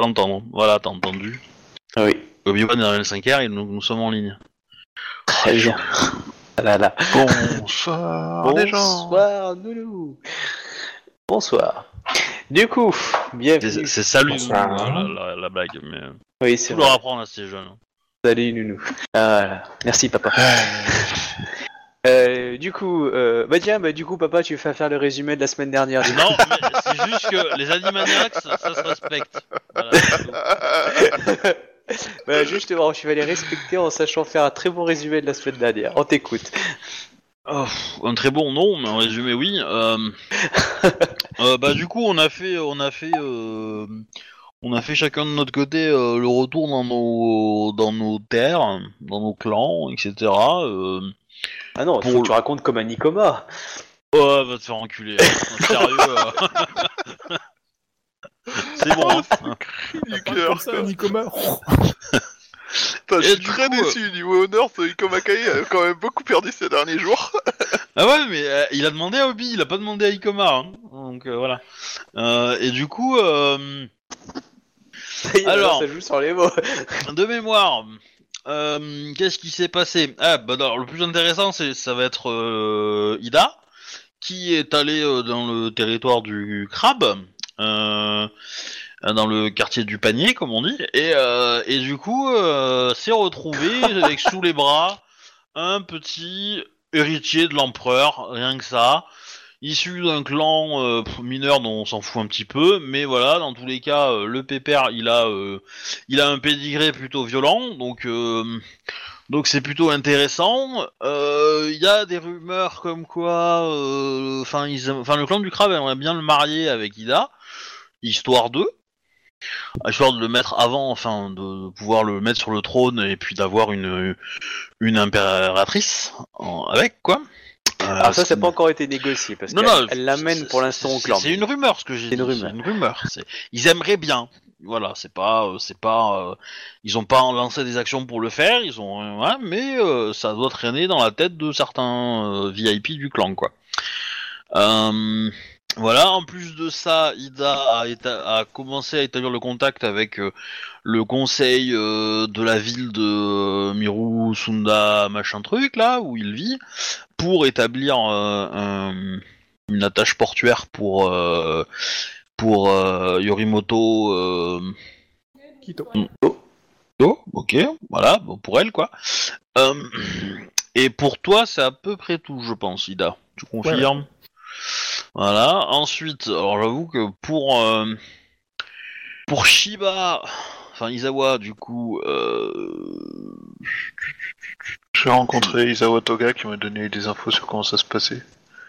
l'entendre. Voilà, t'as entendu. Ah oui. Obi-Wan est dans le 5 r et nous, nous sommes en ligne. Très bien. Ah là là. Bonsoir les gens. Bonsoir, Noulou. Bonsoir. Du coup, bienvenue. c'est salut, Bonsoir. nous, la, la- la blague, mais Oui, c'est faut leur vrai. apprendre à ces jeunes. Salut, Nounou. Ah, voilà. Merci, papa. Euh, du coup, euh, bah tiens, bah du coup, papa, tu vas faire le résumé de la semaine dernière. du coup. Non, mais c'est juste que les Animaniacs, ça, ça se respecte. Voilà, c'est tout. bah justement, je vais les respecter en sachant faire un très bon résumé de la semaine dernière. On t'écoute. Oh, pff, un très bon nom, mais en résumé, oui. Euh, euh, bah du coup, on a fait, on a fait, euh, on a fait chacun de notre côté euh, le retour dans nos, dans nos terres, dans nos clans, etc. Euh, Ah non, faut que tu racontes comme un Nicoma. Oh, va te faire enculer. hein. Sérieux. euh. C'est bon. hein. du Pas cœur. comme ça, quoi. Nicoma. Putain, je Et suis du très coup, déçu. Niveau honneur, ce Iko Makai a quand même beaucoup perdu ces derniers jours. Ah ouais, mais euh, il a demandé à Obi, il a pas demandé à Ikoma. hein. Donc euh, voilà. Euh, et du coup, euh, Alors. ça joue sur les mots. de mémoire, euh, qu'est-ce qui s'est passé? Ah, bah alors, le plus intéressant, c'est ça va être euh, Ida qui est allé euh, dans le territoire du crabe. Euh, dans le quartier du panier, comme on dit, et, euh, et du coup, euh, s'est retrouvé avec sous les bras un petit héritier de l'empereur, rien que ça, issu d'un clan euh, mineur dont on s'en fout un petit peu, mais voilà, dans tous les cas, euh, le pépère, il a, euh, il a un pédigré plutôt violent, donc donc c'est plutôt intéressant. Il y a des rumeurs comme quoi, enfin, le clan du crabe aimerait bien le marier avec Ida, histoire d'eux. Histoire de le mettre avant, enfin, de pouvoir le mettre sur le trône et puis d'avoir une une impératrice avec quoi. Euh, Alors ça, ça n'a pas encore été négocié parce non, qu'elle non, l'amène c'est- pour l'instant au c'est- clan. C'est une rumeur ce que j'ai C'est dit. une rumeur. C'est une rumeur. C'est- Ils aimeraient bien. Voilà, c'est pas, euh, c'est pas, euh, ils ont pas lancé des actions pour le faire. Ils ont, euh, ouais, mais euh, ça doit traîner dans la tête de certains euh, VIP du clan, quoi. Euh, voilà. En plus de ça, Ida a, éta- a commencé à établir le contact avec euh, le conseil euh, de la ville de euh, Miru Sunda machin truc là où il vit pour établir un- une attache portuaire pour pour Yorimoto Quito. Oh, ok, voilà, bon, pour elle quoi. Et pour toi, c'est à peu près tout, je pense, Ida. Tu confirmes? Voilà. Ensuite, alors j'avoue que pour euh, pour Shiba, enfin Izawa, du coup, euh, J'ai rencontré Isawa Toga qui m'a donné des infos sur comment ça se passait.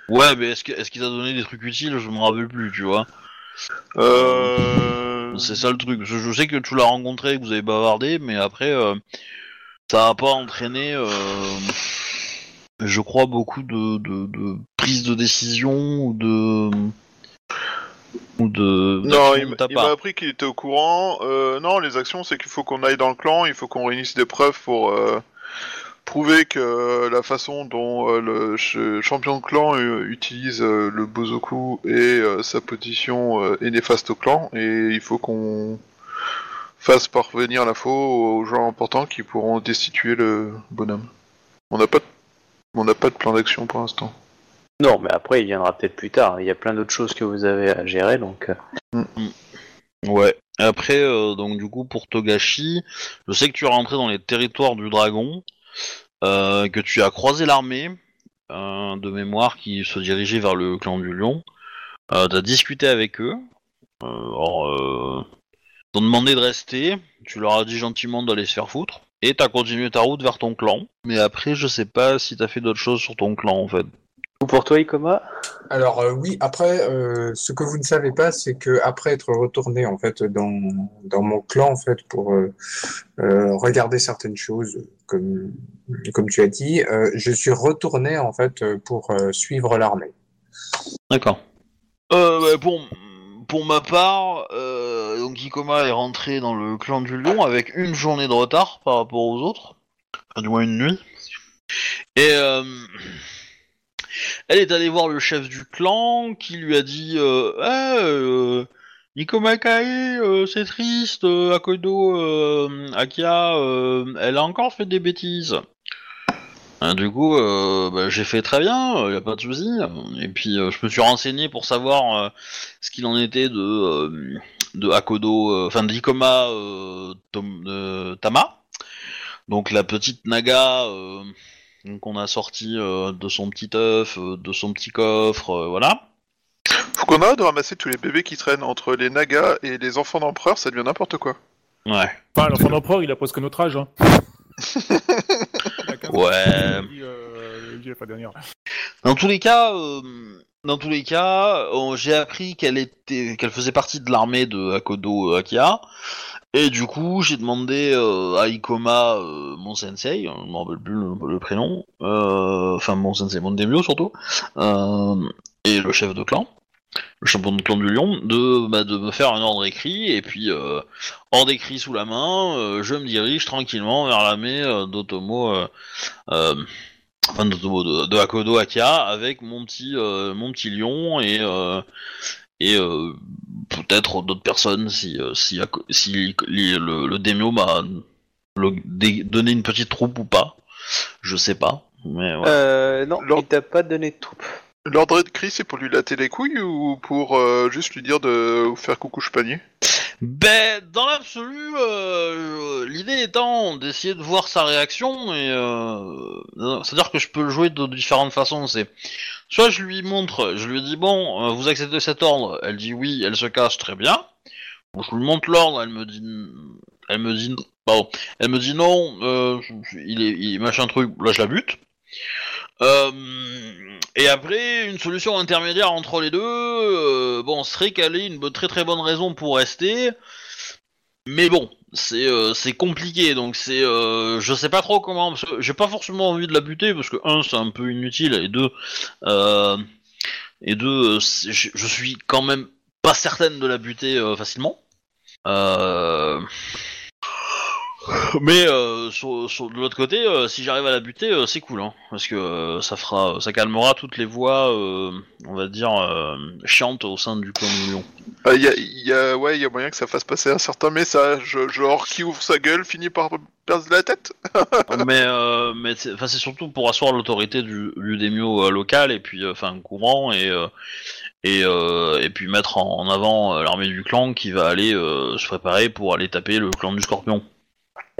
ouais, mais est-ce que- est-ce qu'il t'a donné des trucs utiles? Je me rappelle plus, tu vois. Euh... C'est ça le truc. Je, je sais que tu l'as rencontré, que vous avez bavardé, mais après, euh, ça a pas entraîné, euh, je crois, beaucoup de, de, de prise de décision ou de ou de Non, il, m'a- il appris qu'il était au courant. Euh, non, les actions, c'est qu'il faut qu'on aille dans le clan, il faut qu'on réunisse des preuves pour euh, prouver que la façon dont euh, le ch- champion de clan utilise le Bozoku et sa position est néfaste au clan, et il faut qu'on fasse parvenir l'info aux gens importants qui pourront destituer le bonhomme. On n'a pas de... On n'a pas de plan d'action pour l'instant. Non, mais après, il viendra peut-être plus tard. Il y a plein d'autres choses que vous avez à gérer, donc. euh, Ouais. Après, euh, donc du coup, pour Togashi, je sais que tu es rentré dans les territoires du dragon, euh, que tu as croisé l'armée euh, de mémoire qui se dirigeait vers le clan du lion. Euh, T'as discuté avec eux. Euh, alors, euh, ils t'ont demandé de rester. Tu leur as dit gentiment d'aller se faire foutre. Et t'as continué ta route vers ton clan. Mais après, je sais pas si t'as fait d'autres choses sur ton clan en fait. Ou pour toi, Ikoma? Alors euh, oui, après, euh, ce que vous ne savez pas, c'est que après être retourné en fait dans dans mon clan en fait pour euh, euh, regarder certaines choses, comme comme tu as dit, euh, je suis retourné en fait pour euh, suivre l'armée. D'accord. Euh, bah, pour, pour ma part, euh, donc Ikoma est rentré dans le clan du lion avec une journée de retard par rapport aux autres. Enfin, du moins une nuit. Et euh, elle est allée voir le chef du clan qui lui a dit euh, Ah, euh, Nikoma Kae, euh, c'est triste, euh, Akodo, euh, Akia, euh, elle a encore fait des bêtises. Hein, du coup, euh, bah, j'ai fait très bien, y a pas de souci. Et puis, euh, je me suis renseigné pour savoir euh, ce qu'il en était de, euh, de Akodo, euh, enfin de Nikoma euh, Tom- euh, Tama. Donc la petite Naga euh, qu'on a sorti euh, de son petit œuf, euh, de son petit coffre, euh, voilà. Faut qu'on arrête de ramasser tous les bébés qui traînent entre les nagas et les enfants d'empereur, ça devient n'importe quoi. Ouais. Enfin, l'enfant d'empereur, il a presque notre âge. Hein. Il a 15 ans, Ouais. Dans tous les cas, euh, dans tous les cas, j'ai appris qu'elle était, qu'elle faisait partie de l'armée de Akodo euh, Akia, et du coup, j'ai demandé euh, à Ikoma, euh, mon sensei, euh, je me rappelle plus le, prénom, euh, enfin mon sensei, mon demio surtout, euh, et le chef de clan, le champion de clan du Lion, de, bah, de me faire un ordre écrit, et puis euh, ordre écrit sous la main, je me dirige tranquillement vers l'armée d'Otomo. Euh, enfin de, de, de Hakodo Akia avec mon petit euh, mon petit lion et euh, et euh, peut-être d'autres personnes si si, Ako- si le, le Demio m'a donné une petite troupe ou pas je sais pas mais ouais. Euh, non, il t'a pas donné de troupe. L'ordre écrit, c'est pour lui latter les couilles ou pour euh, juste lui dire de faire coucou panier? Ben, dans l'absolu, euh, l'idée étant d'essayer de voir sa réaction, et euh, c'est-à-dire que je peux le jouer de différentes façons. C'est soit je lui montre, je lui dis bon, euh, vous acceptez cet ordre, elle dit oui, elle se cache très bien. Je lui montre l'ordre, elle me dit, elle me dit, pardon, elle me dit non, euh, il est, il machin truc, là je la bute. Euh, et après, une solution intermédiaire entre les deux, euh, bon, serait qu'elle ait une très très bonne raison pour rester. Mais bon, c'est euh, c'est compliqué, donc c'est je sais pas trop comment. parce que J'ai pas forcément envie de la buter parce que un, c'est un peu inutile et deux, et deux, je suis quand même pas certaine de la buter facilement. Mais euh, sur, sur- de l'autre côté, euh, si j'arrive à la buter, euh, c'est cool, hein, parce que ça fera, ça calmera toutes les voix, on va dire chiantes au sein du clan du lion. Ah, Il y, a, il y a- ouais, il y a moyen que ça fasse passer un certain message, genre qui ouvre sa gueule finit par perdre la tête. mais mais c'est surtout pour asseoir l'autorité du, du euh, local et puis enfin courant et et euh, et puis mettre en, en avant l'armée du clan qui va aller euh, se préparer pour aller taper le clan du scorpion.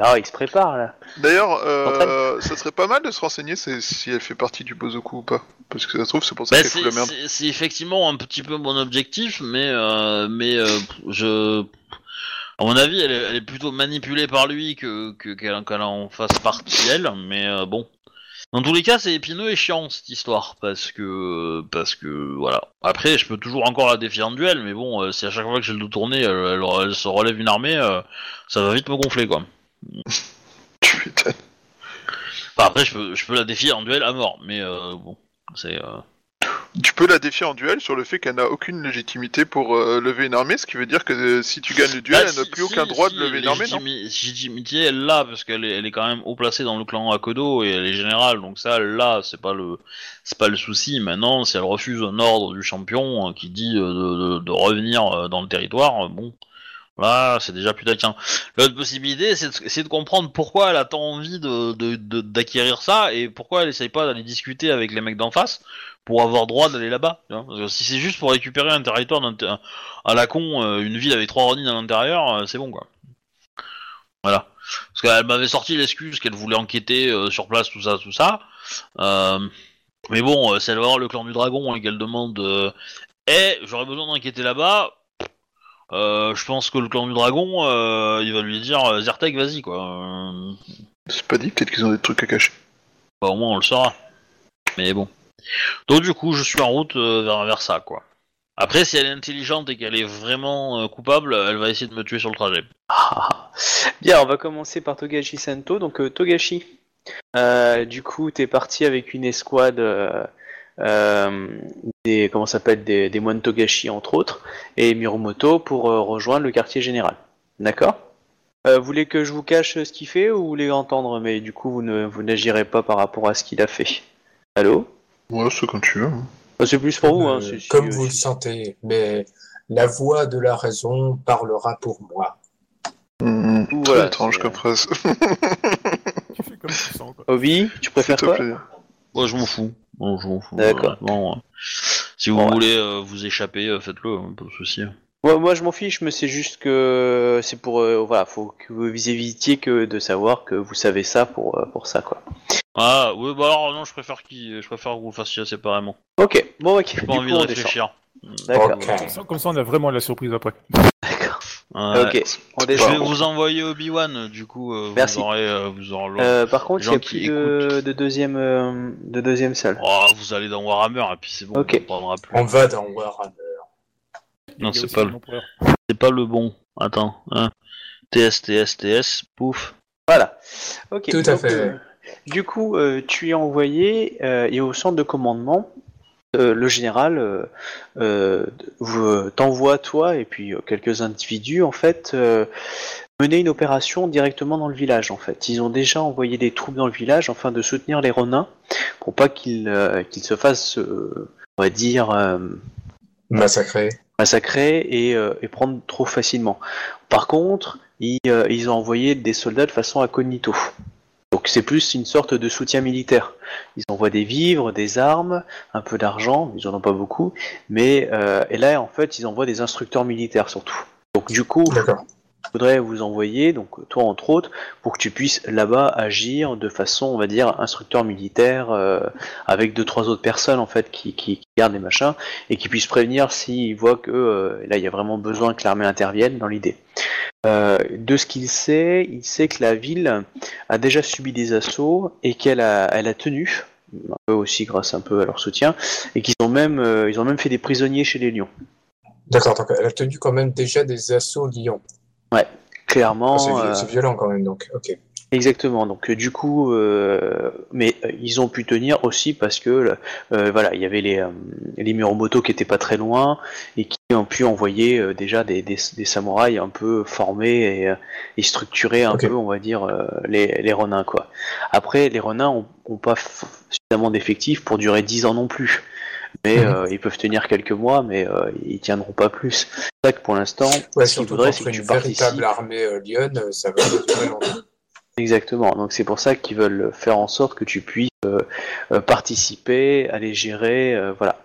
Ah, il se prépare là. D'ailleurs, euh, ça serait pas mal de se renseigner si, elle fait partie du Bozoku ou pas. Parce que ça se trouve, c'est pour ça Bah, qu'elle fout c'est la merde. c'est- effectivement un petit peu mon objectif, mais euh, mais euh, je à mon avis elle est, elle est plutôt manipulée par lui que que- qu'elle en fasse partie elle, mais euh, bon. Dans tous les cas, c'est épineux et chiant cette histoire parce que parce que voilà. Après, je peux toujours encore la défier en duel, mais bon, euh, si à chaque fois que j'ai le dos tourné, elle, elle- elle se relève une armée, euh, ça va vite me gonfler quoi. Tu m'étonnes. Enfin, après, je peux je peux la défier en duel à mort, mais euh, bon, c'est euh, Tu peux la défier en duel sur le fait qu'elle n'a aucune légitimité pour euh, lever une armée, ce qui veut dire que euh, si tu gagnes le duel, Bah, elle n'a si- plus si- aucun droit si, de lever une armée, non légitimi- Légitimité, elle l'a parce qu'elle est, elle est quand même haut placée dans le clan Akodo et elle est générale, donc ça, elle l'a, c'est pas le, c'est pas le souci. Maintenant, si elle refuse un ordre du champion euh, qui dit euh, de, de- de revenir euh, dans le territoire, euh, bon, là, c'est déjà plus taquin. L'autre possibilité, c'est de, c'est comprendre pourquoi elle a tant envie d'acquérir ça et pourquoi elle essaye pas d'aller discuter avec les mecs d'en face pour avoir droit d'aller là-bas. Parce que si c'est juste pour récupérer un territoire à la con, euh, une ville avec trois Ronin à l'intérieur, euh, c'est bon quoi. Voilà. Parce qu'elle m'avait sorti l'excuse qu'elle voulait enquêter euh, sur place, tout ça, tout ça. Mais bon, si elle voir le clan du dragon et qu'elle demande Eh, j'aurais besoin d'enquêter là-bas, euh, je pense que le clan du dragon, euh, il va lui dire euh, Zertek, vas-y quoi. Euh, C'est pas dit, peut-être qu'ils ont des trucs à cacher. bah, au moins on le saura. Mais bon. Donc du coup, je suis en route euh, vers, vers ça quoi. Après, si elle est intelligente et qu'elle est vraiment euh, coupable, elle va essayer de me tuer sur le trajet. Ah. Bien, on va commencer par Togashi Sento. Donc, euh, Togashi, euh, du coup, t'es parti avec une escouade euh, des, comment ça s'appelle, des, des moines Togashi, entre autres, et Mirumoto pour euh, rejoindre le quartier général. D'accord? Euh, Vous voulez que je vous cache ce qu'il fait ou vous voulez entendre, mais du coup, vous ne vous n'agirez pas par rapport à ce qu'il a fait Allô? Ouais, c'est quand tu veux. hein. Euh, C'est plus pour vous, hein. Euh, c'est- c'est- comme euh, vous le sentez. Mais la voix de la raison parlera pour moi. Mmh, très voilà, étrange comme phrase. Tu fais comme tu sens, quoi. Obi, tu préfères quoi? Moi, je m'en fous. Bon, je m'en fous. D'accord. euh. si vous Ouais. voulez euh, vous échapper, euh, faites-le, hein, pas de souci. moi, moi, je m'en fiche, mais c'est juste que c'est pour euh, voilà, faut que vous évitiez que de savoir que vous savez ça pour euh, pour ça quoi. Ah, oui, bah alors non, je préfère, qu'il- je préfère que vous le fassiez séparément. Ok, bon ok. J'ai pas envie de réfléchir. D'accord. Ok. Comme ça, comme ça, on a vraiment la surprise après. Ouais. Ok, on Je vais vous envoyer Obi-Wan, du coup, euh, Merci. vous aurez, euh, vous aurez le- Euh, par contre, il gens n'y a qui plus de, de deuxième euh, de deuxième salle. Oh, vous allez dans Warhammer et puis c'est bon, Ok. on prendra plus. On va dans Warhammer. Non, c'est pas le-. C'est pas le bon. Attends. Hein. TS, TS, TS, pouf. Voilà. Ok. Tout à donc, fait. euh, du coup, euh, tu es envoyé euh, et au centre de commandement, euh, le général euh, euh, t'envoie toi et puis quelques individus en fait mener une opération directement dans le village. En fait, ils ont déjà envoyé des troupes dans le village afin de soutenir les Ronins pour pas qu'ils qu'ils se fassent, on va dire. Massacré. massacrer et, et prendre trop facilement. Par contre, ils, ils ont envoyé des soldats de façon incognito. Donc c'est plus une sorte de soutien militaire. Ils envoient des vivres, des armes, un peu d'argent, ils en ont pas beaucoup, mais euh, et là en fait ils envoient des instructeurs militaires surtout. Donc du coup, voudrais vous envoyer, donc toi entre autres, pour que tu puisses là-bas agir de façon, on va dire, instructeur militaire, euh, avec deux trois autres personnes en fait qui, qui, gardent les machins et qui puissent prévenir s'ils voient que euh, là il y a vraiment besoin que l'armée intervienne dans l'idée. Euh, de ce qu'il sait, il sait que la ville a déjà subi des assauts et qu'elle a, elle a tenu, peu aussi grâce un peu à leur soutien, et qu'ils ont même, ils ont même fait des prisonniers chez les lions. D'accord, donc elle a tenu quand même déjà des assauts Lyon. Clairement, euh, c'est violent quand même, donc. Ok. Exactement. Donc euh, du coup, euh, mais euh, ils ont pu tenir aussi parce que euh, voilà, il y avait les euh, les Muromoto qui étaient pas très loin et qui ont pu envoyer euh, déjà des, des, des samouraïs un peu formés et, et structurer un peu, on va dire, euh, les les Ronins quoi. Après, les Ronins ont, ont pas suffisamment d'effectifs pour durer 10 ans non plus. Mais Mhm. euh, ils peuvent tenir quelques mois, mais euh, ils tiendront pas plus. C'est ça que pour l'instant, Ouais, ce qu'il surtout faudrait, c'est que tu participes. véritable armée euh, lyonne, euh, ça va durer longtemps. Exactement, donc c'est pour ça qu'ils veulent faire en sorte que tu puisses euh, euh, participer, aller gérer, euh, voilà.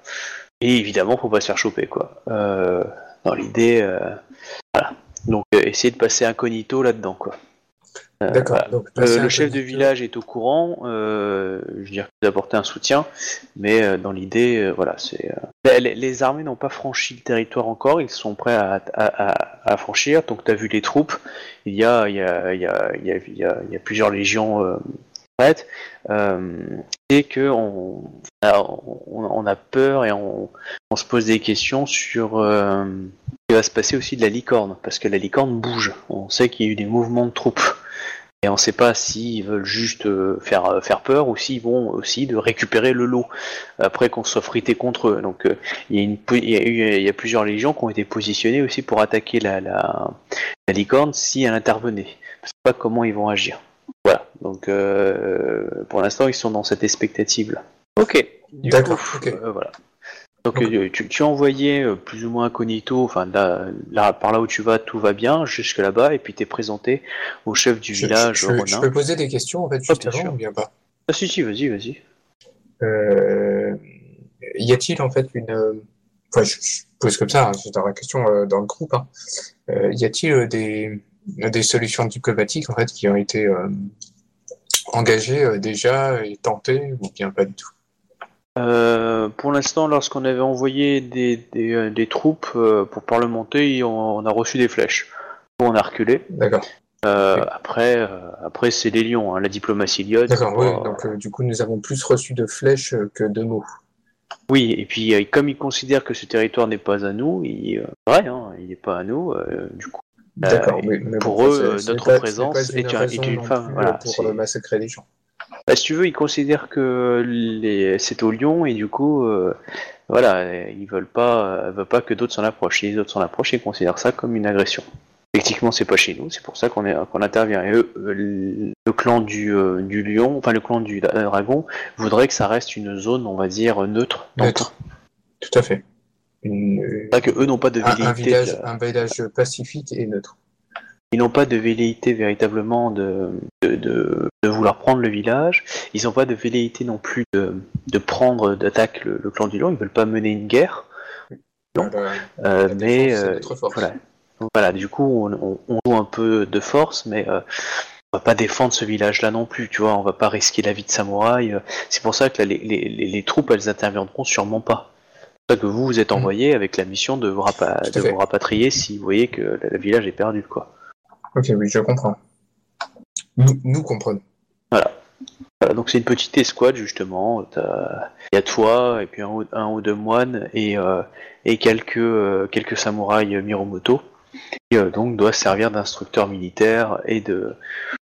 Et évidemment, faut pas se faire choper, quoi. Euh, dans l'idée, euh, voilà. Donc, euh, essayer de passer incognito là-dedans, quoi. Euh, D'accord. voilà. Euh, passer le chef de village est au courant, euh, je veux dire d'apporter un soutien, mais euh, dans l'idée, euh, voilà, c'est euh, les, les armées n'ont pas franchi le territoire encore, ils sont prêts à, à, à, à franchir. Donc tu as vu les troupes, il y a il y a il y a il y a, il y a, il y a plusieurs légions euh, prêtes, euh, et que on a, on, on a peur et on, on se pose des questions sur euh, ce qui va se passer aussi de la licorne, parce que la licorne bouge. On sait qu'il y a eu des mouvements de troupes. Et on ne sait pas s'ils veulent juste euh, faire, euh, faire peur ou s'ils vont aussi de récupérer le lot après qu'on soit frité contre eux. Donc euh, il y, a une po- il y a y plusieurs légions qui ont été positionnées aussi pour attaquer la, la, la licorne si elle intervenait. Je sais pas comment ils vont agir. Voilà. Donc euh, pour l'instant ils sont dans cette expectative là. Ok. Du D'accord, euh, voilà. Donc euh, tu, tu as envoyé euh, plus ou moins incognito, enfin là, là, par là où tu vas, tout va bien, jusque là-bas, et puis t'es présenté au chef du Je, village, je- je- peux poser des questions en fait Ah, juste bien avant ou bien pas? Ah si si, vas-y, vas-y. Euh, y a-t-il en fait une. Enfin, je, pose comme ça, hein, c'est dans la question euh, dans le groupe. Hein. Euh, y a-t-il des, des solutions diplomatiques en fait qui ont été engagées déjà et tentées ou bien pas du tout? Euh, pour l'instant, lorsqu'on avait envoyé des, des, euh, des troupes euh, pour parlementer, on, on a reçu des flèches. On a reculé. D'accord. Euh. Après, après c'est les lions, hein, la diplomatie lyonne. D'accord, oui. Donc du coup, nous avons plus reçu de flèches que de mots. Oui, et puis comme ils considèrent que ce territoire n'est pas à nous, il, vrai, hein, il n'est pas à nous, du coup. D'accord. mais pour bon, eux, notre pas- présence est une un- est raison une voilà, euh, pour massacrer les gens. Bah, si tu veux, ils considèrent que les... c'est au lion et du coup, euh, voilà, ils veulent pas, euh, veulent pas que d'autres s'en approchent. Si les autres s'en approchent, ils considèrent ça comme une agression. Effectivement, c'est pas chez nous, c'est pour ça qu'on intervient. Et eux, euh, le clan du, euh, du lion, enfin le clan du dra- dragon, voudrait que ça reste une zone, on va dire neutre. Neutre. Tout à fait. une, Pas que eux n'ont pas de un, un village, un village pacifique et neutre. Ils n'ont pas de velléité véritablement de, de, de, de vouloir prendre le village. Ils n'ont pas de velléité non plus de, prendre d'attaque le, le clan du lion. Ils veulent pas mener une guerre. Non. Voilà. Euh, mais euh, force. voilà. Du coup, on, on- on joue un peu de force, mais euh, on va pas défendre ce village-là non plus, tu vois. On va pas risquer la vie de samouraï. euh. C'est pour ça que là, les, les, les- les troupes, elles interviendront sûrement pas. C'est pour ça que vous, vous êtes Mm. envoyé avec la mission de vous, rapa- de vous rapatrier si vous voyez que le, le village est perdu, quoi. Ok, oui, je comprends. Nous, nous comprenons. Voilà, donc c'est une petite escouade justement. Il y a toi et puis un, ou- un ou deux moines et, euh, et quelques, euh, quelques samouraïs Miromoto qui euh, donc doivent servir d'instructeurs militaires et de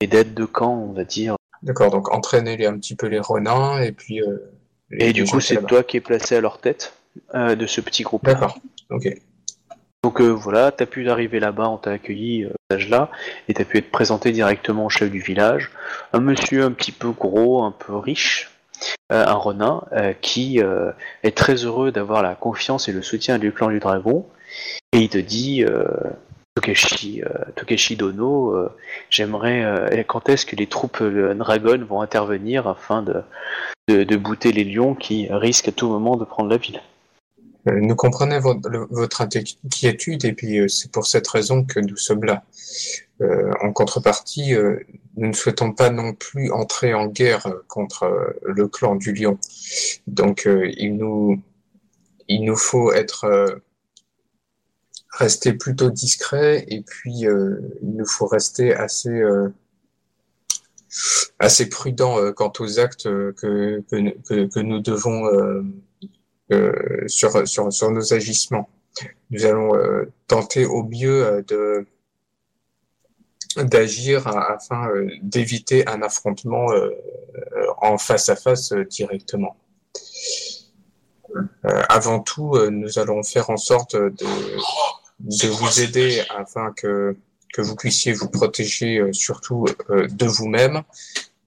et d'aide de camp, on va dire. D'accord, donc entraîner les- un petit peu les renins et puis. euh, Et du coup, c'est toi qui es placé à leur tête de ce petit groupe. D'accord, ok. Donc euh, voilà, t'as pu arriver là-bas, on t'a accueilli euh, à cet là et t'as pu être présenté directement au chef du village. Un monsieur un petit peu gros, un peu riche, euh, un euh, qui euh, est très heureux d'avoir la confiance et le soutien du clan du dragon. Et il te dit, euh, Tokeshi, euh, Tokeshi Dono, euh, j'aimerais, euh, quand est-ce que les troupes euh, Dragon vont intervenir afin de, de, de bouter les lions qui risquent à tout moment de prendre la ville? Euh, Nous comprenons votre, inquiétude et puis euh, c'est pour cette raison que nous sommes là. Euh, en contrepartie, euh, nous ne souhaitons pas non plus entrer en guerre euh, contre euh, le clan du lion. Donc euh, il nous il nous faut être euh, rester plutôt discret et puis euh, il nous faut rester assez euh, assez prudent euh, quant aux actes euh, que, que, que, que nous devons euh, euh, sur, sur, sur nos agissements. Nous allons euh, tenter au mieux euh, de d'agir afin euh, d'éviter un affrontement euh, euh, en face à face euh, directement. Euh, avant tout, euh, nous allons faire en sorte de, de vous aider afin que, que vous puissiez vous protéger euh, surtout euh, de vous-même.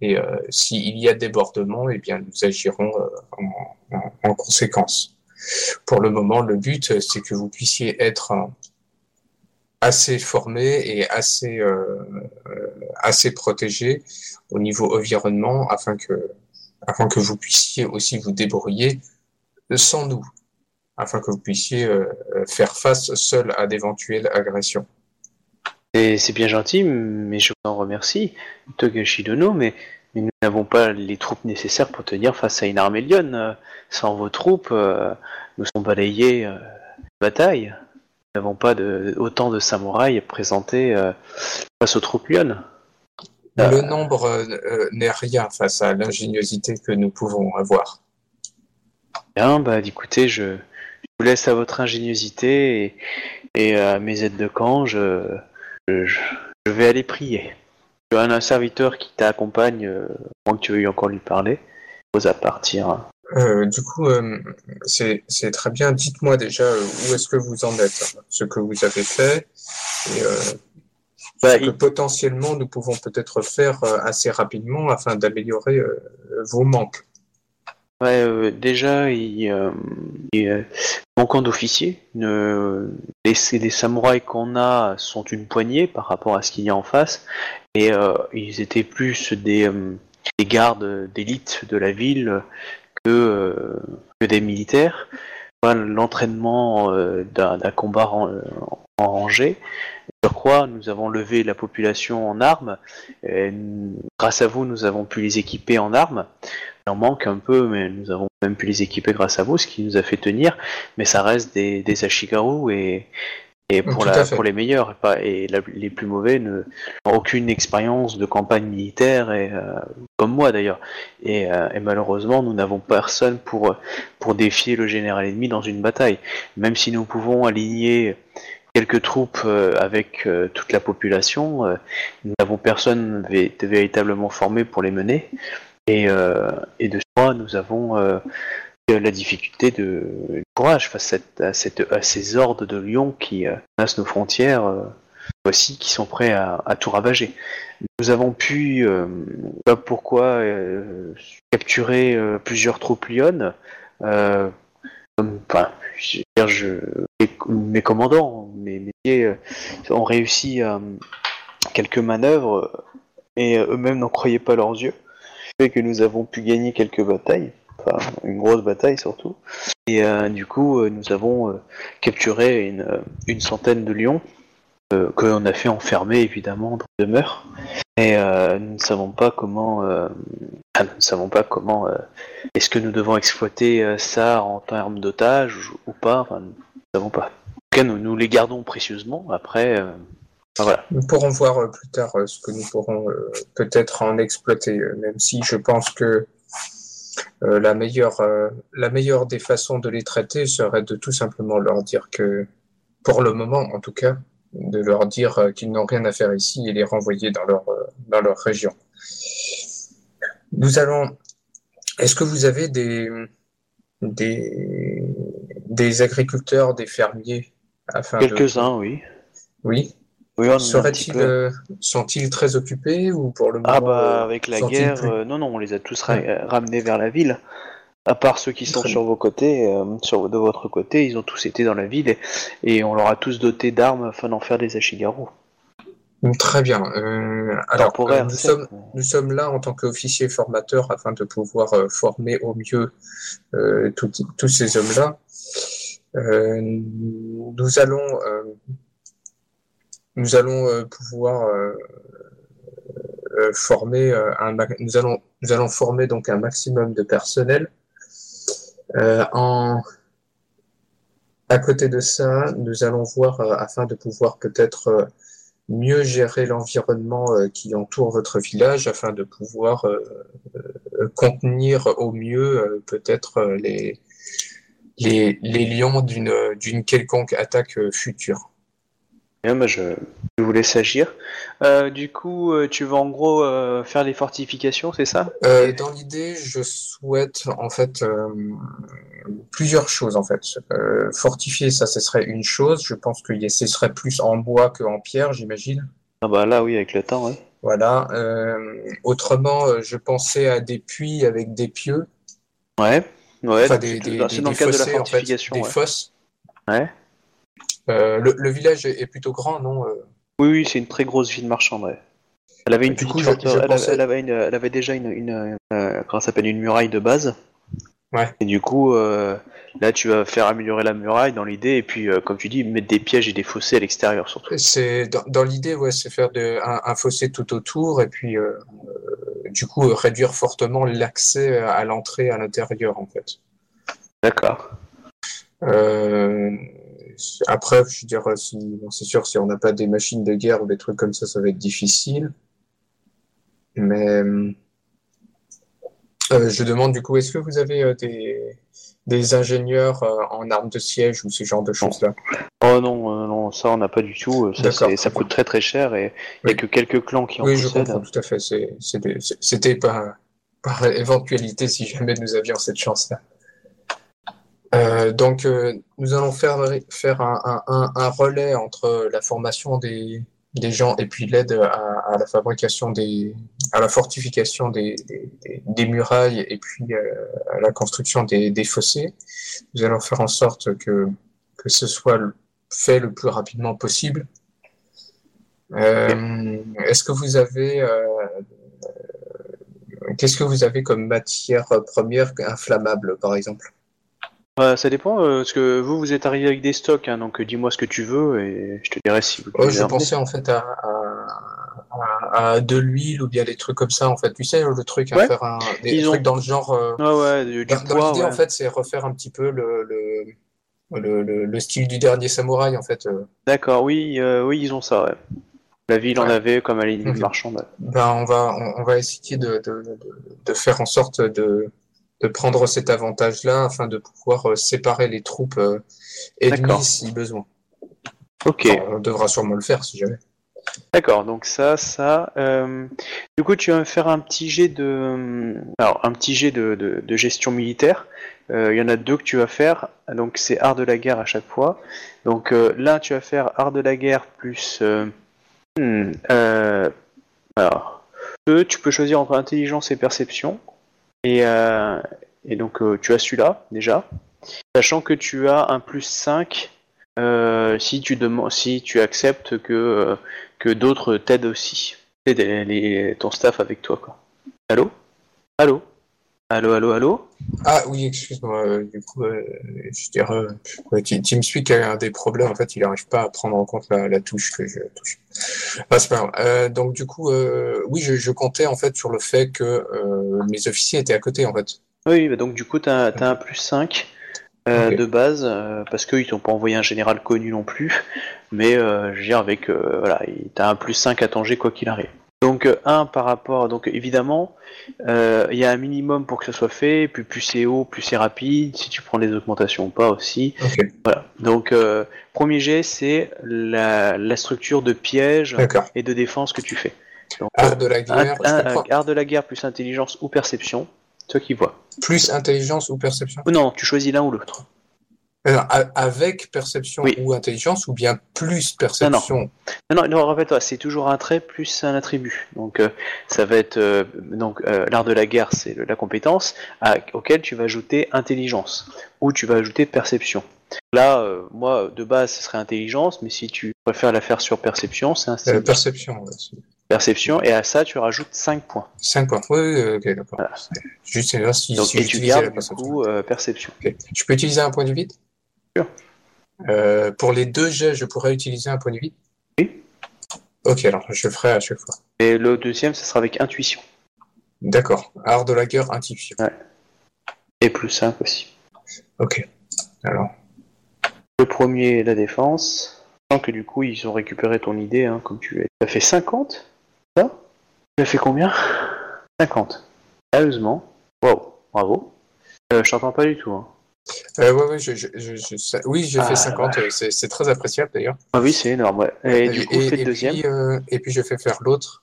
Et euh, s'il y a débordement, eh bien, nous agirons euh, en, en- en conséquence. Pour le moment, le but, c'est que vous puissiez être euh, assez formé et assez, euh, euh, assez protégé au niveau environnement afin que, afin que vous puissiez aussi vous débrouiller sans nous, afin que vous puissiez euh, faire face seul à d'éventuelles agressions. Et c'est bien gentil, mais je vous en remercie, Togashi Dono, mais, mais nous n'avons pas les troupes nécessaires pour tenir face à une armée lionne. Sans vos troupes, euh, nous sommes balayés euh, de bataille. Nous n'avons pas de, autant de samouraïs présentés euh, face aux troupes lionnes. Le nombre euh, n'est rien face à l'ingéniosité que nous pouvons avoir. Bien, bah écoutez, je, je vous laisse à votre ingéniosité et, et à mes aides de camp, je, je, je vais aller prier. Tu as un serviteur qui t'accompagne, euh, moins que tu veuilles encore lui parler, pose à partir. Euh, du coup, euh, c'est très bien. Dites-moi déjà euh, où est-ce que vous en êtes, ce que vous avez fait, et euh, Bah, ce que potentiellement nous pouvons peut-être faire assez rapidement afin d'améliorer vos manques. Euh, déjà, il, euh, il, euh, manquant d'officiers, les, les samouraïs qu'on a sont une poignée par rapport à ce qu'il y a en face, et ils étaient plus des, des gardes d'élite de la ville que, que des militaires. L'entraînement euh, d'un combat en, en rangée. Je crois, nous avons levé la population en armes. Grâce à vous, nous avons pu les équiper en armes. Il en manque un peu, mais nous avons même pu les équiper grâce à vous, ce qui nous a fait tenir. Mais ça reste des, des Ashigaru et, et pour, la, les meilleurs, et, pas, et la- les plus mauvais n'ont aucune expérience de campagne militaire, et, euh, comme moi d'ailleurs. Et, euh, et malheureusement, nous n'avons personne pour, pour défier le général ennemi dans une bataille. Même si nous pouvons aligner quelques troupes euh, avec euh, toute la population, euh, nous n'avons personne vé- véritablement formé pour les mener. Et, euh, et de soi, nous avons euh, la difficulté de courage face à, à ces hordes de lions qui euh, menacent nos frontières, euh, voici, qui sont prêts à, tout ravager. Nous avons pu, euh, pourquoi, euh, capturer euh, plusieurs troupes lyonnes. Euh, enfin, mes, mes commandants, mes métiers euh, ont réussi euh, quelques manœuvres euh, et euh, eux-mêmes n'en croyaient pas leurs yeux. Que nous avons pu gagner quelques batailles, enfin une grosse bataille surtout. Et euh, du coup, euh, nous avons euh, capturé une, une centaine de lions euh, que l'on a fait enfermer évidemment dans la demeure. Et nous ne savons pas comment, ah, nous ne savons pas comment. Est-ce que nous devons exploiter ça en termes d'otages ou pas Enfin, nous ne savons pas. En tout cas, nous, les gardons précieusement. Après, voilà. Nous pourrons voir euh, plus tard euh, ce que nous pourrons euh, peut-être en exploiter, même si je pense que la, meilleure, la meilleure des façons de les traiter serait de tout simplement leur dire que, pour le moment en tout cas, de leur dire qu'ils n'ont rien à faire ici et les renvoyer dans leur, dans leur région. Nous allons. Est-ce que vous avez des, des, des agriculteurs, des fermiers afin. Quelques-uns. Oui. Oui, Seraient-ils, euh, sont-ils très occupés ou pour le moment Ah bah avec la guerre, euh, non non, on les a tous ra- euh, ramenés vers la ville. À part ceux qui sont Très sur vos côtés, euh, sur de votre côté, ils ont tous été dans la ville et, et on leur a tous doté d'armes afin d'en faire des ashigaru. Très bien. Euh, alors, euh, nous, sommes, nous sommes là en tant qu'officiers formateurs afin de pouvoir euh, former au mieux tout- tous ces hommes-là. Nous allons, nous allons euh, pouvoir euh, euh, former un, nous allons, nous allons former donc un maximum de personnel. En, à côté de ça, nous allons voir afin de pouvoir peut-être mieux gérer l'environnement qui entoure votre village afin de pouvoir contenir au mieux peut-être les, les, les lions d'une quelconque attaque future. Bien, bah, je, je vous laisse agir. Euh, du coup, euh, tu vas en gros euh, faire les fortifications, c'est ça? Euh, dans l'idée, je souhaite en fait euh, plusieurs choses en fait. Euh, fortifier, ça, ce serait une chose. Je pense que y- ce serait plus en bois qu'en pierre, j'imagine. Ah bah là oui, avec le temps, ouais. Voilà. Euh, autrement, euh, je pensais à des puits avec des pieux. Ouais, ouais, enfin des, c'est des, dans- des- des le cadre de la fossés, en fait, fortification. des ouais. fosses. Ouais. Euh, le, le village est, plutôt grand, non euh Oui, oui, c'est une très grosse ville marchande, ouais. Elle avait une petite coup, je- forteresse- je elle, pensais- avait, elle avait une- elle avait déjà une, une euh, comment ça s'appelle, une muraille de base. Ouais. Et du coup, euh, là, tu vas faire améliorer la muraille dans l'idée, et puis, euh, comme tu dis, mettre des pièges et des fossés à l'extérieur surtout. C'est dans, dans l'idée, ouais, c'est faire de, un, un fossé tout autour et puis euh, du coup réduire fortement l'accès à l'entrée à l'intérieur en fait. D'accord. Euh, après, je veux dire, si, bon, c'est sûr, si on n'a pas des machines de guerre ou des trucs comme ça, ça va être difficile. Mais euh, je demande du coup, est-ce que vous avez euh, des, des ingénieurs euh, en armes de siège ou ce genre de choses-là? Oh non, euh, non, ça on n'a pas du tout. euh, Ça, coûte très très cher et il n'y Oui. a que quelques clans qui en Oui, je possèdent. comprends tout à fait. C'était c'était par, par éventualité si jamais nous avions cette chance-là. Euh, donc, euh, nous allons faire, faire un, un, un, relais entre la formation des, des gens et puis l'aide à, à la fabrication des, à la fortification des, des, des- murailles et puis euh, à la construction des, fossés. Nous allons faire en sorte que, que ce soit fait le plus rapidement possible. Euh, Est-ce que vous avez, euh, qu'est-ce que vous avez comme matière première inflammable, par exemple? Euh, ça dépend, euh, parce que vous, vous êtes arrivé avec des stocks, hein, donc euh, dis-moi ce que tu veux et je te dirai si vous les je pensais en fait à, à, à- à de l'huile ou bien des trucs comme ça, en fait. Tu sais, le truc à Ouais. faire un, des Ils trucs ont- dans le genre. euh, Ah ouais, du, dans dans l'idée, ouais. en fait, c'est refaire un petit peu le, le, le, le- le style du dernier samouraï, en fait. euh. D'accord, oui, euh, oui, ils ont ça, ouais. La ville en Ouais. avait comme à la ligne Ok. marchande. Ben, on va, on, on va essayer de, de, de, de faire en sorte de, de prendre cet avantage-là afin de pouvoir euh, séparer les troupes euh, ennemies si besoin. Ok, Enfin, on devra sûrement le faire si jamais. d'accord, donc ça, ça. euh, Du coup, tu vas me faire un petit jet de. Alors, un petit jet de, de, de gestion militaire. Euh, Il y en a deux que tu vas faire, donc c'est art de la guerre à chaque fois. Donc euh, là, tu vas faire art de la guerre plus. hmm, alors, tu peux choisir entre intelligence et perception. Et, euh, et donc, euh, tu as celui-là déjà. Sachant que tu as un plus 5 euh, si, tu si tu acceptes que, d'autres t'aident aussi. Les- ton staff avec toi, quoi. Allô? Allô? Allô, allô, allô Ah oui, excuse-moi. euh, Du coup, euh, je dirais, euh, ouais, TeamSpeak a un des problèmes. En fait, il n'arrive pas à prendre en compte la, la touche que je touche. Ah, c'est pas grave. Euh, donc du coup, euh, oui, je, je comptais en fait sur le fait que mes officiers étaient à côté en fait. Oui, bah donc du coup, t'as as un plus 5 euh, Ok. de base, parce qu'ils t'ont pas envoyé un général connu non plus, mais je veux dire, avec, voilà, il- t'as un plus 5 à tanger quoi qu'il arrive. Donc, euh, un par rapport, donc évidemment, euh, il y a un minimum pour que ça soit fait, puis plus c'est haut, plus c'est rapide, si tu prends des augmentations ou pas aussi. Voilà. Donc, euh, premier jet, c'est la, la structure de piège et de défense que tu fais. Donc, Art de la guerre, un- art de la guerre plus intelligence ou perception, toi qui vois. Plus intelligence ou perception? Non, tu choisis l'un ou l'autre. Alors, a- avec perception Oui. ou intelligence ou bien plus perception? Non, non, non rappelle-toi, c'est toujours un trait plus un attribut. Donc, euh, ça va être euh, donc euh, l'art de la guerre, c'est la compétence à- auquel tu vas ajouter intelligence ou tu vas ajouter perception. Là, euh, moi, de base, ce serait intelligence, mais si tu préfères la faire sur perception, c'est un Euh, perception, ouais, perception, et à ça, tu rajoutes 5 points. 5 points. Oui, oui, ok, d'accord. Voilà. Juste savoir si, Donc, si et tu gardes du coup euh, perception. Ok. Je peux utiliser un point de vide? Sûr. Euh, pour les deux jets, je pourrais utiliser un point de vide? Oui. Ok, alors je le ferai à chaque fois. Et le deuxième, ce sera avec intuition. D'accord. Art de la guerre, intuition. Et plus 5 aussi. Ok. Alors, Le premier, la défense. Sachant que du coup, ils ont récupéré ton idée, hein, comme tu as fait 50 Ça? Tu as fait combien? 50. Sérieusement? Waouh, bravo. Euh, je t'entends pas du tout. Hein. Euh, ouais, ouais, je, oui, j'ai Ah, fait 50. euh, C'est, très appréciable d'ailleurs. Ah oui, c'est énorme. Et, du coup, fais le deuxième. Puis, euh, et puis je fais faire l'autre.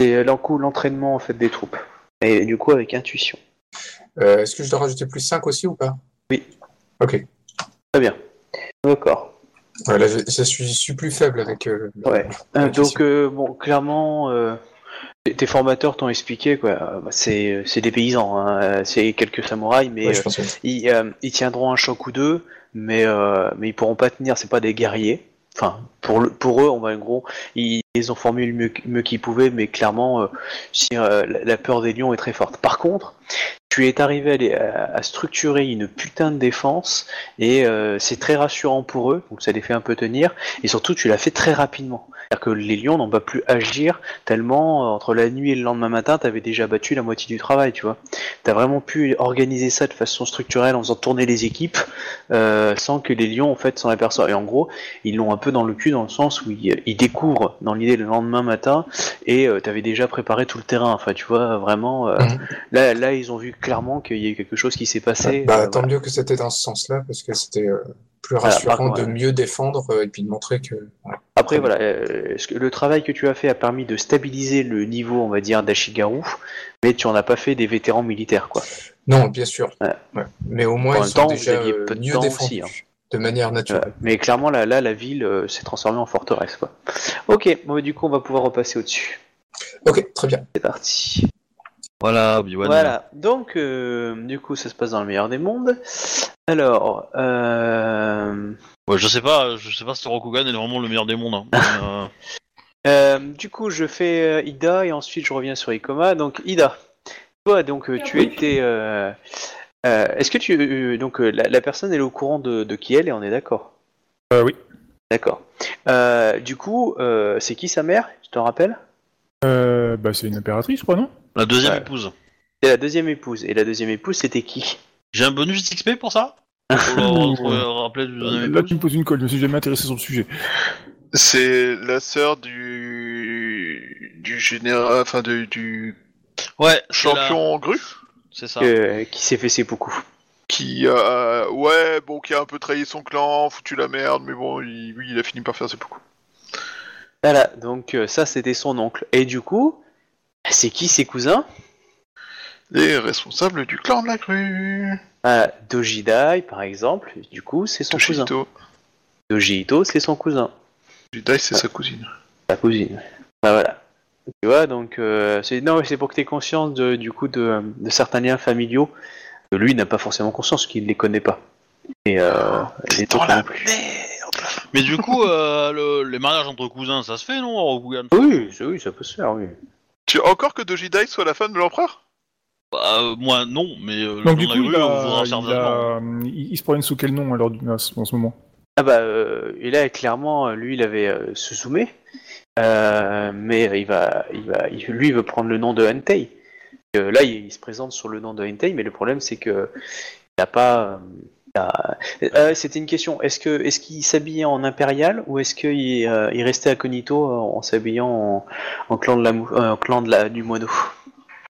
C'est l'encoup, l'entraînement en fait des troupes. Et du coup, avec intuition. Euh, est-ce que je dois rajouter plus 5 aussi ou pas? Oui. Ok. Très bien. D'accord. Voilà, je, suis, plus faible avec. euh, Ouais. Euh, donc, euh, bon, clairement, euh, tes- formateurs t'ont expliqué, quoi. Bah, c'est, des paysans, hein. C'est quelques samouraïs, mais Ouais, euh, pense que- ils, euh, ils tiendront un choc ou deux, mais, euh, mais ils pourront pas tenir, c'est pas des guerriers. Enfin, pour, le, pour eux, on va en gros, ils, ils ont formé le mieux, mieux qu'ils pouvaient, mais clairement, euh, si, la, la peur des lions est très forte. Par contre, tu es arrivé à, à- à structurer une putain de défense, et c'est très rassurant pour eux, donc ça les fait un peu tenir, et surtout, tu l'as fait très rapidement. C'est-à-dire que les lions n'ont pas plus agir tellement, euh, entre la nuit et le lendemain matin, t'avais déjà battu la moitié du travail, tu vois. T'as vraiment pu organiser ça de façon structurelle en faisant tourner les équipes euh, sans que les lions en fait s'en aperçoivent. Et en gros, ils l'ont un peu dans le cul dans le sens où ils, ils découvrent dans l'idée le lendemain matin et euh, t'avais déjà préparé tout le terrain. Enfin, tu vois vraiment. euh, Mhm. Là, là, ils ont vu clairement qu'il y a eu quelque chose qui s'est passé. Bah, euh, tant voilà. mieux que c'était dans ce sens-là, parce que c'était euh, plus rassurant contre, de ouais. mieux défendre euh, et puis de montrer que. ouais. Après, voilà, euh, le travail que tu as fait a permis de stabiliser le niveau, on va dire, d'Ashigaru, mais tu en as pas fait des vétérans militaires, quoi. Non, bien sûr. Ouais. Ouais. Mais au moins, En ils sont temps, déjà euh, peu de mieux temps défendus aussi, hein. de manière naturelle. Mais clairement, là, là, la ville euh, s'est transformée en forteresse, quoi. Ok, bon, bah, du coup, on va pouvoir repasser au-dessus. Ok, très bien. C'est parti. Voilà, Obi-Wan. Voilà, donc, euh, du coup, ça se passe dans le meilleur des mondes. Alors, euh, Ouais, je sais pas, je sais pas si Rokugan est vraiment le meilleur des mondes. hein. Euh, euh, du coup, je fais euh, Ida et ensuite je reviens sur Ikoma. Donc, Ida, toi, donc, euh, tu étais. euh, euh, Est-ce que tu. euh, donc, euh, la, la personne elle est au courant de, de qui elle est, on est d'accord? Euh, oui. D'accord. Euh, du coup, euh, c'est qui sa mère? Tu te rappelles? Euh, bah, c'est une impératrice, je crois, non la deuxième Ouais. épouse. C'est la deuxième épouse. Et la deuxième épouse, c'était qui? J'ai un bonus XP pour ça? Pour le re- rappeler du deuxième Là, épouse tu me poses une colle, je me suis jamais intéressé sur le sujet. C'est la sœur du du général, enfin de- du Ouais, c'est la- champion grue C'est ça. euh, Qui s'est fait ses beaucoup qui a ouais bon qui a un peu trahi son clan, foutu la merde, mais bon il, oui il a fini par faire ses beaucoup. Voilà, donc euh, ça, c'était son oncle. Et du coup, c'est qui ses cousins? Les responsables du clan de la grue. Ah, Dojidai, par exemple, du coup, c'est son cousin. Doji Ito, c'est son cousin. Jidai c'est sa cousine. Sa cousine. Bah voilà. Tu vois, donc, euh, c'est non, c'est pour que tu aies conscience de, du coup de, de certains liens familiaux que lui n'a pas forcément conscience, qu'il ne les connaît pas. Et, euh, non plus. merde. Mais du coup, euh, le- les mariages entre cousins, ça se fait, non, Rokugan Oui, ça- oui, ça peut se faire, oui. Tu veux encore que Doji Dai soit la femme de l'empereur? Bah, euh, moi, non, mais euh, Donc le du clan coup, de il, grue a- il, certainement. a- il- il se promène sous quel nom alors du- en ce en ce moment? Ah bah, euh, et là, clairement, lui, il avait euh, Suzume, euh, mais il va, il va, il- lui, il veut prendre le nom de Hentei. Euh, là, il, il se présente sur le nom de Hentei, mais le problème, c'est que il n'a pas. euh, Euh, C'était une question. Est-ce que, est-ce qu'il s'habillait en impérial ou est-ce qu'il euh, il restait incognito en, en s'habillant en, en clan de la, euh, en clan de la, du moineau?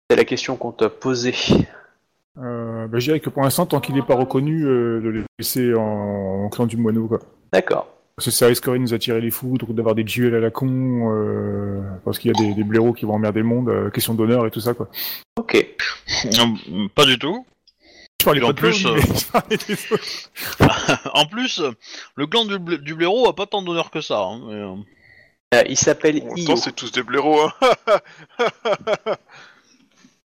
C'est la question qu'on t'a posée. euh, bah, Je dirais que pour l'instant, tant qu'il n'est pas reconnu, euh, de le laisser en, en clan du moineau. Quoi. D'accord. Parce que ça risquerait de nous attirer les foudres, d'avoir des duels à la con, euh, parce qu'il y a des, des blaireaux qui vont emmerder le monde, euh, question d'honneur et tout ça. quoi. Ok. Euh, Pas du tout. Je parlais Et en pas de plus, Blaireau, euh, en plus, le clan du, blaireau a pas tant d'honneur que ça. hein, mais, euh, Euh, il s'appelle Io. c'est tous des blaireaux, hein.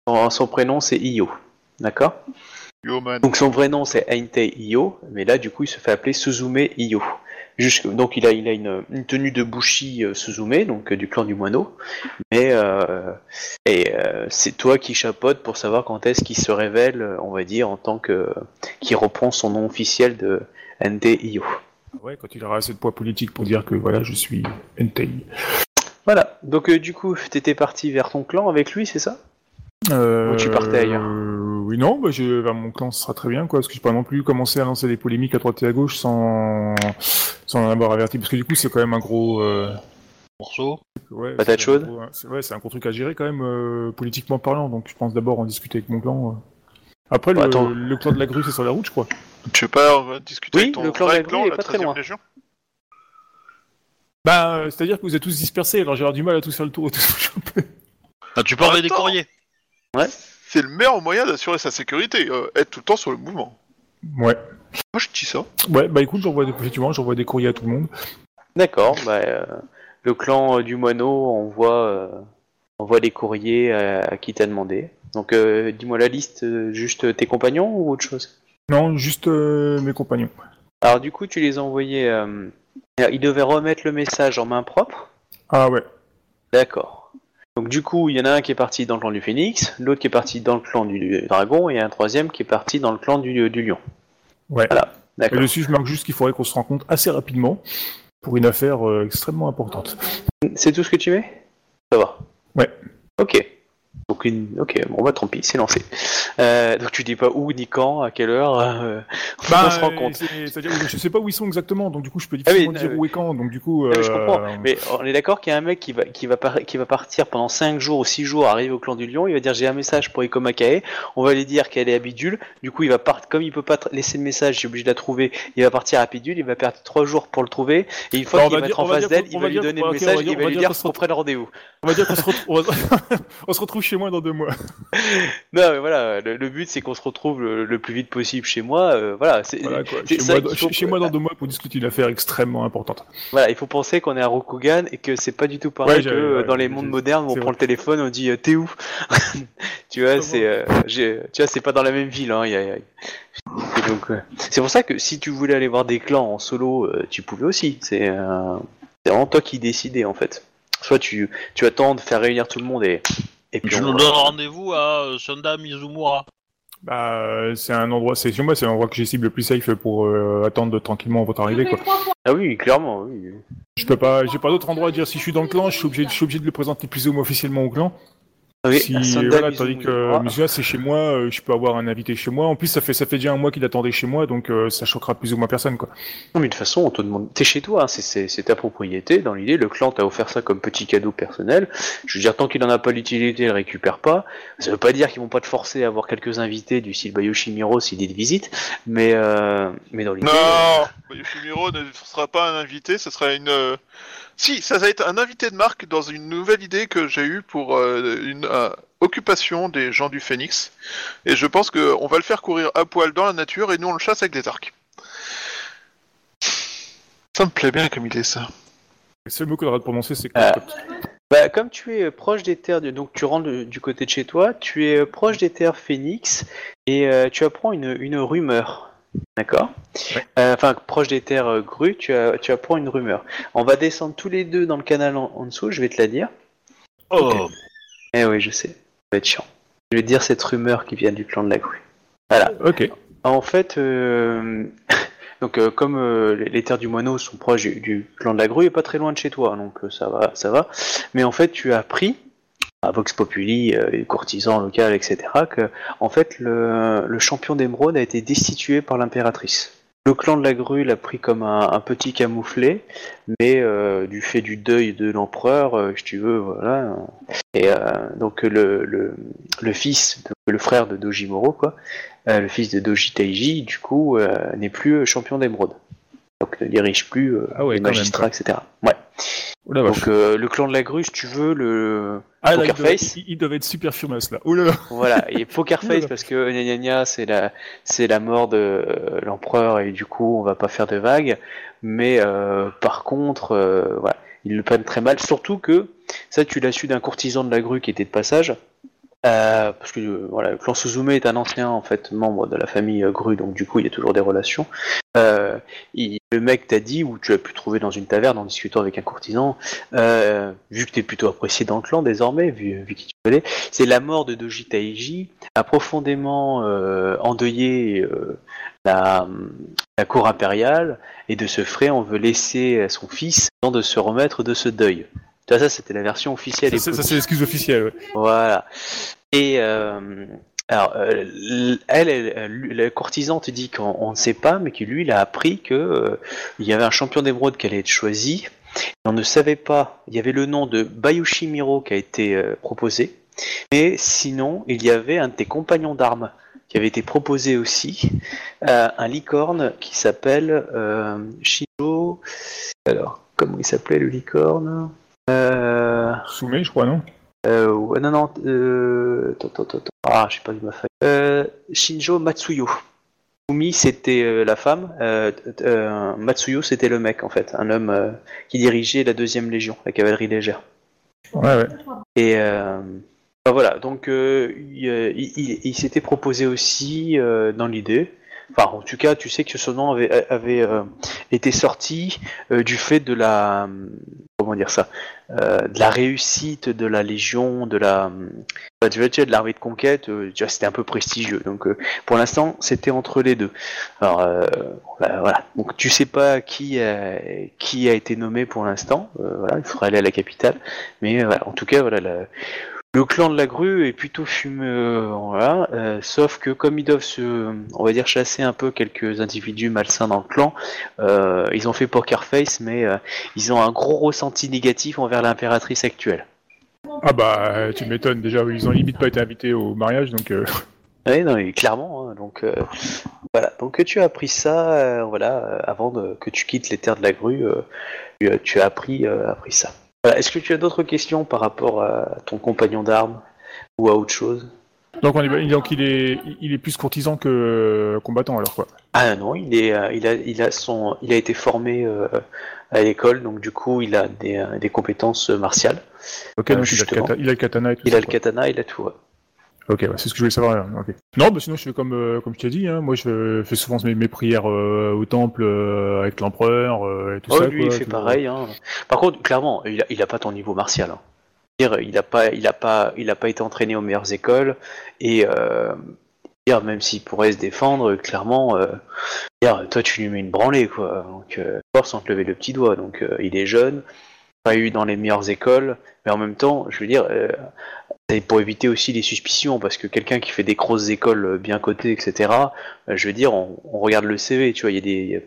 Son- Son prénom, c'est Io. D'accord? Donc son vrai nom c'est Aintei Io, mais là du coup il se fait appeler Suzume Io. Jusque- donc il a, il a une, une tenue de Bushi euh, Suzume, donc euh, du clan du moineau, mais euh, et c'est toi qui chapeaute pour savoir quand est-ce qu'il se révèle, on va dire, en tant que qui reprend son nom officiel de Aintei Io. Ouais, quand il aura assez de poids politique pour dire que voilà, je suis Entei. Voilà. Donc euh, du coup t'étais parti vers ton clan avec lui, c'est ça? Euh, Ou tu partais ailleurs? Oui, non, bah, je, vers mon clan, ce sera très bien, quoi, parce que je peux pas non plus commencer à lancer des polémiques à droite et à gauche sans, sans en avoir averti, parce que du coup, c'est quand même un gros. Euh, morceau. ouais, Patate c'est un chaude gros- c'est- Ouais, c'est un gros truc à gérer quand même, euh, politiquement parlant, donc je pense d'abord en discuter avec mon clan. euh. Après, Bah, le, clan de la grue, c'est sur la route, je crois. Tu veux pas discuter Oui, avec ton le clan de la grue clan, est la pas très 13e loin. Légion? Bah, c'est-à-dire que vous êtes tous dispersés, alors j'ai du mal à tous faire le tour et tout. Ah, tu peux envoyer des courriers. C'est le meilleur moyen d'assurer sa sécurité, euh, être tout le temps sur le mouvement. ouais. Moi, je dis ça. Ouais, bah écoute, j'envoie des, effectivement, j'envoie des courriers à tout le monde. D'accord. Bah, euh, le clan euh, du moineau envoie, euh, envoie les courriers à, à qui t'a demandé. Donc euh, dis-moi la liste, juste tes compagnons ou autre chose? Non, juste euh, mes compagnons. Alors du coup tu les as envoyés, euh, ils devaient remettre le message en main propre? Ah ouais. D'accord. Donc du coup il y en a un qui est parti dans le clan du phénix, l'autre qui est parti dans le clan du dragon et un troisième qui est parti dans le clan du, du lion. Ouais. Voilà. Et dessus, je marque juste qu'il faudrait qu'on se rencontre assez rapidement pour une affaire euh, extrêmement importante. C'est tout ce que tu mets? Ça va. Ouais. Ok. Donc une... Ok, bon bah tant pis, c'est lancé. Euh, donc tu dis pas où ni quand, à quelle heure, euh, on se rend euh, compte. c'est- c'est-à-dire, je sais pas où ils sont exactement, donc du coup, je peux Ah difficilement euh, dire où et quand. Donc du coup, mais je euh, comprends. Mais on est d'accord qu'il y a un mec qui va, qui va, par- qui va partir pendant 5 jours ou 6 jours, arriver au clan du lion, il va dire j'ai un message pour Eko Makae, on va lui dire qu'elle est à Bidule, du coup il va partir, comme il peut pas laisser le message, j'ai obligé de la trouver, il va partir à Bidule, il va perdre 3 jours pour le trouver, et une fois Bah, qu'il va être en face d'elle, il va lui donner le message, dire- il va lui dire qu'on prenne rendez-vous. on va dire qu'on se, retrouve, chez moi dans deux mois. Non mais voilà, le, le but c'est qu'on se retrouve le, le plus vite possible chez moi, euh, voilà, c'est, Voilà, quoi. Chez, moi, qu'il faut- chez- chez moi dans deux mois pour discuter d'une affaire extrêmement importante. Voilà, il faut penser qu'on est à Rokugan et que c'est pas du tout pareil Ouais, que ouais, dans les mondes modernes où on prend vrai. le téléphone, on dit euh, t'es où? Tu vois, c'est euh, tu vois, c'est pas dans la même ville. Hein, y a- y a- et donc, euh, c'est pour ça que si tu voulais aller voir des clans en solo, tu pouvais aussi. C'est c'est vraiment toi qui décidais en fait. Soit tu, tu attends de faire réunir tout le monde et et puis Tu on- nous donnes rendez-vous à euh, Sunda Mizumura. Bah, euh, c'est un endroit, c'est chez moi, c'est l'endroit que j'estime le plus safe pour euh, attendre tranquillement votre arrivée, quoi. Ah oui, clairement, oui. Je peux pas, j'ai pas d'autre endroit à dire. Si je suis dans le clan, je suis obligé, je suis obligé de le présenter plus ou moins officiellement au clan. Ah oui, si, voilà, tandis que Ah, Musia, c'est chez moi, euh, je peux avoir un invité chez moi. En plus, ça fait, ça fait déjà un mois qu'il attendait chez moi, donc euh, ça choquera plus ou moins personne, quoi. Non, mais de toute façon, on te demande. T'es chez toi, hein, c'est- c'est c'est ta propriété. Dans l'idée, le clan t'a offert ça comme petit cadeau personnel. Je veux dire, tant qu'il en a pas l'utilité, il le récupère pas. Ça veut pas dire qu'ils vont pas te forcer à avoir quelques invités du style Bayoshimiro s'il est de visite, mais euh, mais dans l'idée. Non bah, Yoshimiro ne sera pas un invité, ce sera une... Si, ça va être un invité de marque dans une nouvelle idée que j'ai eue pour euh, une euh, occupation des gens du Phénix. Et je pense qu'on va le faire courir à poil dans la nature et nous on le chasse avec des arcs. Ça me plaît bien comme idée ça. Le seul mot qu'on aura de prononcer, c'est Euh. Bah, comme tu es proche des terres, de- donc tu rentres de- du côté de chez toi, tu es proche des terres Phoenix et euh, tu apprends une, une rumeur. D'accord. Ouais. Euh, Enfin, proche des terres euh, grues, tu, as, tu apprends une rumeur. On va descendre tous les deux dans le canal en, en dessous, je vais te la dire. Oh, Eh oui, je sais. Ça va être chiant. Je vais te dire cette rumeur qui vient du clan de la grue. Voilà. Ok. En fait, euh, donc euh, comme euh, les- terres du moineau sont proches du, du clan de la grue et pas très loin de chez toi, donc euh, ça va, ça va. Mais en fait, tu as appris Vox Populi, euh, les courtisans locaux, etc., que en fait le, champion d'émeraude a été destitué par l'impératrice. Le clan de la grue l'a pris comme un, petit camouflé, mais euh, du fait du deuil de l'empereur, euh, si tu veux, voilà. Et euh, donc le, fils, le frère de Dojimoro, quoi, euh, le fils de Doji Taiji, du coup, euh, n'est plus euh, champion d'émeraude. Ne dirige plus euh, Ah ouais, les même, magistrats, etc. Ouais. Oh. Donc euh, le clan de la grue, si tu veux, le ah, là, ils Poker doivent, Face. ils, ils doivent être super fumas là. Oh là là. voilà, et Poker Face Oula. parce que gna gna gna, c'est la c'est la mort de euh, l'empereur et du coup on va pas faire de vagues. Mais euh, par contre, voilà, ils le prennent très mal. Surtout que ça, tu l'as su d'un courtisan de la grue qui était de passage. Euh, parce que euh, voilà, le clan Suzume est un ancien en fait membre de la famille euh, Grue, donc du coup il y a toujours des relations. Il- le mec t'a dit, ou tu as pu trouver dans une taverne en discutant avec un courtisan, vu que tu es plutôt apprécié dans le clan désormais, vu, qui tu connais, c'est la mort de Doji Taiji a profondément endeuillé la, la cour impériale, et de ce fait on veut laisser à son fils le temps de se remettre de ce deuil. Tu vois, ça c'était la version officielle. Ça, et c'est l'excuse officielle. Ouais. voilà. Et euh, alors, euh, elle, la courtisan te dit qu'on on ne sait pas, mais que lui, il a appris que euh, il y avait un champion d'émeraude qui allait être choisi. On ne savait pas. Il y avait le nom de Bayushi Miro qui a été euh, proposé, mais sinon, il y avait un de tes compagnons d'armes qui avait été proposé aussi, euh, un licorne qui s'appelle euh, Shijo. Alors, comment il s'appelait le licorne? Euh, Soumé, je crois, non euh, ouais, non, non, euh... attends, attends, attends. Ah, je sais pas vu ma feuille. Euh, Shinjo Matsuyo. Fumi, c'était euh, la femme. Euh, euh, Matsuyo, c'était le mec, en fait. Un homme qui dirigeait la deuxième légion, la cavalerie légère. Ouais, ouais. Et voilà, donc il, il- il- s'était proposé aussi dans l'idée. Enfin, en tout cas, tu sais que ce nom avait, euh, été sorti euh, du fait de la comment dire ça, euh, de la réussite de la Légion, de la bah, de l'armée de conquête. c'était un peu prestigieux. Donc, pour l'instant, c'était entre les deux. Alors voilà. Donc, tu sais pas qui a, été nommé pour l'instant. Voilà, il faudra aller à la capitale. Mais en tout cas, voilà, la- le clan de la grue est plutôt fumeux, voilà, euh, sauf que comme ils doivent se, on va dire, chasser un peu quelques individus malsains dans le clan, euh, ils ont fait poker face, mais euh, ils ont un gros ressenti négatif envers l'impératrice actuelle. Ah bah, tu m'étonnes. Déjà, ils ont limite pas été invités au mariage, donc. euh, Oui, non, mais clairement. hein, donc euh, voilà. Donc tu as appris ça, voilà, avant de- que tu quittes les terres de la grue, tu, as- tu as appris, appris ça. Voilà. Est-ce que tu as d'autres questions par rapport à ton compagnon d'armes ou à autre chose? Donc, on est... donc il, est... il est plus courtisan que euh, combattant, alors quoi. Ah non, il est, euh, il a, il a son, il a été formé euh, à l'école, donc du coup il a des, des compétences martiales. Ok, Euh, donc il a, le justement. kata- il a le katana et tout Il ça. a le quoi. katana, il a tout. ouais. Ok, ouais, c'est ce que je voulais savoir. hein, ok. Non, bah sinon je fais comme euh, comme je t'ai dit. Hein, moi, je fais souvent mes, mes prières euh, au temple euh, avec l'empereur euh, et tout Oh, ça. lui quoi, il fait tout- pareil. Hein. Par contre, clairement, il a, il a pas ton niveau martial. Hein. Il a pas, il a pas, il a pas été entraîné aux meilleures écoles et euh, même s'il pourrait se défendre, clairement, euh, toi tu lui mets une branlée quoi. Donc euh, force sans te lever le petit doigt. Donc euh, il est jeune, pas eu dans les meilleures écoles, mais en même temps, je veux dire, euh, c'est pour éviter aussi les suspicions, parce que quelqu'un qui fait des grosses écoles euh, bien cotées, etc. euh, je veux dire, on, on regarde le CV, tu vois, il y a des, il y a-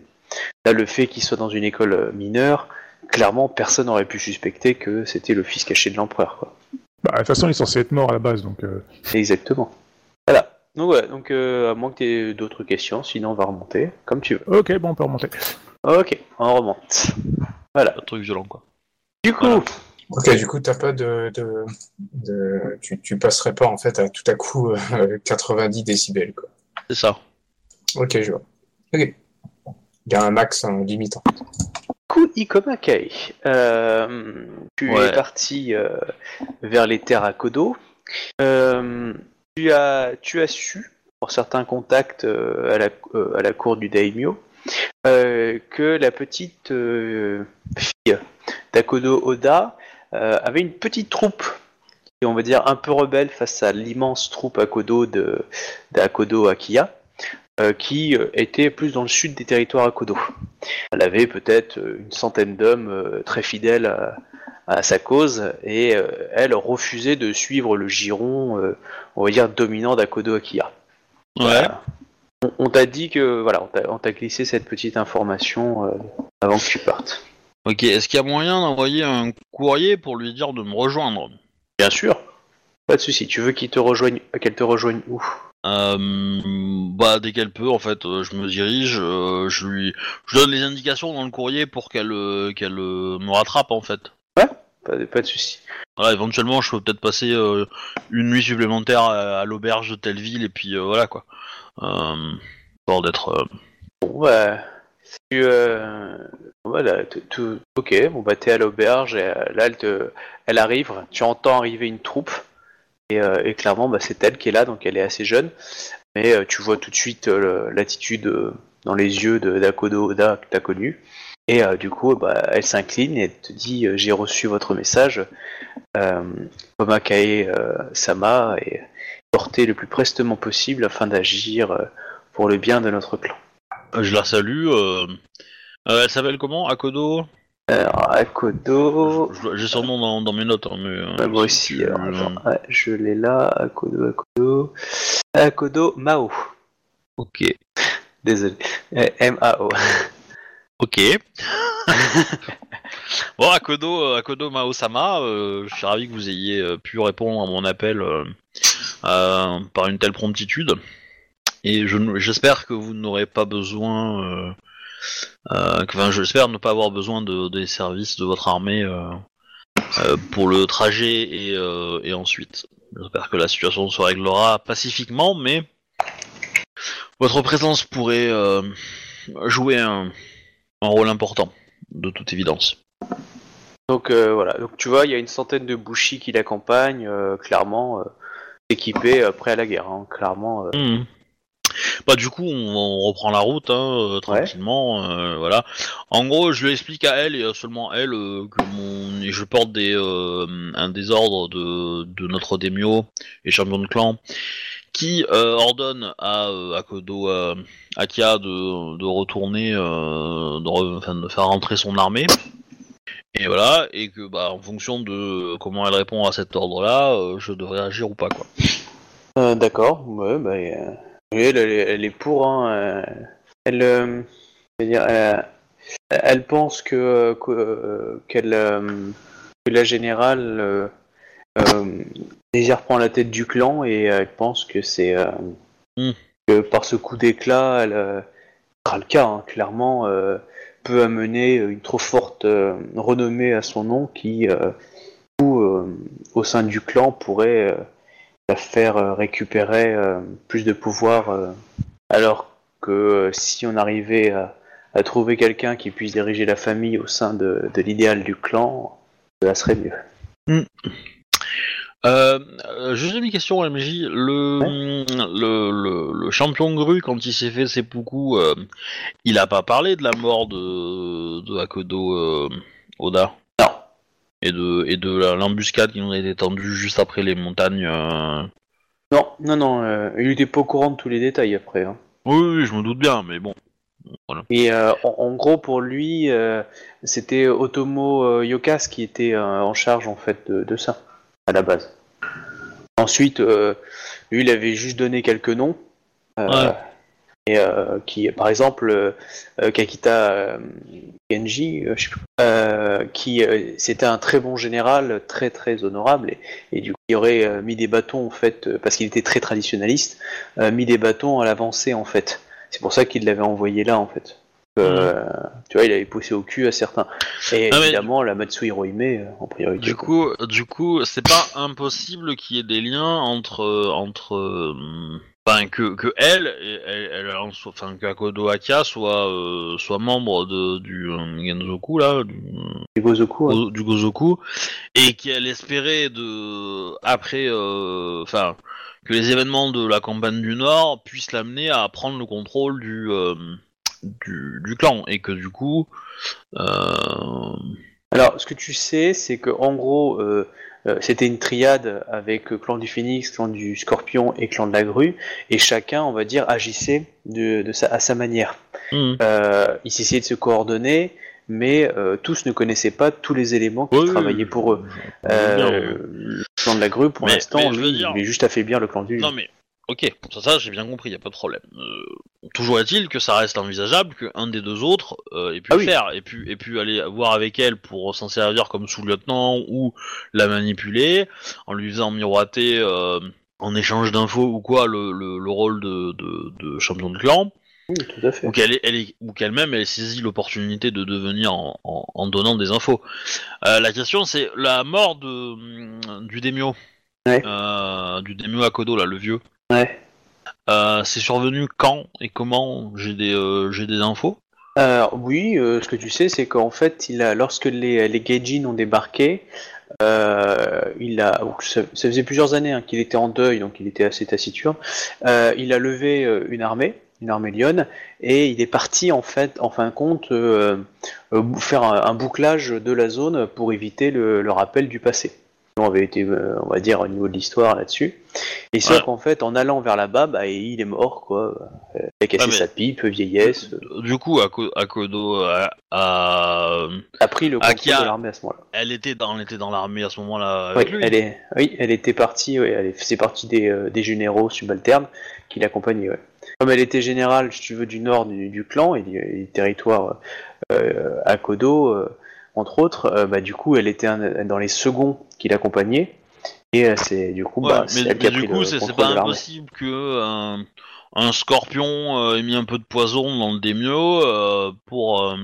là le fait qu'il soit dans une école mineure, clairement personne n'aurait pu suspecter que c'était le fils caché de l'empereur, quoi. Bah, de toute façon, il est censé être mort à la base, donc. euh, Exactement. Voilà. Donc voilà, donc euh, à moins que tu aies d'autres questions, sinon on va remonter, comme tu veux. Ok, bon, on peut remonter. Ok, on remonte. Voilà. Un truc violent, quoi. Du coup, Voilà. Ok, du coup, t'as pas de, de, de tu, tu passerais pas en fait à tout à coup euh, 90 décibels quoi. C'est ça. Ok, je vois. Ok. Il y a un max en limitant. coup Ikomakei, euh, tu Ouais. es parti euh, vers les terres à Kodo. Euh, tu as, tu as su pour certains contacts euh, à, la, euh, à la cour du daimyo, euh, que la petite euh, fille d'Akodo Oda euh, avait une petite troupe, et on va dire un peu rebelle face à l'immense troupe Akodo de d'Akodo Akiya, euh, qui euh, était plus dans le sud des territoires Akodo. Elle avait peut-être euh, une centaine d'hommes euh, très fidèles à, à sa cause, et euh, elle refusait de suivre le giron, euh, on va dire, dominant d'Akodo Akiya. Ouais. On, on t'a dit que, voilà, on t'a- glissé cette petite information euh, avant que tu partes. Ok, est-ce qu'il y a moyen d'envoyer un courrier pour lui dire de me rejoindre? Bien sûr. Pas de souci. Tu veux qu'il te rejoigne, qu'elle te rejoigne où? Euh, Bah dès qu'elle peut, en fait, euh, je me dirige, euh, je lui, je donne les indications dans le courrier pour qu'elle, qu'elle me rattrape en fait. pas, de- pas de souci. Voilà, éventuellement, je peux peut-être passer une nuit supplémentaire à, à l'auberge de telle ville et puis voilà quoi. Euh, histoire d'être. euh, Bon bah, tu, euh, voilà, t- tout, ok. Bon bah t'es à l'auberge et euh, là elle te, elle arrive. Tu entends arriver une troupe et, euh, clairement bah c'est elle qui est là, donc elle est assez jeune. Mais euh, tu vois tout de suite euh, l'attitude euh, dans les yeux d'Akodo Oda que t'as connu. Et euh, du coup, bah, elle s'incline et te dit euh, J'ai reçu votre message, euh, Omakae euh, Sama, et portez le plus prestement possible afin d'agir euh, pour le bien de notre clan. Je la salue. euh, euh, elle s'appelle comment Akodo? Alors, Akodo. J'ai son nom dans, dans mes notes. hein, mais, euh, Ouais, moi si aussi, alors, ouais, je l'ai là, Akodo, Akodo. Akodo Mao. Ok. Désolé. Euh, M-A-O. Ok. bon, Akodo, euh, Akodo Mao-sama, euh, je suis ravi que vous ayez euh, pu répondre à mon appel euh, euh, par une telle promptitude. Et j'espère que vous n'aurez pas besoin, euh, euh, enfin, j'espère ne pas avoir besoin de, des services de votre armée euh, euh, pour le trajet et, euh, ensuite. J'espère que la situation se réglera pacifiquement, mais votre présence pourrait euh, jouer un, rôle important, de toute évidence. Donc euh, voilà, donc tu vois, il y a une centaine de bouchis qui l'accompagnent, euh, clairement, euh, équipés euh, à la guerre, hein, clairement. euh. Mhm. Bah du coup, on, on reprend la route hein, euh, tranquillement, euh, voilà. En gros, je lui explique à elle et à seulement elle euh, que mon, et je porte des un désordre de, de notre démio et champion de clan qui ordonne à euh, Akodo euh, Akia de, de retourner, de, re- enfin, de faire rentrer son armée. Et voilà, et que bah en fonction de comment elle répond à cet ordre-là, euh, je devrais agir ou pas quoi. Euh, D'accord, ouais, bah, euh, oui, elle, elle est- elle est pour, hein, euh, elle, euh, dire, elle, elle pense que, euh, que, euh, qu'elle, euh, que la générale euh, euh, désire prendre la tête du clan et euh, elle pense que c'est euh, Hmm. que par ce coup d'éclat, elle euh, sera le cas, hein, clairement, euh, peut amener une trop forte euh, renommée à son nom qui, euh, ou, euh, au sein du clan, pourrait euh, la faire euh, récupérer euh, plus de pouvoir, euh, alors que euh, si on arrivait à, trouver quelqu'un qui puisse diriger la famille au sein de, l'idéal du clan, cela serait mieux. Euh, euh, juste une question, MJ. Le, le, le, le champion grue, quand il s'est fait ses poucous, euh, il a pas parlé de la mort de, de Akodo euh, Oda? Non. et de, et de la- l'embuscade qui nous a été tendue juste après les montagnes. euh. Non, non, non, euh, il était pas au courant de tous les détails après. hein. Oui, oui, je me doute bien, mais bon. Et euh, en, en gros, pour lui, euh, c'était Otomo euh, Yokas qui était euh, en charge en fait de, de ça, à la base. Ensuite, euh, lui, il avait juste donné quelques noms. euh, Ouais. Et euh, qui, par exemple, Kakita Genji, je sais plus, qui c'était un très bon général, très très honorable, et, et du coup, il aurait mis des bâtons en fait, parce qu'il était très traditionnaliste, mis des bâtons à l'avancée en fait. C'est pour ça qu'il l'avait envoyé là en fait. Euh, Tu vois, il avait poussé au cul à certains. Et Ah, mais- évidemment, la Matsu Hirohime euh, en priorité. Du quoi. coup, du coup, c'est pas impossible qu'il y ait des liens entre entre euh, enfin que que elle, elle, elle, en soit- enfin que Akodo Akia soit euh, soit membre de du euh, Genzoku là, du, Gozoku, hein. Go- du Gozoku, et qu'elle espérait de après, euh, enfin que les événements de la campagne du Nord puissent l'amener à prendre le contrôle du, euh, du, du clan et que du coup, euh, Alors, ce que tu sais, c'est que en gros, euh, euh, c'était une triade avec euh, clan du Phénix, clan du Scorpion et clan de la Grue, et chacun, on va dire, agissait de, de sa, à sa manière. hmm. Ils essayaient de se coordonner, mais tous ne connaissaient pas tous les éléments qui Oui, travaillaient oui, pour eux. bien, le clan de la Grue, pour l'instant, lui, dire- il voulait juste affaiblir le clan du. Non mais, ok, ça, ça j'ai bien compris, y a pas de problème. Euh, toujours est-il que ça reste envisageable qu'un des deux autres euh, ait pu Ah le oui. faire, et pu, et pu aller voir avec elle pour s'en servir comme sous-lieutenant ou la manipuler, en lui faisant miroiter euh, en échange d'infos ou quoi le, le, le rôle de, de, de champion de clan, Oui, tout à fait. ou qu'elle est- elle est- ou qu'elle-même elle saisit l'opportunité de devenir en, en, en donnant des infos. Euh, la question c'est la mort de du Demio, Ouais. euh, du Demio Akodo là, le vieux. Ouais. Euh, c'est survenu quand et comment J'ai des euh, j'ai des infos? Alors, oui, euh, ce que tu sais, c'est qu'en fait, il a, lorsque les, les Gaijin ont débarqué, euh, il a, ça, ça faisait plusieurs années hein, qu'il était en deuil, donc il était assez taciturne. Euh, il a levé une armée, une armée lyonne, et il est parti en fait, en fin de compte, faire un, un bouclage de la zone pour éviter le, le rappel du passé. On avait été, euh, on va dire, au niveau de l'histoire là-dessus. Et c'est Ouais. qu'en fait, en allant vers là-bas, bah, il est mort, quoi. Il a cassé Ouais, sa pipe, vieillesse. Du coup, Ako- Akodo a, a- a pris le contrôle de l'armée à ce moment-là. elle était dans elle était dans l'armée à ce moment-là elle est, oui, elle était partie, oui, elle faisait partie des, euh, des généraux subalternes qui l'accompagnaient. ouais. Comme elle était générale, si tu veux, du nord du, du clan et du, territoire euh, à Kodo, euh, entre autres, euh, bah, du coup, elle était un- dans les seconds qui l'accompagnaient. Et euh, c'est du coup, Ouais, bah, mais, c'est elle mais qui a du pris coup, c'est pas impossible que un, scorpion euh, ait mis un peu de poison dans le démio euh, pour euh,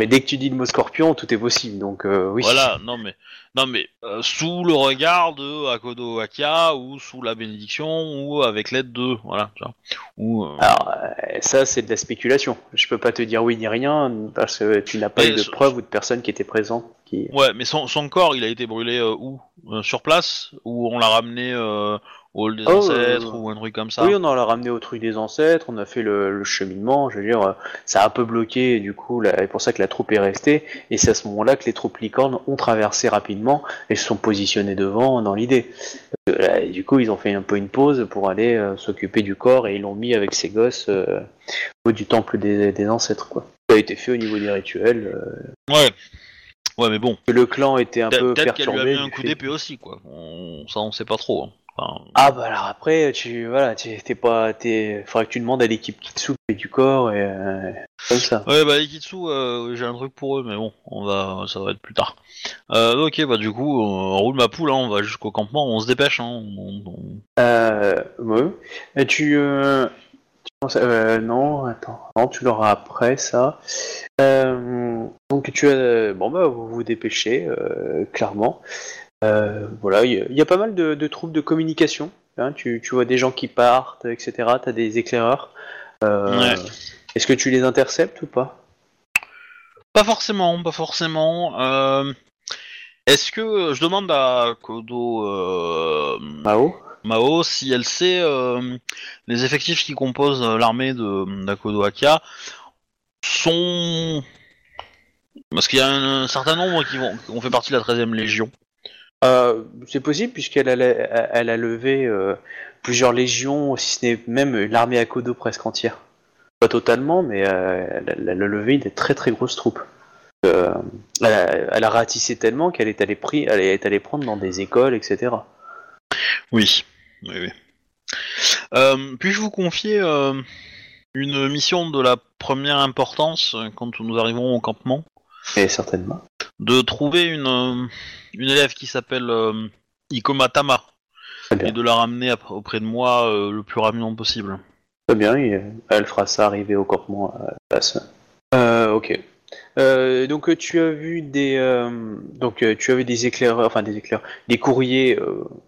Mais dès que tu dis le mot scorpion, tout est possible. Donc euh, oui. voilà. Non mais non mais euh, sous le regard de Akodo Akia ou sous la bénédiction ou avec l'aide de voilà. Tu vois. Ou euh, Alors euh, ça, c'est de la spéculation. Je peux pas te dire oui ni rien parce que tu n'as pas Mais eu de ce- preuves ou de personnes qui étaient présentes. Qui... Ouais, mais son, son corps, il a été brûlé euh, où? Euh, Sur place? Ou on l'a ramené euh, au hall des Oh, ancêtres euh, ou un truc comme ça Oui, on en l'a ramené au truc des ancêtres, on a fait le, le cheminement, je veux dire, euh, ça a un peu bloqué, et du coup, là, c'est pour ça que la troupe est restée, et c'est à ce moment-là que les troupes licornes ont traversé rapidement et se sont positionnées devant dans l'idée. Euh, là, du coup, ils ont fait un peu une pause pour aller euh, s'occuper du corps, et ils l'ont mis avec ses gosses euh, au niveau du temple des, des ancêtres, quoi. Ça a été fait au niveau des rituels. euh, Ouais. Ouais, mais bon. le clan était un Pe- peu Peut-être qu'elle lui a perturbé. mis un coup d'épée aussi, quoi. On... Ça, on sait pas trop. hein. Enfin, Ah bah alors après, tu voilà, tu t'es pas, t'es, faudrait que tu demandes à l'équipe Kitsu du corps et euh, comme ça. Ouais, bah, les Kitsu, euh, j'ai un truc pour eux, mais bon, on va, ça va être plus tard. Euh, ok, bah, du coup, on roule ma poule, hein, on va jusqu'au campement, on se dépêche, hein. on- on- Euh, ouais. Et tu, euh, tu penses, euh, non, attends, non, tu l'auras après ça. Euh, donc tu as, bon bah vous vous dépêchez, clairement. Euh, voilà, il y, a- il y a pas mal de, de troupes de communication. Hein, tu, tu vois des gens qui partent, etc. T'as des éclaireurs. Euh, Ouais. Est-ce que tu les interceptes ou pas? Pas forcément, pas forcément. Euh... Est-ce que je demande à Kodo euh, Mao? Mao si elle sait euh, les effectifs qui composent l'armée de d'Akodo Akia sont parce qu'il y a un, un certain nombre qui vont qui ont fait partie de la 13e légion. Euh, c'est possible puisqu'elle a, levé euh, plusieurs légions, si ce n'est même l'armée Akodo presque entière. Pas totalement, mais euh, elle, a- levé des très très grosses troupes. Elle, a, ratissé tellement qu'elle est allée elle est allée prendre dans des écoles, etc. Oui, oui, oui. Puis-je vous confier une mission de la première importance quand nous arriverons au campement? Et certainement. de trouver une, euh, une élève qui s'appelle euh, Ikoma Tama et de la ramener auprès de moi euh, le plus rapidement possible. Très bien, et, elle fera ça arriver au campement à la place. Ok. Donc tu as vu des donc tu as vu des éclaireurs, enfin des éclaireurs, des courriers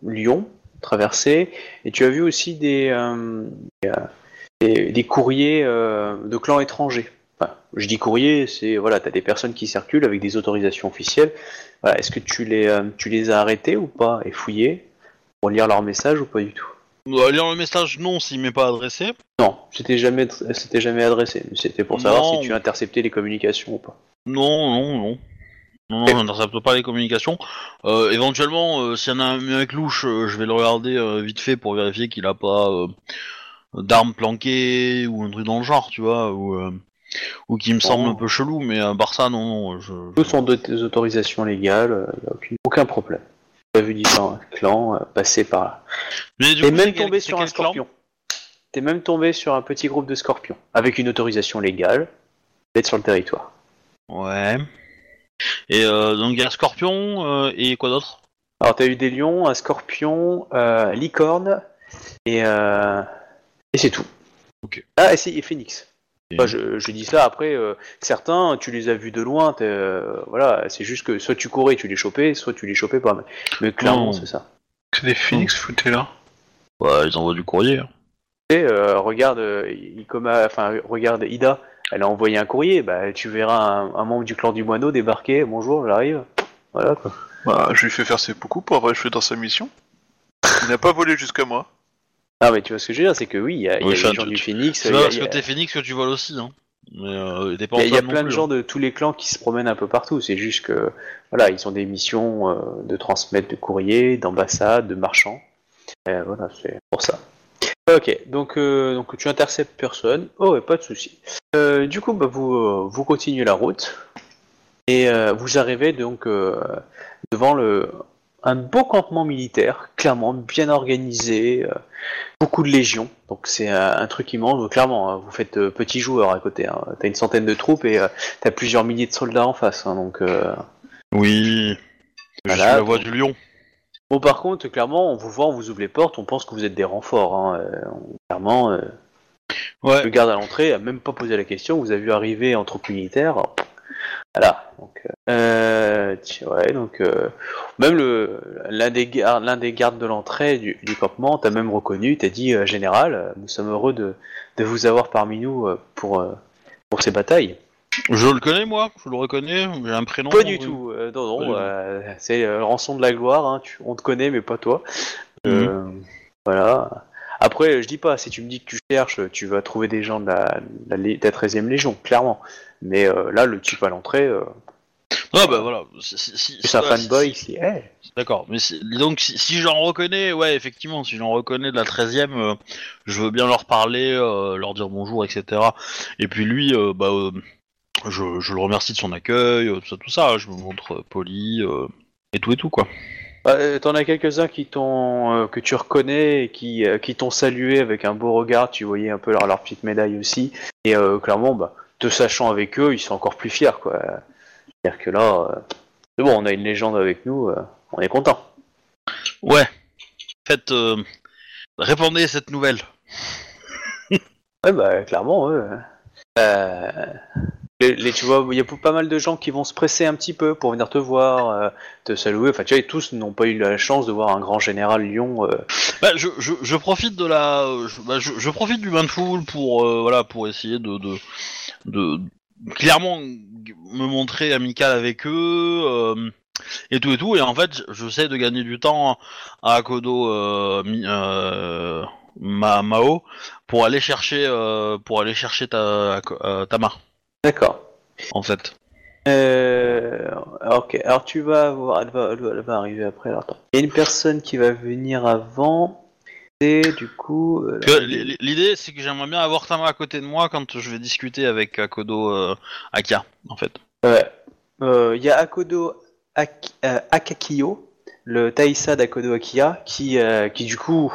Lyon traversés, et tu as vu aussi des des, des- courriers de clans étrangers. Enfin, je dis courrier, c'est voilà, t'as des personnes qui circulent avec des autorisations officielles. Voilà, est-ce que tu les euh, tu les as arrêtés ou pas et fouillés pour lire leurs messages ou pas du tout? Euh, lire le message, non, s'il m'est pas adressé. Non, c'était jamais, c'était jamais adressé. C'était pour savoir Non. si tu interceptais les communications ou pas. Non, non, non. Non, j'intercepte pas les communications. Euh, éventuellement, euh, s'il y en a un mec louche, euh, je vais le regarder vite fait pour vérifier qu'il a pas d'armes planquées ou un truc dans le genre, tu vois, ou, ou qui me semble un peu chelou, mais à part ça, non, non, je... Tous sont de tes autorisations légales, il n'y a aucune- aucun problème. As vu différents clans euh, passer par là. Mais du T'es coup, même c'est quel- tombé c'est sur un quel clan scorpion. T'es même tombé sur un petit groupe de scorpions, avec une autorisation légale d'être sur le territoire. Ouais. Et euh, donc il y a Scorpion euh, et quoi d'autre? Alors t'as eu des lions, un scorpion, euh, licorne, et, euh, et c'est tout. Ok. Ah, et, c'est- et phoenix. Et- Enfin, je, je dis ça après, euh, certains, tu les as vus de loin, t'es, euh, voilà, c'est juste que soit tu courais, tu les chopais, soit tu les chopais pas. Mais, mais clairement, c'est ça. Que des phoenix foutez là. Ouais, ils envoient du courrier. hein. Sais, euh, regarde, euh, Ikoma, enfin, regarde Ida, elle a envoyé un courrier, bah, tu verras un, un membre du clan du moineau débarquer, bonjour, j'arrive. Voilà quoi. Bah, je lui fais faire ses beaucoup pour avoir échoué dans sa mission. Il n'a pas volé jusqu'à moi. Ah, mais tu vois ce que je veux dire, c'est que oui, il y a, il y a Oui, les enfin, gens du Phoenix, C'est il y pas a- parce il y que a- t'es Phoenix que tu voles aussi, hein. Mais euh, Il y a, il y a Antoine non plein de gens hein. de tous les clans qui se promènent un peu partout. C'est juste que voilà, ils ont des missions euh, de transmettre de courriers, d'ambassades, de marchands. Et voilà, c'est pour ça. Ok, donc euh, donc tu interceptes personne. Oh, et pas de souci. Euh, du coup, bah, vous euh, vous continuez la route et euh, vous arrivez donc euh, devant le un beau campement militaire, clairement bien organisé, euh, beaucoup de légions. Donc c'est un, un truc immense. Donc, clairement, hein, vous faites euh, petit joueur à côté. Hein. T'as une centaine de troupes et euh, t'as plusieurs milliers de soldats en face. hein, donc Oui. Je Voilà, suis la voix du lion. bon, par contre, clairement, on vous voit, on vous ouvre les portes, on pense que vous êtes des renforts. On- clairement, Ouais. le garde à l'entrée a même pas posé la question. Vous avez vu arriver en troupe militaire. Voilà. Donc, euh, ouais, donc euh, même le l'un des gardes, l'un des gardes de l'entrée du, du campement t'a même reconnu, t'a dit euh, général, euh, nous sommes heureux de, de vous avoir parmi nous euh, pour euh, pour ces batailles. Je le connais, moi. Je le reconnais. J'ai un prénom. Pas du oui. tout. euh, non, non. euh, c'est euh, rançon de la gloire. Hein, tu- on te connaît, mais pas toi. Euh, Voilà. Après, je dis pas. Si tu me dis que tu cherches, tu vas trouver des gens de la, de la, de la 13e Légion, clairement. Mais euh, là, le type à l'entrée, euh, Ah bah voilà. Si, si, si- c'est un fanboy. hey. si- D'accord. Mais donc si, si j'en reconnais, ouais, effectivement, si j'en reconnais de la 13 e je veux bien leur parler, euh, leur dire bonjour, etc. Et puis lui, euh, bah, euh, je, je le remercie de son accueil, euh, tout ça, tout ça. Je me montre euh, poli euh, et tout et tout quoi. Bah, euh, T'en as quelques-uns qui t'ont, euh, que tu reconnais et qui, euh, qui t'ont salué avec un beau regard. Tu voyais un peu leur, leur petite médaille aussi. Et euh, clairement, bah, te sachant avec eux, ils sont encore plus fiers, quoi. C'est-à-dire que là, euh, c'est bon, on a une légende avec nous, euh, on est content. Ouais. Faites, euh, répondez à cette nouvelle. Ouais, bah, clairement, ouais. Euh, les, les- tu vois, il y a pas mal de gens qui vont se presser un petit peu pour venir te voir, euh, te saluer. Enfin, tu vois, tous n'ont pas eu la chance de voir un grand général Lyon. Bah, je, je, je profite de la, je, bah, je, je profite du bain de foule pour voilà pour essayer de, de de clairement me montrer amical avec eux euh, et tout et tout et en fait j'essaie de gagner du temps à Akodo euh, euh, Ma, Mao pour aller chercher euh, pour aller chercher ta Tama D'accord. en fait. Ok, alors tu vas avoir, elle va, elle va- elle va arriver après. alors attends. Il y a une personne qui va venir avant. Et du coup, euh, Que L'idée c'est que j'aimerais bien avoir Tama à côté de moi quand je vais discuter avec Akodo euh, Akia en fait. ouais. Euh, il y a Akodo Ak- euh, Akakio, le Taïsa d'Akodo Akia, qui, euh, qui du coup,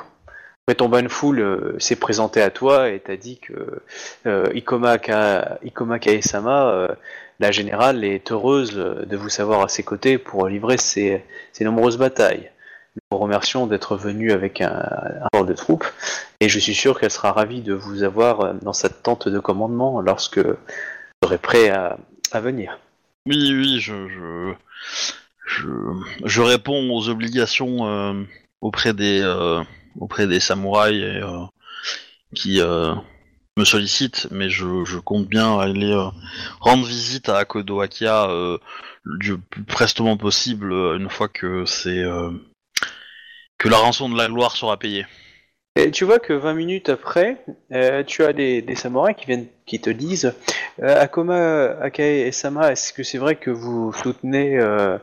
après ton ban full, euh, s'est présenté à toi et t'a dit que euh, Ikoma, Ka, Ikoma Kaesama, euh, la générale, est heureuse de vous savoir à ses côtés pour livrer ses, ses nombreuses batailles. Nous remercions d'être venu avec un, un corps de troupes et je suis sûr qu'elle sera ravie de vous avoir euh, dans sa tente de commandement lorsque vous serez prêt à, venir. Oui, oui, je, je, je, réponds aux obligations euh, auprès des euh, auprès des samouraïs qui me sollicitent, mais je, je compte bien aller rendre visite à Akodo Akia du plus prestement possible une fois que c'est que la rançon de la gloire sera payée. Et tu vois que 20 minutes après, euh, tu as des, des samouraïs qui viennent, qui te disent euh, Akoma, Akae et Sama, est-ce que c'est vrai que vous soutenez euh,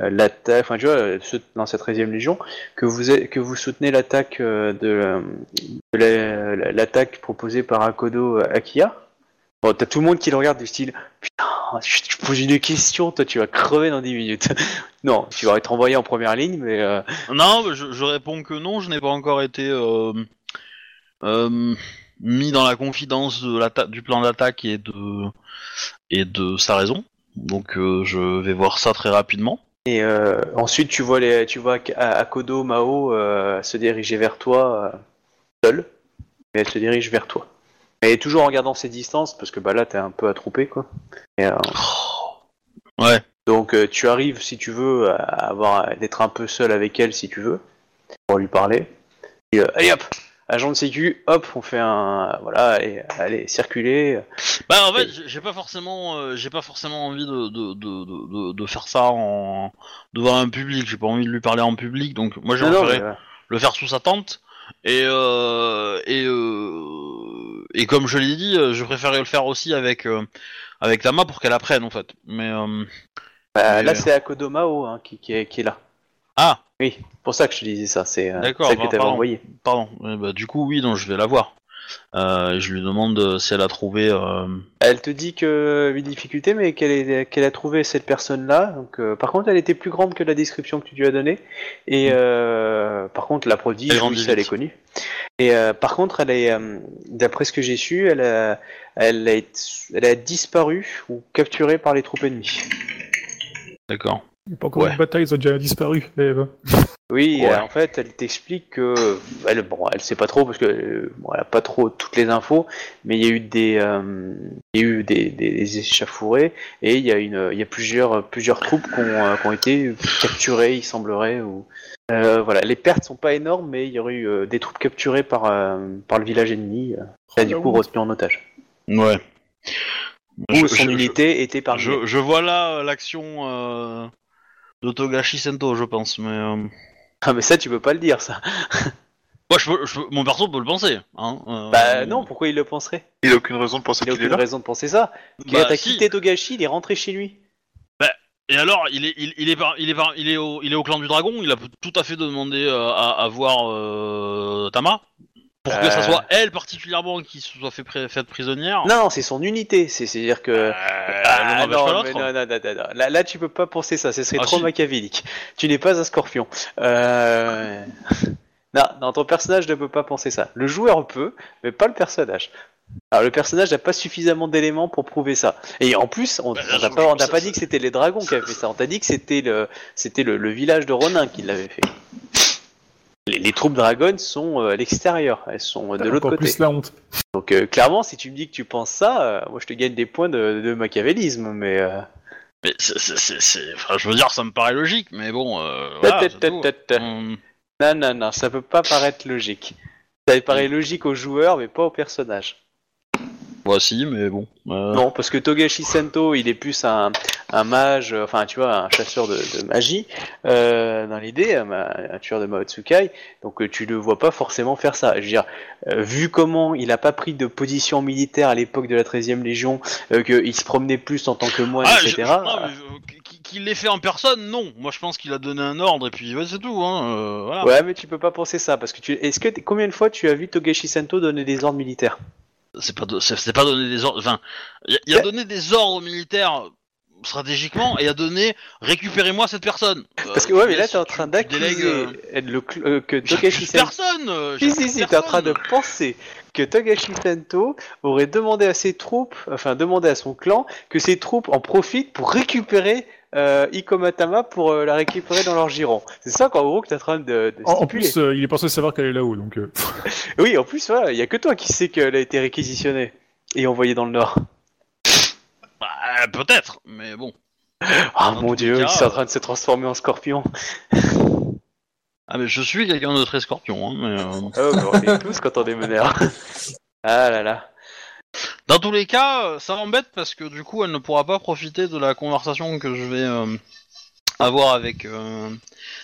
euh, l'attaque, enfin tu vois, dans cette 13e légion, que vous, que vous soutenez l'attaque l'attaque proposée par Akodo Akiya? Bon, t'as tout le monde qui le regarde du style Putain, je te pose une question, toi tu vas crever dans 10 minutes. non, tu vas être envoyé en première ligne, mais. euh, Non, je, je réponds que non, je n'ai pas encore été euh, euh, mis dans la confidence de du plan d'attaque et de et de sa raison. Donc je vais voir ça très rapidement. Et ensuite, tu vois, les, tu vois Ak- Akodo, Mao se diriger vers toi, seule, mais elle se dirige vers toi. Et toujours en gardant ses distances, parce que bah là, t'es un peu attroupé, quoi. Et, euh, Ouais. donc, euh, tu arrives, si tu veux, à avoir d'être un peu seul avec elle, si tu veux, pour lui parler. Et, euh, allez hop, agent de sécu, hop, on fait un, voilà, allez, allez circuler. Bah en fait, j'ai- j'ai pas forcément, j'ai pas forcément envie de de, de, de, faire ça en devant un public. J'ai pas envie de lui parler en public, donc moi j'ai préféré mais, le faire sous sa tente. Et et euh, et comme je l'ai dit, euh, je préférais le faire aussi avec euh, avec Tama pour qu'elle apprenne en fait. Mais euh, bah, mais- là, c'est Akodo Mao hein, qui, qui, est, qui est là. ah Oui, pour ça que je te disais ça, c'est euh, celle que bah, t'avais pardon. envoyée. pardon. Ouais, bah, du coup oui, donc je vais la voir. Euh, je lui demande si elle a trouvé. euh, Elle te dit que une difficulté, mais qu'elle est- qu'elle a trouvé cette personne-là. Donc, euh, par contre, elle était plus grande que la description que tu lui as donnée. Et euh, par contre, la prodige, Elle grandit oui, ça, elle est vite. connue. Et euh, par contre, elle est, euh, d'après ce que j'ai su, elle a, elle a, été- elle a disparu ou capturée par les troupes ennemies. D'accord. Il n'y a pas encore Ouais. eu de bataille, ils ont déjà disparu. Oui, Ouais. euh, en fait, elle t'explique que, elle, bon, elle sait pas trop parce que, euh, bon, elle a pas trop toutes les infos, mais il y a eu des, euh, il y a eu des, des, des échauffourées et il y a une, il y a plusieurs, plusieurs troupes qui ont, euh, qui ont été capturées, il semblerait, ou, euh, voilà, les pertes sont pas énormes, mais il y aurait eu euh, des troupes capturées par, euh, par le village ennemi, et du la coup honte. retenu en otage. Ouais. Ou Je- son je- unité était parmi. Je, je vois là euh, l'action euh, de Togashi Sento, je pense, mais euh, Ah, mais ça, tu peux pas le dire, ça. moi, je peux, je peux- mon perso peut le penser. Hein, euh, Bah non, pourquoi il le penserait? Il a aucune raison de penser Il a qu'il est aucune là. raison de penser ça. bah, si. quitté Togashi, il est rentré chez lui. Et alors, il est, il, il est, par- il est, par- il est au, il est au clan du dragon. Il a tout à fait demandé euh, à, à voir euh, Tama pour que Euh. ça soit elle particulièrement qui se soit fait faite prisonnière. Non, non, c'est son unité. C'est- C'est-à-dire que. Euh, Ah, n'empêche non, pas mais l'autre. non, non, non, non, non. Là, là, tu peux pas penser ça. Ce serait Ah, trop si. machiavélique. Tu n'es pas un scorpion. Euh... non, non, ton personnage ne peut pas penser ça. Le joueur peut, mais pas le personnage. Alors, le personnage n'a pas suffisamment d'éléments pour prouver ça. Et en plus, on Bah, on je- pas, on t'a ça- pas ça- dit que c'était les dragons qui avaient fait ça. On t'a dit que c'était le, c'était le, le village de Ronin qui l'avait fait. Les, les troupes dragons sont euh, à l'extérieur. Elles sont euh, de l'autre Encore côté. plus la honte. Donc euh, clairement, si tu me dis que tu penses ça, euh, moi je te gagne des points de, de machiavélisme, mais... Euh... Mais c'est, c'est, c'est- c'est- enfin, je veux dire, ça me paraît logique, mais bon, euh, voilà. Hum, Non, non, non, ça peut pas paraître logique. Ça paraît logique aux joueurs, mais pas aux personnages. Voici, mais bon. euh, Non, parce que Togashi Sento, il est plus un, un mage, enfin tu vois, un chasseur de, de magie, euh, dans l'idée, un, un tueur de Maotsukai, donc euh, tu le vois pas forcément faire ça. Je veux dire, euh, vu comment il a pas pris de position militaire à l'époque de la 13e Légion, euh, qu'il se promenait plus en tant que moine, Ah, etc. je- non, mais, euh, qu'il- l'ait fait en personne, non. Moi, je pense qu'il a donné un ordre et puis ouais, c'est tout. Hein, euh, voilà. Ouais, mais tu peux pas penser ça parce que tu. Est-ce que combien de fois tu as vu Togashi Sento donner des ordres militaires? C'est pas, c'est pas donner des ordres. Enfin, il a, il a donné des ordres militaires stratégiquement et a donné récupérez-moi cette personne. Euh, Parce que ouais, mais là t'es en train d'accuser euh, euh, que Togashi Sento. personne. euh, Si si si, t'es en train de penser que Togashi Sento aurait demandé à ses troupes, enfin demandé à son clan que ses troupes en profitent pour récupérer euh, Ikomatama pour euh, la récupérer dans leur giron. C'est ça qu'en gros que t'es en train de, de En, plus, euh, il est pas censé savoir qu'elle est là-haut, donc. euh, Oui, en plus voilà, il y a que toi qui sais qu'elle a été réquisitionnée et envoyée dans le nord. Bah, peut-être, mais bon. Ah Dans mon dieu, il s'est en train de se transformer en scorpion. Ah, mais je suis quelqu'un de très scorpion. Hein, mais, euh, Oh, mais on est tous quand on est meneur. Ah là là. Dans tous les cas, euh, ça m'embête parce que du coup, elle ne pourra pas profiter de la conversation que je vais euh, avoir avec euh,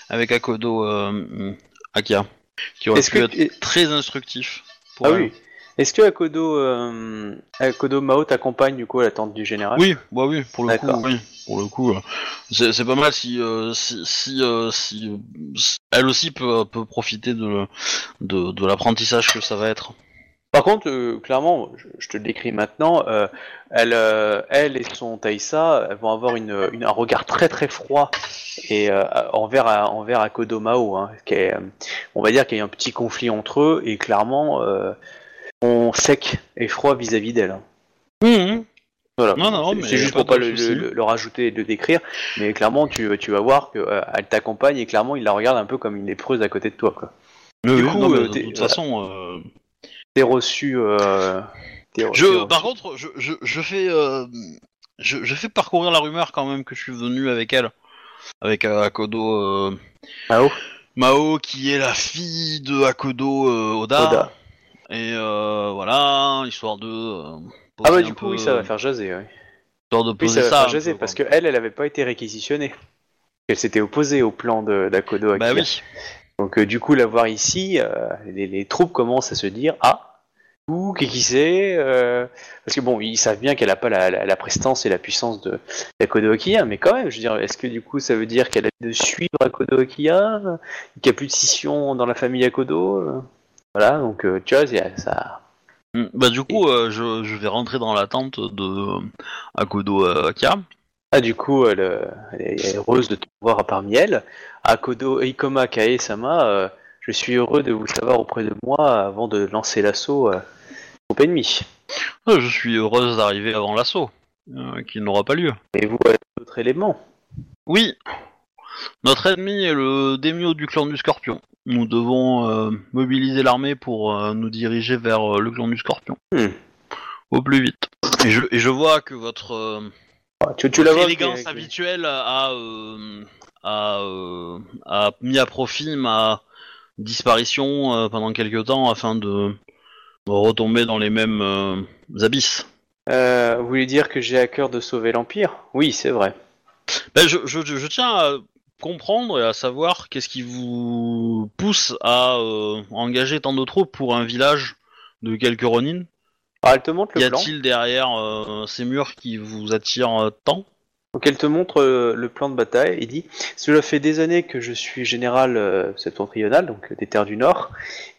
avec Akodo euh, Akia. qui aurait pu que- être très instructif. pour Ah elle. oui. Est-ce que Akodo, Akodo Mao t'accompagne du coup à la tente du général? Oui, bah oui, pour le coup, oui. Pour le coup, c'est pas mal si si si, si, elle aussi peut, peut profiter de de, de l'apprentissage que ça va être. Par contre, euh, clairement, je, je te le décris maintenant, euh, elle, euh, elle et son Taïsa elles vont avoir une, une- un regard très très froid et envers envers Akodo Mao. Hein, qui est, on va dire qu'il y a un petit conflit entre eux et clairement, on sec et froid vis-à-vis d'elle. hein. Voilà. Non, non, C'est- juste pour pas le, souci. le- le rajouter et le décrire, mais clairement, tu, tu vas voir qu'elle t'accompagne et clairement, il la regarde un peu comme une lépreuse à côté de toi. Quoi. Du oui, coup, non, mais de toute voilà. façon, T'es reçu. Euh, t'es- je reçu. par contre, je, je, je fais euh, je, je fais parcourir la rumeur quand même que je suis venu avec elle, avec euh, Akodo Mao Mao qui est la fille de Akodo Oda. Oda. Et voilà, histoire de. Ah bah du coup, peu- oui, ça va faire jaser. Oui, Histoire de oui ça va ça. faire jaser peu, parce quoi. que elle, elle avait pas été réquisitionnée. Elle s'était opposée au plan de d'Akodo Bah Akira. oui. Donc euh, du coup, la voir ici, euh, les, troupes commencent à se dire ah. Ou qui c'est euh, Parce que bon, ils savent bien qu'elle a pas la, la, la prestance et la puissance de Akiya, mais quand même, je veux dire, est-ce que du coup ça veut dire qu'elle a de suivre Akodo Akiya, euh, qu'il n'y a plus de scission dans la famille Akodo Voilà, donc tu vois, ça, Mm, Bah du coup, je, je vais rentrer dans la tente de Akodo Akia. Ah, du coup, elle, euh, elle est heureuse de te voir parmi elles. Akodo Ikoma Kae-sama, euh, je suis heureux de vous savoir auprès de moi avant de lancer l'assaut euh, au ennemi. Euh, Je suis heureuse d'arriver avant l'assaut, euh, qui n'aura pas lieu. Et vous, euh, d'autres éléments Oui, notre ennemi est le démio du clan du Scorpion. Nous devons euh, mobiliser l'armée pour euh, nous diriger vers euh, le clan du Scorpion. Hmm. Au plus vite. Et je, et je vois que votre, euh, Ah, Tu, tu la votre vois élégance qui- qui- habituelle a, euh, a, euh, a mis à profit ma disparition euh, pendant quelques temps afin de, retomber dans les mêmes abysses. Vous voulez dire que j'ai à cœur de sauver l'Empire? Oui, c'est vrai. Ben, je, je, je tiens à comprendre et à savoir qu'est-ce qui vous pousse à engager tant de troupes pour un village de quelques Ronin. Alors, elle te montre Y a-t-il derrière euh, ces murs qui vous attirent euh, tant Donc elle te montre euh, le plan de bataille et dit Cela fait des années que je suis général euh, septentrional, donc des terres du Nord,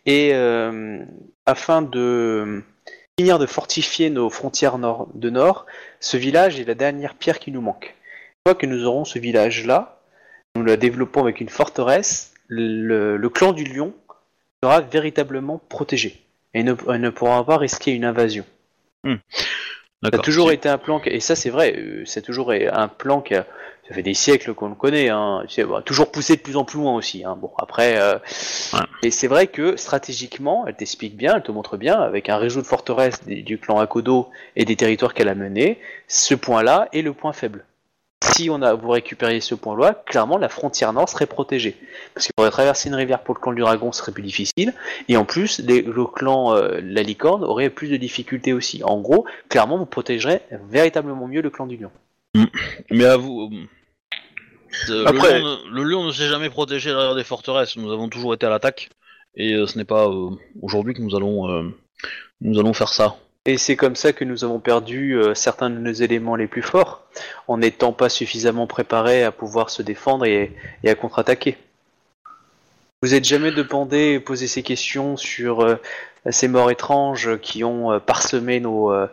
et euh, afin de finir de fortifier nos frontières nord de Nord, ce village est la dernière pierre qui nous manque. Une fois que nous aurons ce village-là, nous le développons avec une forteresse, le, le clan du Lion sera véritablement protégé et ne, ne pourra pas risquer une invasion. Ça a toujours été un plan, qui- et ça c'est vrai, euh, c'est toujours un plan qui a, ça fait des siècles qu'on le connaît, hein, toujours poussé de plus en plus loin aussi. Hein. Bon, après, euh, Ouais. et c'est vrai que stratégiquement, elle t'explique bien, elle te montre bien, avec un réseau de forteresses du clan Akodo et des territoires qu'elle a menés, ce point-là est le point faible. Si on a, vous récupériez ce point-là, clairement la frontière nord serait protégée. Parce qu'il faudrait traverser une rivière pour le clan du dragon, ce serait plus difficile. Et en plus, les- le clan euh, la licorne aurait plus de difficultés aussi. En gros, clairement, vous protégerez véritablement mieux le clan du lion. Mais à vous. euh, Après- Le, lion, ne- le lion ne s'est jamais protégé derrière des forteresses. Nous avons toujours été à l'attaque. Et euh, ce n'est pas euh, aujourd'hui que nous allons, euh, nous allons faire ça. Et c'est comme ça que nous avons perdu euh, certains de nos éléments les plus forts, en n'étant pas suffisamment préparés à pouvoir se défendre et, et à contre-attaquer. Vous êtes jamais demandé poser ces questions sur euh, ces morts étranges qui ont euh, parsemé nos, euh,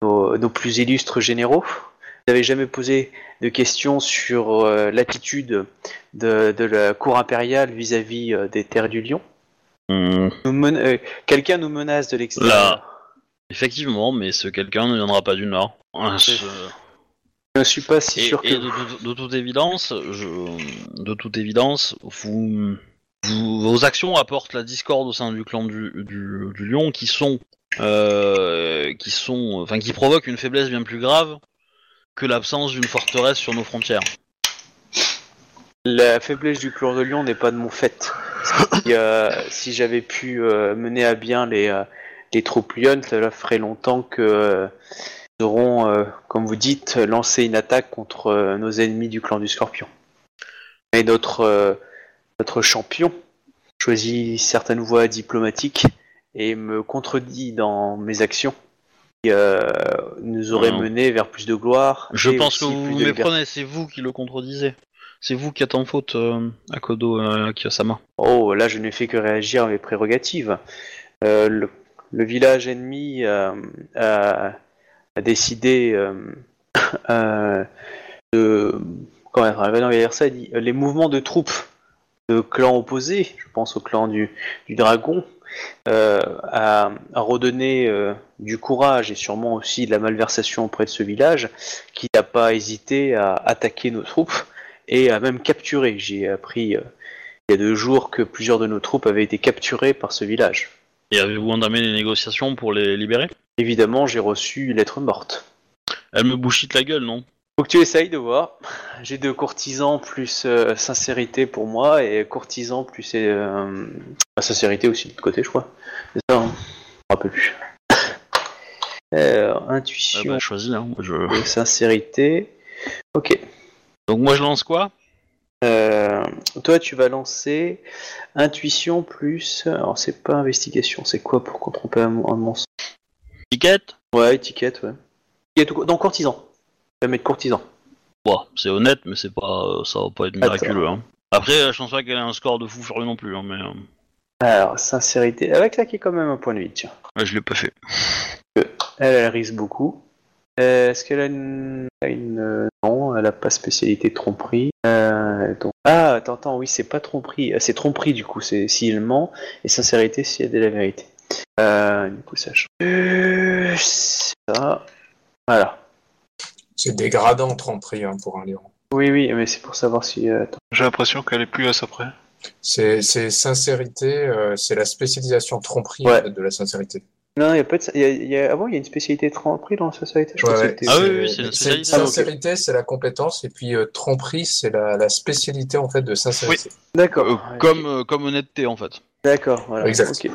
nos, nos plus illustres généraux Vous n'avez jamais posé de questions sur euh, l'attitude de, de la cour impériale vis-à-vis euh, des terres du lion euh, Quelqu'un nous menace de l'extérieur. Effectivement, mais ce quelqu'un ne viendra pas du Nord. Ce- Je ne suis pas si Et, sûr et que de, toute- de toute évidence, je, de toute évidence, vous, vous- vos actions apportent la discorde au sein du clan du, du, du lion, qui sont, euh, qui sont, enfin, qui provoquent une faiblesse bien plus grave que l'absence d'une forteresse sur nos frontières. La faiblesse du clan de Lion n'est pas de mon fait. Si, euh, si j'avais pu euh, mener à bien les, les troupes lionnes, cela ferait longtemps que euh, nous aurons, euh, comme vous dites, lancé une attaque contre euh, nos ennemis du clan du Scorpion. Et notre, euh, notre champion choisi certaines voies diplomatiques et me contredit dans mes actions qui euh, nous auraient Non. mené vers plus de gloire. Je pense que vous vous méprenez, c'est vous qui le contredisez. C'est vous qui êtes en faute, euh, Akodo euh, Kiyosama. Oh, là, je n'ai fait que réagir à mes prérogatives. Euh, le, le village ennemi euh, a, décidé euh, euh, de. Comment dire ça dit, Les mouvements de troupes de clans opposés, je pense au clan du, dragon, euh, a, a redonné euh, du courage et sûrement aussi de la malversation auprès de ce village, qui n'a pas hésité à attaquer nos troupes et à même capturer. J'ai appris. il y a deux jours que plusieurs de nos troupes avaient été capturées par ce village. Et avez-vous entamé les négociations pour les libérer? Évidemment, j'ai reçu une lettre morte. Elle me bouchite la gueule, non? Faut que tu essayes de voir. J'ai deux courtisans plus euh, sincérité pour moi et courtisans plus euh, bah, sincérité aussi de côté, je crois. C'est ça, hein Je me rappelle plus. Euh, Ah intuition bah, choisis, hein. moi, je... et sincérité. Ok. Donc moi je lance quoi? Euh, toi, tu vas lancer intuition plus. Alors, c'est pas investigation, c'est quoi pour tromper un, un mensonge Ticket? Ouais, étiquette, ouais. Étiquette Non, courtisan. Tu vas mettre courtisan. C'est honnête, mais c'est pas, ça va pas être miraculeux. Hein. Après, je pense pas qu'elle ait un score de fou furieux non plus, hein, mais euh, Alors, sincérité. Elle va claquer quand même un point de vie, tiens. ouais, je l'ai pas fait. Elle, elle risque beaucoup. Euh, Est-ce qu'elle a une... a une- euh, Non, elle a pas spécialité tromperie. Euh, donc... Ah, attends, attends, oui, c'est pas tromperie. C'est tromperie, du coup, c'est s'il ment. Et sincérité, si elle dit la vérité. Euh, du coup, ça change. Euh, c'est ça. Voilà. C'est dégradant, tromperie, hein, pour un lion. Oui, oui, mais c'est pour savoir si... euh, attends. J'ai l'impression qu'elle est plus à ça près. C'est sincérité, euh, c'est la spécialisation tromperie Ouais. de la sincérité. Non, il y a pas de... il y a- il y a- Ah il y a une spécialité tromperie dans la sincérité Je Ouais, Ah oui, oui, c'est une spécialité. Sincérité, c'est la compétence, et puis euh, tromperie, c'est la, la spécialité en fait de sincérité. D'accord. Euh, comme, euh, comme honnêteté en fait. D'accord, voilà. Exact.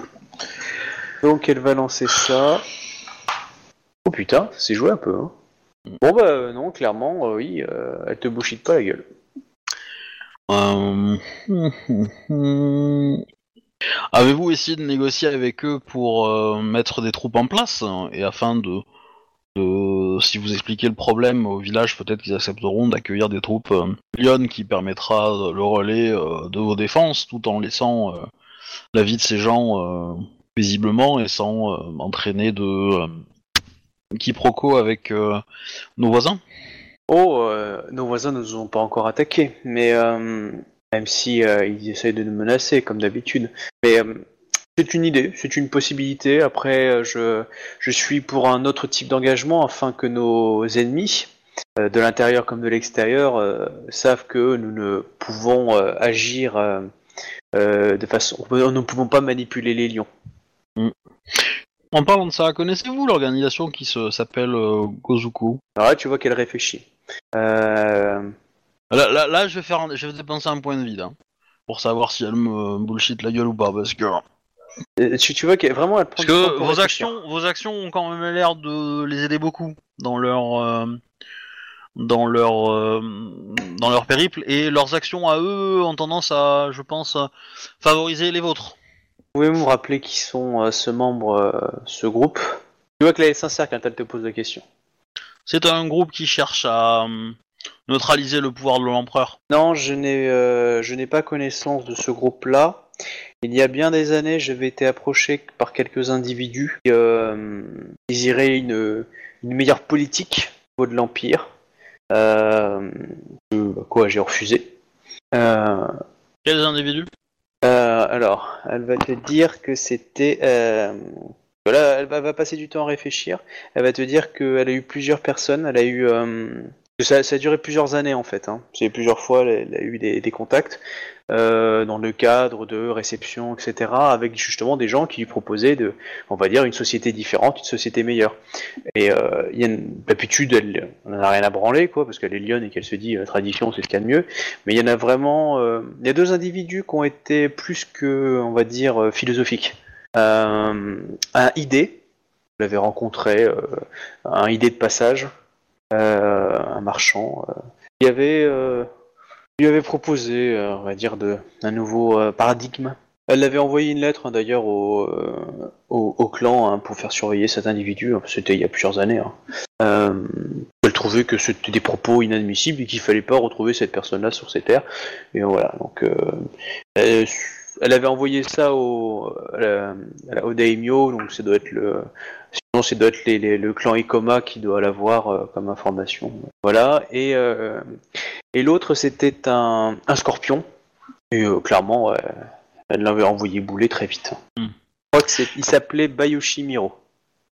Donc elle va lancer ça. Oh putain, c'est joué un peu. Hein. Bon bah non, clairement, euh, oui, euh, elle te bouchite pas la gueule. Avez-vous essayé de négocier avec eux pour euh, mettre des troupes en place hein, et afin de, si vous expliquez le problème au village, peut-être qu'ils accepteront d'accueillir des troupes euh, Lyon qui permettra le relais euh, de vos défenses tout en laissant euh, la vie de ces gens paisiblement et sans entraîner de quiproquo avec nos voisins? Oh, nos voisins ne nous ont pas encore attaqués, mais même si euh, ils essayent de nous menacer comme d'habitude. Mais euh, c'est une idée, c'est une possibilité. Après, euh, je, je suis pour un autre type d'engagement afin que nos ennemis, de l'intérieur comme de l'extérieur, savent que nous ne pouvons agir de façon, nous ne pouvons pas manipuler les lions. En parlant de ça, connaissez-vous l'organisation qui s'appelle Gozuku? Alors là, tu vois qu'elle réfléchit. Euh, Là, là, là, je vais faire, un- je vais dépenser un point de vide hein, pour savoir si elle me bullshit la gueule ou pas, parce que euh, tu, tu vois qu'elle vraiment elle prend parce du temps que pour vos réfléchir. actions, vos actions ont quand même l'air de les aider beaucoup dans leur euh, dans leur euh, dans leur périple et leurs actions à eux ont tendance à, je pense, à favoriser les vôtres. Pouvez-vous me rappeler qui sont euh, ce membre, euh, ce groupe? Tu vois que là, elle est sincère quand elle te pose la question. C'est un groupe qui cherche à euh, neutraliser le pouvoir de l'empereur. Non, je n'ai, euh, je n'ai pas connaissance de ce groupe-là. Il y a bien des années, j'avais été approché par quelques individus qui euh, désiraient une, une meilleure politique au niveau de l'Empire. Euh, quoi, j'ai refusé. Euh, Quels individus? alors, elle va te dire que c'était. Voilà, elle va, va passer du temps à réfléchir. Elle va te dire qu'elle a eu plusieurs personnes. Elle a eu. Ça, a duré plusieurs années en fait. Hein. C'est plusieurs fois, elle, a eu des, contacts euh, dans le cadre de réception, etc. Avec justement des gens qui lui proposaient de, on va dire, une société différente, une société meilleure. Et euh, il y a une d'habitude, elle, on en a rien à branler, quoi, parce qu'elle est lionne et qu'elle se dit euh, tradition, c'est ce qu'il y a de mieux. Mais il y en a vraiment. euh, Il y a deux individus qui ont été plus que, on va dire, philosophiques. Un idée, vous l'avez rencontré, un idée de passage, un marchand. euh, il avait, euh, lui avait proposé, euh, on va dire, de, un nouveau euh, paradigme Elle avait envoyé une lettre hein, d'ailleurs au, euh, au, clan hein, pour faire surveiller cet individu. C'était il y a plusieurs années. hein. Euh, elle trouvait que c'était des propos inadmissibles et qu'il fallait pas retrouver cette personne-là sur ses terres. Et voilà. Donc, euh, elle, avait envoyé ça au, au daimyo. Donc, ça doit être le. Sinon, ça doit être les- les- le clan Ikoma qui doit l'avoir euh, comme information. Voilà. Et, euh, et l'autre, c'était un, un scorpion. Et euh, clairement, elle l'avait envoyé bouler très vite. Hmm. Je crois que c'est, il s'appelait Bayoshi Miro.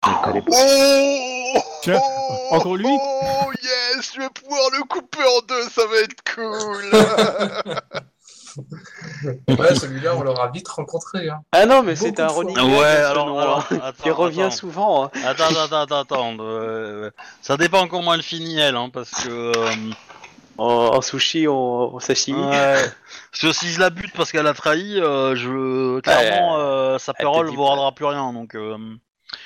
Je le connais pas. Oh Tiens, Oh encore lui Oh yes, je vais pouvoir le couper en deux, ça va être cool. Ouais, celui-là, on l'aura vite rencontré. Hein. Ah non, mais c'est un running ouais, alors, attends, qui revient attends. souvent. hein. Attends, attends, attends, attends. euh, ça dépend comment elle finit elle, hein, parce que. euh, En, en sushi, en, en sashimi. ouais. Parce que si je la bute parce qu'elle a trahi, euh, je clairement euh, sa parole ne pas. vaudra plus rien. Donc. euh,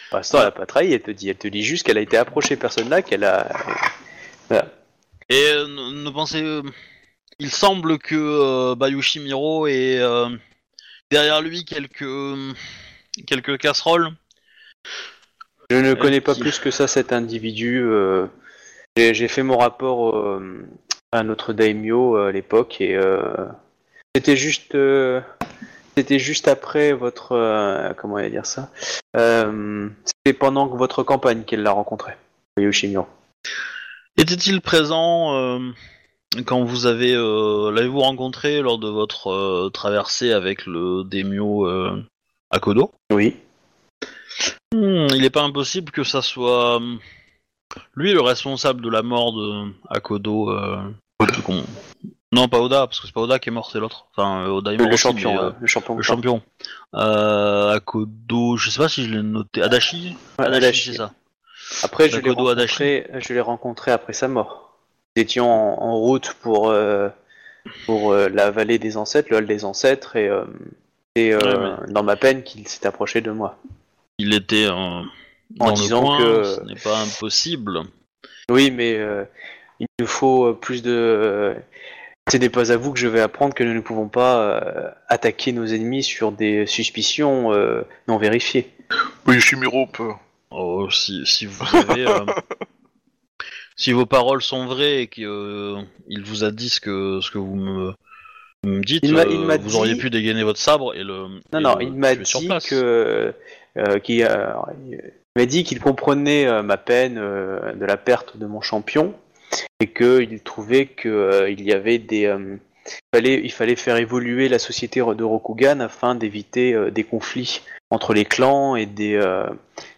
Pour l'instant, elle a pas trahi, elle te dit, elle te dit juste qu'elle a été approchée personne-là, qu'elle a. Et euh, ne, ne pensez. Il semble que euh, Bayushi Miro ait euh, derrière lui quelques quelques casseroles. Je ne connais pas qui- plus que ça cet individu. euh, J'ai fait mon rapport euh, à notre daimyo à l'époque et c'était juste. C'était juste après votre. euh, comment on va dire ça Euh, C'était pendant votre campagne qu'elle l'a rencontré. Yoshimiro. Était-il présent euh, quand vous avez euh, l'avez-vous rencontré lors de votre euh, traversée avec le Demio euh, à Kodo? Oui. Hmm, Il n'est pas impossible que ça soit euh, lui le responsable de la mort de Akodo. Euh, Non, pas Oda, parce que c'est pas Oda qui est mort, c'est l'autre. Enfin, euh, Oda est Le, mort aussi, champion. mais, euh, ouais, le champion. le champion. Euh, Akodo, je sais pas si je l'ai noté. Adachi? Adachi, Adachi. c'est ça. Après, je l'ai Akodo rencontré, je l'ai rencontré après sa mort. Nous étions en, en route pour, euh, pour euh, la vallée des ancêtres, le hall des ancêtres, et euh, c'est euh, Ouais, dans ma peine qu'il s'est approché de moi. Il était En dans disant le coin, que- ce n'est pas impossible. Oui, mais euh, il nous faut plus de. ce n'est pas à vous que je vais apprendre que nous ne pouvons pas euh, attaquer nos ennemis sur des suspicions euh, non vérifiées. oui, Shimiro peut. Oh, si, si vous avez, euh, si vos paroles sont vraies et qu'il vous a dit ce que ce que vous me, me dites, Il euh, il vous dit- auriez pu dégainer votre sabre et le. Non, et non, le il m'a dit que euh, qu'il, euh, il m'a dit qu'il comprenait euh, ma peine euh, de la perte de mon champion et qu'il trouvait que euh, il y avait des euh, il fallait, il fallait faire évoluer la société de Rokugan afin d'éviter euh, des conflits entre les clans et des euh,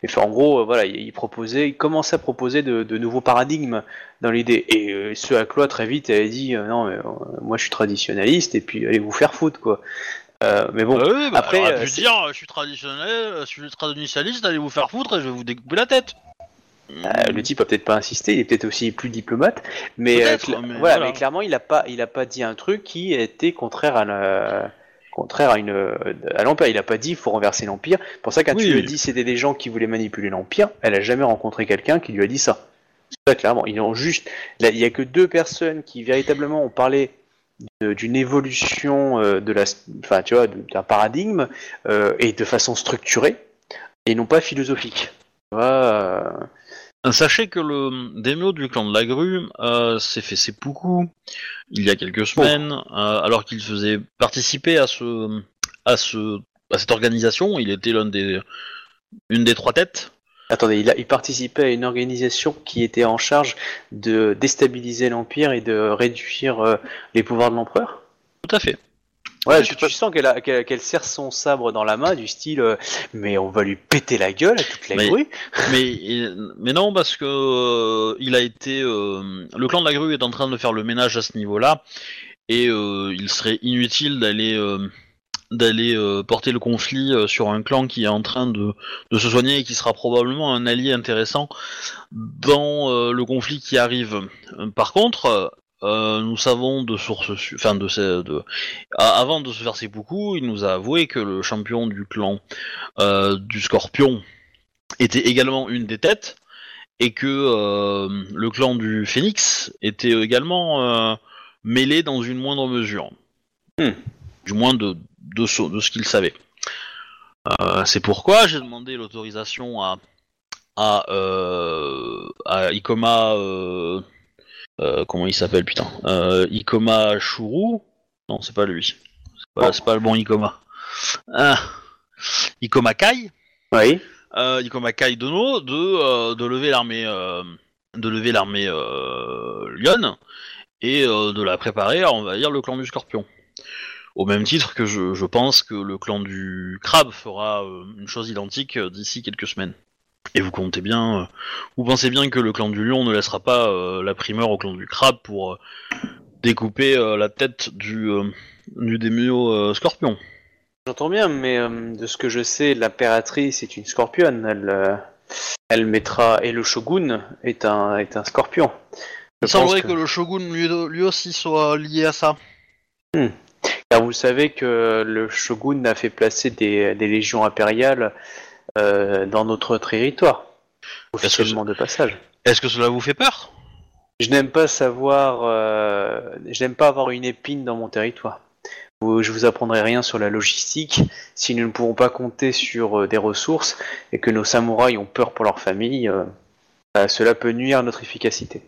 et en gros euh, voilà il, proposait il commençait à proposer de, de nouveaux paradigmes dans l'idée et euh, ce à quoi très vite elle a dit non mais, moi je suis traditionnaliste et puis allez vous faire foutre quoi mais bon Ah oui, bah, après, aurait pu dire, je suis traditionnel, je suis traditionnaliste, allez vous faire foutre et je vais vous découper la tête. Euh, le type a peut-être pas insisté, il est peut-être aussi plus diplomate, mais, euh, voilà. mais clairement il a pas, il a pas dit un truc qui était contraire à la, contraire à une, à l'empire. Il a pas dit il faut renverser l'empire. C'est Pour ça quand Oui, tu lui as dit c'était des gens qui voulaient manipuler l'empire, elle a jamais rencontré quelqu'un qui lui a dit ça. C'est ça clairement. Ils ont juste, là, il y a que deux personnes qui véritablement ont parlé d'une évolution euh, de la, enfin tu vois, d'un paradigme euh, et de façon structurée et non pas philosophique. Tu vois, euh, Sachez que le démio du clan de la grue euh, s'est fait seppuku il y a quelques semaines, euh, alors qu'il faisait participer à ce, à ce, à cette organisation. Il était l'un des, une des trois têtes. Attendez, il, a, il participait à une organisation qui était en charge de déstabiliser l'Empire et de réduire euh, les pouvoirs de l'empereur? Tout à fait. Ouais, tu, c'est pas- tu sens qu'elle a- qu'elle qu'elle serre son sabre dans la main, du style euh, mais on va lui péter la gueule à toute la Mais- grue. mais, mais non, parce que euh, il a été, euh, le clan de la grue est en train de faire le ménage à ce niveau-là, et euh, il serait inutile d'aller euh, d'aller euh, porter le conflit euh, sur un clan qui est en train de, de se soigner et qui sera probablement un allié intéressant dans euh, le conflit qui arrive. Euh, Par contre, euh, nous savons de sources, su- enfin de, ces- de a- avant de se faire beaucoup, il nous a avoué que le champion du clan euh, du Scorpion était également une des têtes et que euh, le clan du Phénix était également euh, mêlé dans une moindre mesure. Hmm. Du moins de de ce, de ce qu'il savait. Euh, c'est pourquoi j'ai demandé l'autorisation à à, euh, à Ikoma euh, comment il s'appelle putain euh, Ikoma Shuru non c'est pas lui c'est pas, c'est pas le bon Ikoma ah. Ikoma Kai Oui. euh, Ikoma Kai Dono de, de lever l'armée de lever l'armée Lyon et de la préparer à envahir le clan du Scorpion. Au même titre que je, je pense que le clan du Crabe fera une chose identique d'ici quelques semaines. Et vous comptez bien, euh, vous pensez bien que le clan du Lion ne laissera pas euh, la primeur au clan du Crabe pour euh, découper euh, la tête du, euh, du démio euh, Scorpion. J'entends bien, mais euh, de ce que je sais, l'impératrice est une scorpionne. Elle, euh, elle mettra et le shogun est un est un scorpion. Il Je semblerait pense que... le shogun lui, lui aussi soit lié à ça. Car vous savez que le shogun a fait placer des, des légions impériales euh, dans notre territoire, officiellement de passage. Est-ce que cela vous fait peur? Je n'aime pas savoir, euh, je n'aime pas avoir une épine dans mon territoire. Je vous apprendrai rien sur la logistique si nous ne pouvons pas compter sur euh, des ressources et que nos samouraïs ont peur pour leur famille. euh, bah, cela peut nuire à notre efficacité.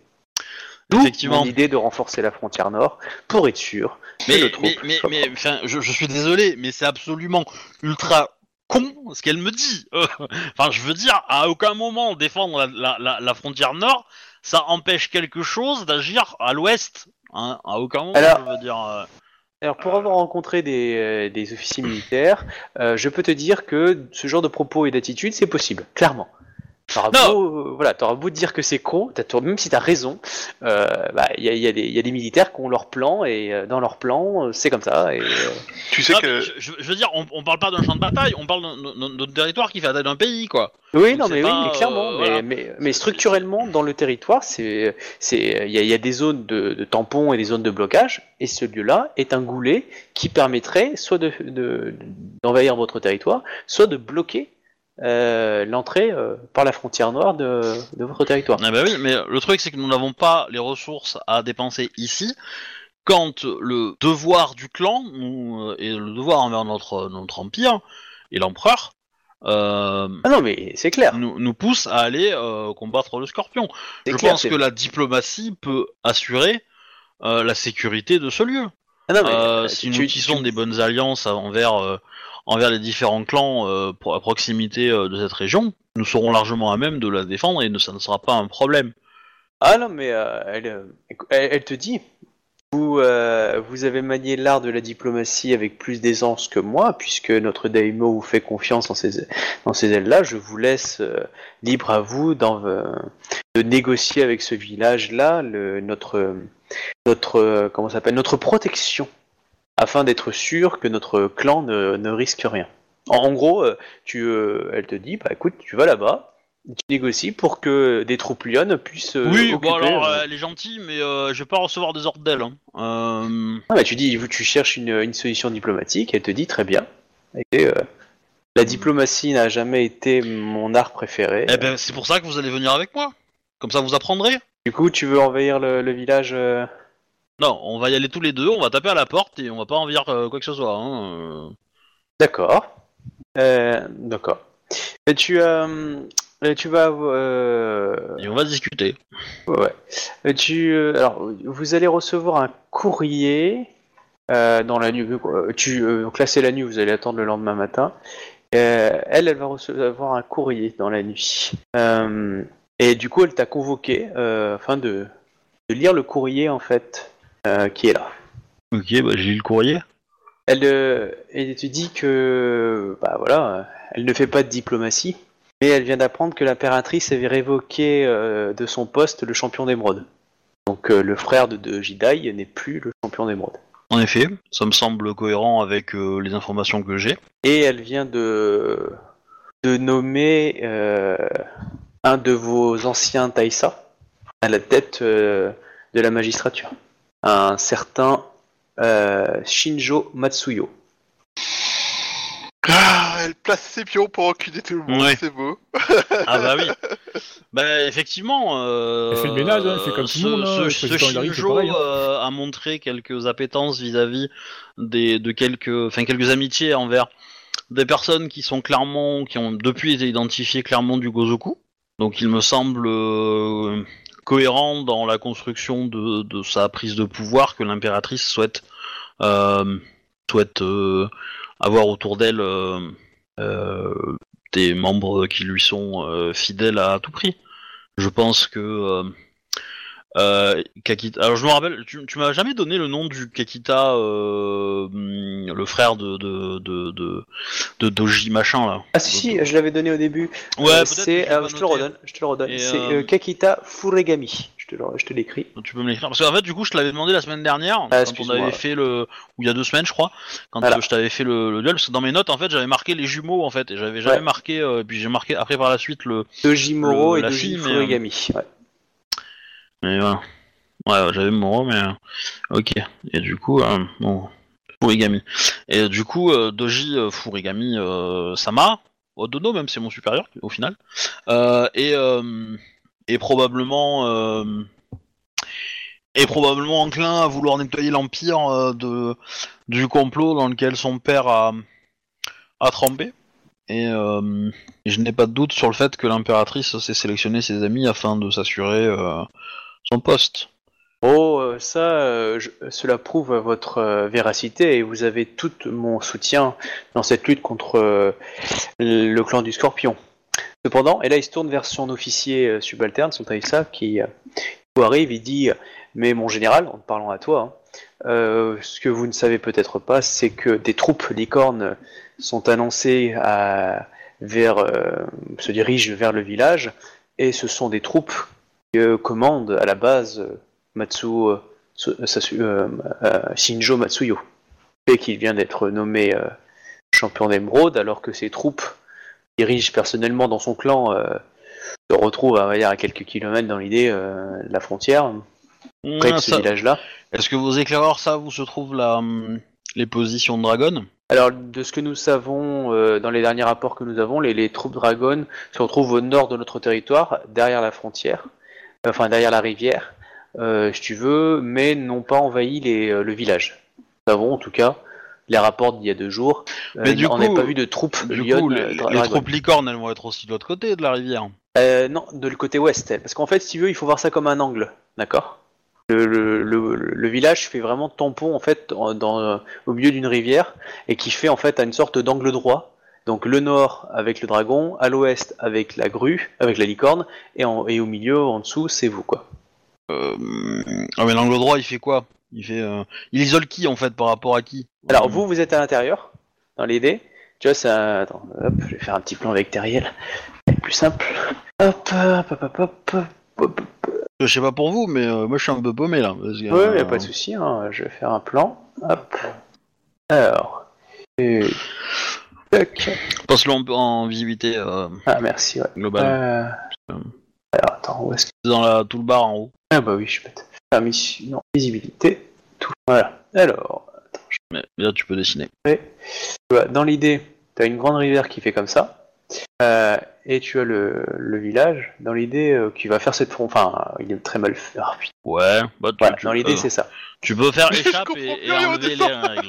D'où Effectivement. mon idée de renforcer la frontière nord pour être sûr que Mais, le mais, troupe mais, soit mais, propre. enfin, je, je suis désolé, mais c'est absolument ultra con ce qu'elle me dit. Euh, Enfin, je veux dire, à aucun moment défendre la, la, la, la frontière nord, ça empêche quelque chose d'agir à l'ouest. Hein, à aucun moment, Alors- je veux dire. euh, Alors, pour avoir rencontré des, des officiers militaires, euh, je peux te dire que ce genre de propos et d'attitude, c'est possible, clairement. T'auras Non. beau, euh, voilà, t'auras beau dire que c'est con, t'as- même si t'as raison, euh, bah, il y, a, y a des- il y a des militaires qui ont leur plan, et euh, dans leur plan, c'est comme ça. Et, euh, Tu sais non, que je, veux dire, on, on parle pas d'un champ de bataille, on parle d'un- d'un d'un territoire qui fait la taille d'un pays, quoi. Oui, Donc non, mais pas, oui, mais clairement. euh, mais, voilà. mais, mais structurellement, dans le territoire, c'est, c'est, il y, a- il y a des zones de, de tampons et des zones de blocage, et ce lieu-là est un goulet qui permettrait soit de, de- d'envahir votre territoire, soit de bloquer euh, l'entrée euh, par la frontière noire de, de votre territoire. Ah bah oui, mais le truc c'est que nous n'avons pas les ressources à dépenser ici. Quand le devoir du clan nous, euh, et le devoir envers notre notre empire et l'empereur euh, Ah non, mais c'est clair. nous, nous pousse à aller euh, combattre le Scorpion. Je clair, pense que la diplomatie peut assurer euh, la sécurité de ce lieu. Ah non, mais, si tu- nous tu- tissons des bonnes alliances envers envers les différents clans euh, à proximité euh, de cette région, nous serons largement à même de la défendre et ça ne sera pas un problème. Ah non, mais euh, elle, euh, elle, elle te dit, vous, vous avez manié l'art de la diplomatie avec plus d'aisance que moi, puisque notre Daimo vous fait confiance dans ces, dans ces ailes-là, je vous laisse libre à vous euh, de négocier avec ce village-là notre, notre, comment s'appelle, notre protection, afin d'être sûr que notre clan ne, ne risque rien. En, en gros, euh, tu, euh, elle te dit, bah écoute, tu vas là-bas, tu négocies pour que des troupes lyonnes puissent euh, oui, occuper, bon alors euh, elle est gentille, mais euh, je vais pas recevoir des ordres d'elle. Hein. Ah bah tu dis, tu cherches une, une solution diplomatique, elle te dit très bien. Et, la diplomatie n'a jamais été mon art préféré. eh ben c'est pour ça que vous allez venir avec moi. Comme ça vous apprendrez. Du coup, tu veux envahir le, le village Non, on va y aller tous les deux, on va taper à la porte et on va pas envahir euh, quoi que ce soit. Hein. euh. D'accord. Euh, D'accord. Et tu, et tu vas... Et on va discuter. Ouais. Euh, Tu, alors, vous allez recevoir un courrier dans la nuit. Tu, donc là, c'est la nuit. Vous allez attendre le lendemain matin. Elle, elle va recevoir un courrier dans la nuit. Et du coup, elle t'a convoqué afin de, de lire le courrier en fait euh, qui est là. Ok, bah j'ai lu le courrier. Elle, euh, elle te dit que, bah voilà, elle ne fait pas de diplomatie, mais elle vient d'apprendre que l'impératrice avait révoqué euh, de son poste le champion d'émeraude. Donc euh, le frère de, de Jidai n'est plus le champion d'émeraude. En effet, ça me semble cohérent avec les informations que j'ai. Et elle vient de, de nommer un de vos anciens Taïsa à la tête de la magistrature. Un certain euh, Shinjo Matsuyo. Ah, elle place ses pions pour enculer tout le monde, Ouais. c'est beau. Ah bah oui. Bah effectivement. Euh, Elle fait le ménage, hein, elle fait comme tout ce, le monde, hein, le ce- ce président Hillary, c'est Shinjo pareil, hein. euh, a montré quelques appétences vis-à-vis des de quelques, enfin quelques amitiés envers des personnes qui sont clairement, qui ont depuis été identifiées clairement du Gozoku. Donc il me semble euh, cohérent dans la construction de, sa prise de pouvoir que l'impératrice souhaite euh, souhaite euh, avoir autour d'elle euh, des membres qui lui sont fidèles à tout prix. Je pense que euh, Kakita. Alors je me rappelle, tu, tu m'as jamais donné le nom du Kakita, euh, le frère de de de de, de Doji machin là. Ah si, si, je l'avais donné au début. Ouais, Euh, c'est, euh, je te le redonne, je te le redonne. C'est Kakita Furegami. Je te, le- je te l'écris. Tu peux me l'écrire parce qu'en fait du coup je te l'avais demandé la semaine dernière Ah, quand on avait fait le ou il y a deux semaines je crois quand Voilà. je t'avais fait le, le duel parce que dans mes notes en fait j'avais marqué les jumeaux en fait et j'avais jamais Ouais. marqué euh, et puis j'ai marqué après par la suite le Doji Moro et Doji mais, Furegami. Ouais. Mais voilà. Ouais, j'avais Moro, mais euh, ok. Et du coup, euh, Furigami. Et du coup, euh, Doji Furigami Sama, Odono même, c'est mon supérieur au final, et, et probablement est probablement enclin à vouloir nettoyer l'empire de du complot dans lequel son père a trempé. Et, je n'ai pas de doute sur le fait que l'impératrice s'est sélectionné ses amis afin de s'assurer poste. Oh, euh, ça, euh, cela prouve votre euh, véracité et vous avez tout mon soutien dans cette lutte contre le clan du Scorpion. Cependant, et là il se tourne vers son officier subalterne, son Taïsa, qui arrive, il dit Mais mon général, en parlant à toi, hein, ce que vous ne savez peut-être pas, c'est que des troupes licornes sont annoncées à, vers, se dirigent vers le village, et ce sont des troupes commande à la base euh, Matsu, euh, euh, euh, euh, Shinjo Matsuyo, et qu'il vient d'être nommé euh, champion d'émeraude, alors que ses troupes dirigent personnellement dans son clan euh, se retrouvent dire, à quelques kilomètres dans l'idée euh, de la frontière, près de Ah, ce ça- village-là. Est-ce que vos éclaireurs savent où se trouvent la, hum, les positions de Dragon? Alors, de ce que nous savons, euh, dans les derniers rapports que nous avons, les, les troupes Dragon se retrouvent au nord de notre territoire, derrière la frontière, enfin derrière la rivière, euh, si tu veux, mais n'ont pas envahi les, euh, le village. Nous avons en tout cas les rapports d'il y a deux jours. Euh, Mais du on n'a coup- pas vu de troupes Du Lyon, coup, les, troupes licornes, elles vont être aussi de l'autre côté de la rivière. Euh, non, de le côté ouest. Parce qu'en fait, si tu veux, il faut voir ça comme un angle, d'accord? Le, le, le, le village fait vraiment tampon en fait dans, au milieu d'une rivière et qui fait en fait une sorte d'angle droit. Donc le nord avec le dragon, à l'ouest avec la grue, avec la licorne, et, en, et au milieu, en dessous, c'est vous quoi. Euh, ah mais l'angle droit, il fait quoi? Il fait, euh, il isole qui en fait par rapport à qui? Alors vous, vous êtes à l'intérieur, dans l'idée. Tu vois, ça. Attends, hop, je vais faire un petit plan vectoriel. C'est plus simple. Hop, hop, hop, hop, hop, hop, hop. Je sais pas pour vous, mais euh, moi je suis un peu paumé là. parce que, Ouais, euh, y a pas de souci, hein, je vais faire un plan. Hop. Alors. Et... Tac. Passe-le en, en visibilité euh, Ah, merci, ouais. globale. Euh... Alors, attends, où est-ce que. C'est dans la tout le bar en haut. Ah, bah oui, je suis bête. Ah, mission... Non, visibilité. Tout. Voilà. Alors, Mais là tu peux dessiner. tu vois, dans l'idée, tu as une grande rivière qui fait comme ça. Euh, et tu as le, le village, dans l'idée, euh, qui va faire cette front. Enfin, il est très mal fait. Ah, putain. Ouais, bah tu, Voilà, tu- dans l'idée, euh, c'est ça. tu peux faire Je échappe et, et enlever les règles.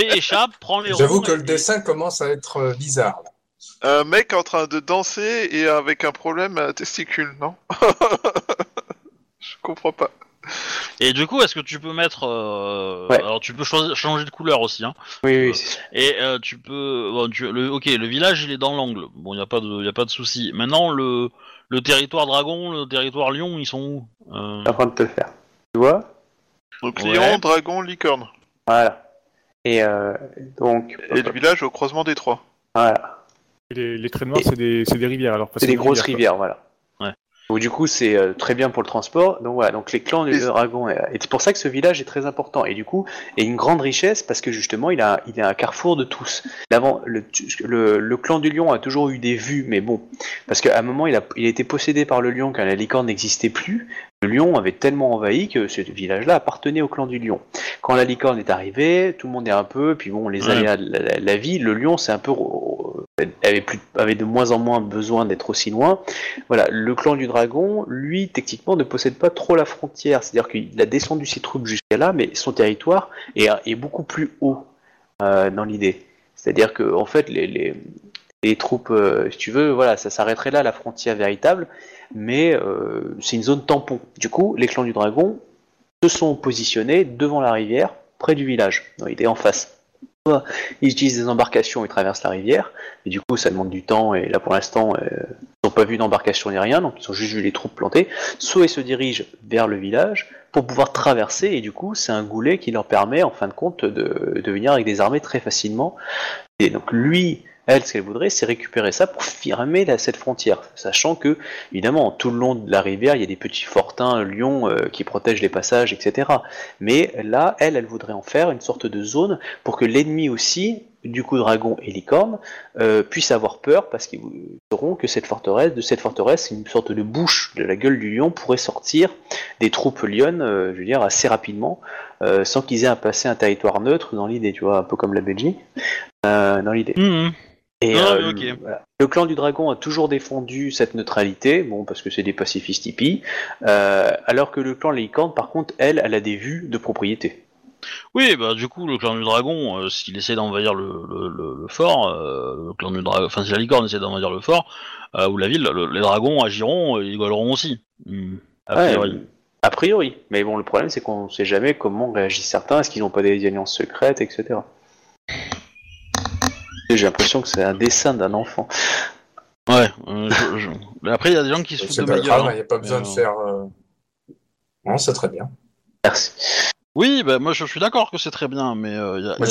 Fais échappe, prends les J'avoue que le et- dessin commence à être euh, bizarre. là. Un mec en train de danser et avec un problème à testicule, non? Je comprends pas. Et du coup, est-ce que tu peux mettre. euh, Ouais. Alors tu peux choisir- changer de couleur aussi, hein. Oui, oui, c'est ça. Et euh, tu peux. Bon, tu- le, ok, le village il est dans l'angle. Bon, il y a pas de, y a pas de souci. Maintenant, le, le territoire dragon, le territoire lion, ils sont où? Euh, Je suis en train de te le faire. Tu vois? Donc Ouais. lion, dragon, licorne. Voilà. Et euh, donc. Et le village au croisement des trois. Voilà. Et Les, les traits noirs, c'est des, c'est des rivières alors. C'est des grosses rivières, voilà. Ouais. Donc du coup, c'est euh, très bien pour le transport. Donc voilà, donc les clans du Et- dragon. Et c'est pour ça que ce village est très important. Et du coup, a une grande richesse parce que justement, il a, il est un carrefour de tous. L'avant, le, le, le clan du lion a toujours eu des vues, mais bon, parce qu'à un moment, il a, il a été possédé par le lion quand la licorne n'existait plus. Le lion avait tellement envahi que ce village-là appartenait au clan du lion. Quand la licorne est arrivée, tout le monde est un peu, puis bon, les Ouais. aléas de la, la- la vie, le lion, c'est un peu, euh, avait, plus, avait de moins en moins besoin d'être aussi loin. Voilà, le clan du dragon, lui, techniquement, ne possède pas trop la frontière. C'est-à-dire qu'il a descendu ses troupes jusqu'à là, mais son territoire est, est beaucoup plus haut euh, dans l'idée. C'est-à-dire que, en fait, les, les, les troupes, euh, si tu veux, voilà, ça s'arrêterait là, la frontière véritable, mais euh, c'est une zone tampon. Du coup, les clans du dragon se sont positionnés devant la rivière, près du village. Donc, il est en face. Ils utilisent des embarcations, ils traversent la rivière, et du coup, ça demande du temps, et là, pour l'instant, euh, ils n'ont pas vu d'embarcation ni rien, donc ils ont juste vu les troupes plantées. Soit ils se dirigent vers le village pour pouvoir traverser, et du coup, c'est un goulet qui leur permet, en fin de compte, de, de venir avec des armées très facilement. Et donc, lui, elle, ce qu'elle voudrait, c'est récupérer ça pour fermer la- cette frontière, sachant que, évidemment, tout le long de la rivière, il y a des petits fortins, lions euh, qui protègent les passages, etc. Mais là, elle, elle voudrait en faire une sorte de zone pour que l'ennemi aussi, du coup dragon et licorne, euh, puisse avoir peur parce qu'ils sauront que cette forteresse, de cette forteresse, une sorte de bouche de la gueule du lion pourrait sortir des troupes lionnes, euh, je veux dire, assez rapidement, euh, sans qu'ils aient à passer un territoire neutre dans l'idée, tu vois, un peu comme la Belgique, dans l'idée. Mhm. Et Ah, euh, le, voilà. Le clan du dragon a toujours défendu cette neutralité, bon parce que c'est des pacifistes hippies, euh, alors que le clan Licorne, par contre, elle, elle a des vues de propriété. Oui, bah du coup, le clan du dragon, euh, s'il essaie d'envahir le, le, le- le fort, le clan du dragon, enfin si la licorne essaie d'envahir le fort ou la ville, le- les dragons agiront, ils rigoleront aussi. Hmm. A Ouais, priori. a priori. Mais bon, le problème c'est qu'on ne sait jamais comment réagissent certains, est-ce qu'ils n'ont pas des alliances secrètes, etc. J'ai l'impression que c'est un dessin d'un enfant. Ouais. euh, je- je- Mais Après, il y a des gens qui se foutent de ma gueule. il n'y a pas besoin Euh, de faire. euh, Non, c'est très bien. Merci. Oui, bah moi je suis d'accord que c'est très bien, mais euh, il y a, il y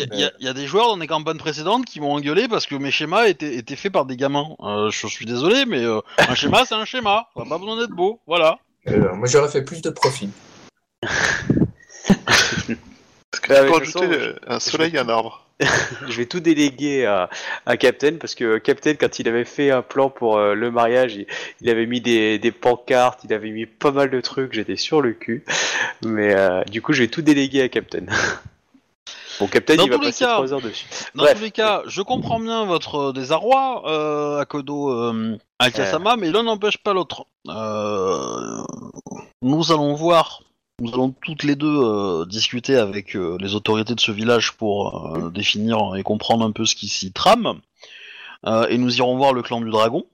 y, mais- y a- il y a des joueurs dans des campagnes précédentes qui m'ont engueulé parce que mes schémas étaient, étaient faits par des gamins. Euh, je suis désolé, mais euh, un schéma c'est un schéma. Ça n'a pas besoin d'être beau. Voilà. Euh, moi, j'aurais fait plus de profil. Est-ce que tu mais peux rajouter euh, un soleil et un arbre Je vais tout déléguer à, à Captain parce que Captain, quand il avait fait un plan pour euh, le mariage, il, il avait mis des, des pancartes, il avait mis pas mal de trucs, j'étais sur le cul. Mais euh, du coup, je vais tout déléguer à Captain. Bon, Captain, Dans il va passer cas- 3 heures dessus. Dans Bref. tous les cas, je comprends bien votre désarroi, euh, Akodo euh, Akasama, mais l'un n'empêche pas l'autre. Euh, nous allons voir, nous allons toutes les deux euh, discuter avec euh, les autorités de ce village pour euh, définir et comprendre un peu ce qui s'y trame. Et nous irons voir le clan du dragon,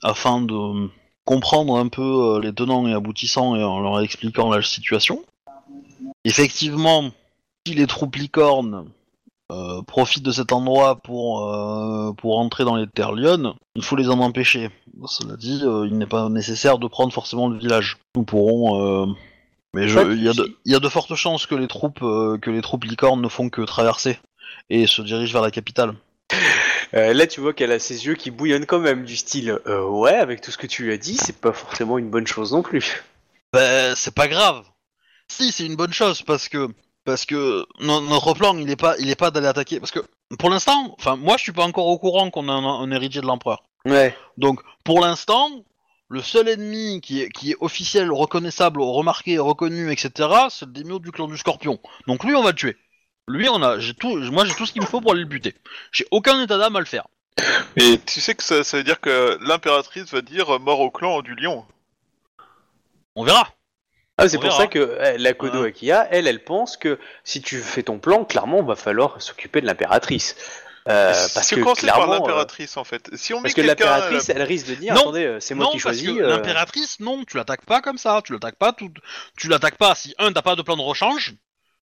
afin de comprendre un peu les tenants et aboutissants et en leur expliquant la situation. Effectivement, si les troupes licornes profitent de cet endroit pour, pour entrer dans les terres lionnes, il faut les en empêcher. Cela dit, il n'est pas nécessaire de prendre forcément le village. Nous pourrons... Mais il y, a de- il y a de fortes chances que les troupes euh, que les troupes licornes ne font que traverser et se dirigent vers la capitale. Euh, là, tu vois qu'elle a ses yeux qui bouillonnent quand même, du style euh, Ouais, avec tout ce que tu lui as dit, c'est pas forcément une bonne chose non plus. Ben, c'est pas grave. Si, c'est une bonne chose parce que parce que no- notre plan, il est pas il est pas d'aller attaquer parce que pour l'instant, enfin moi je suis pas encore au courant qu'on a un, un héritier de l'empereur. Ouais. Donc pour l'instant, le seul ennemi qui est qui est officiel, reconnaissable, remarqué, reconnu, etc. C'est le démio du clan du Scorpion. Donc lui on va le tuer. Lui on a j'ai tout moi j'ai tout ce qu'il me faut pour aller le buter. J'ai aucun état d'âme à le faire. Et tu sais que ça, ça veut dire que l'impératrice va dire mort au clan du lion. On verra. Ah, c'est On pour verra. ça que euh, la Kodo. Akia, elle, elle pense que si tu fais ton plan, clairement, va falloir s'occuper de l'impératrice. Euh, parce que par euh, l'impératrice en fait. Si on met parce que l'impératrice, elle risque de dire, Non. attendez, euh, c'est moi non, qui choisis. euh, l'impératrice, non, tu l'attaques pas comme ça. Tu l'attaques pas tout. Tu l'attaques pas si un t'as pas de plan de rechange.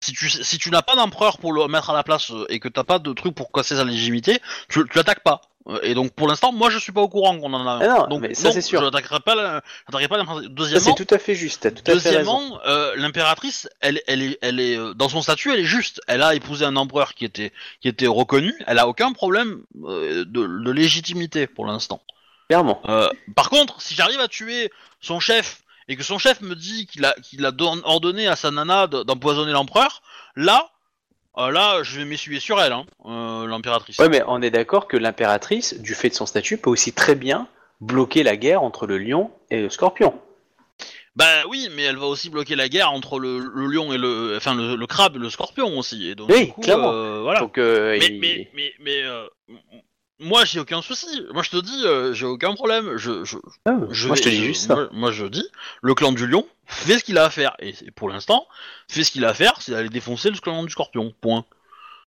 Si tu si tu n'as pas d'empereur pour le mettre à la place euh, et que t'as pas de truc pour casser sa légitimité, tu, tu l'attaques pas. Et donc pour l'instant, moi je suis pas au courant qu'on en a. un. Ah non, donc mais ça, c'est sûr. Je n'attaquerai pas. la- pas l'impératrice. Deuxièmement, c'est tout à fait juste, tout à fait. Deuxièmement, euh, l'impératrice, elle, elle est, elle est euh, dans son statut, elle est juste. Elle a épousé un empereur qui était, qui était reconnu. Elle a aucun problème euh, de, de légitimité pour l'instant. Clairement. Euh, par contre, si j'arrive à tuer son chef et que son chef me dit qu'il a, qu'il a don- ordonné à sa nana de- d'empoisonner l'empereur, là, euh, là, je vais m'essuyer sur elle, hein, euh, l'impératrice. Ouais, mais on est d'accord que l'impératrice, du fait de son statut, peut aussi très bien bloquer la guerre entre le lion et le scorpion. Bah oui, mais elle va aussi bloquer la guerre entre le, le lion et le, enfin le, le crabe et le scorpion aussi. Et donc, Oui, du coup, clairement. euh, voilà. Donc, euh, mais, il- mais, mais, mais, m- moi j'ai aucun souci. Moi je te dis, euh, j'ai aucun problème. Je, je, Ah, je moi, je te dis juste ça. Moi, moi, je dis, le clan du lion fait ce qu'il a à faire. Et pour l'instant, fait ce qu'il a à faire, c'est d'aller défoncer le clan du scorpion. Point.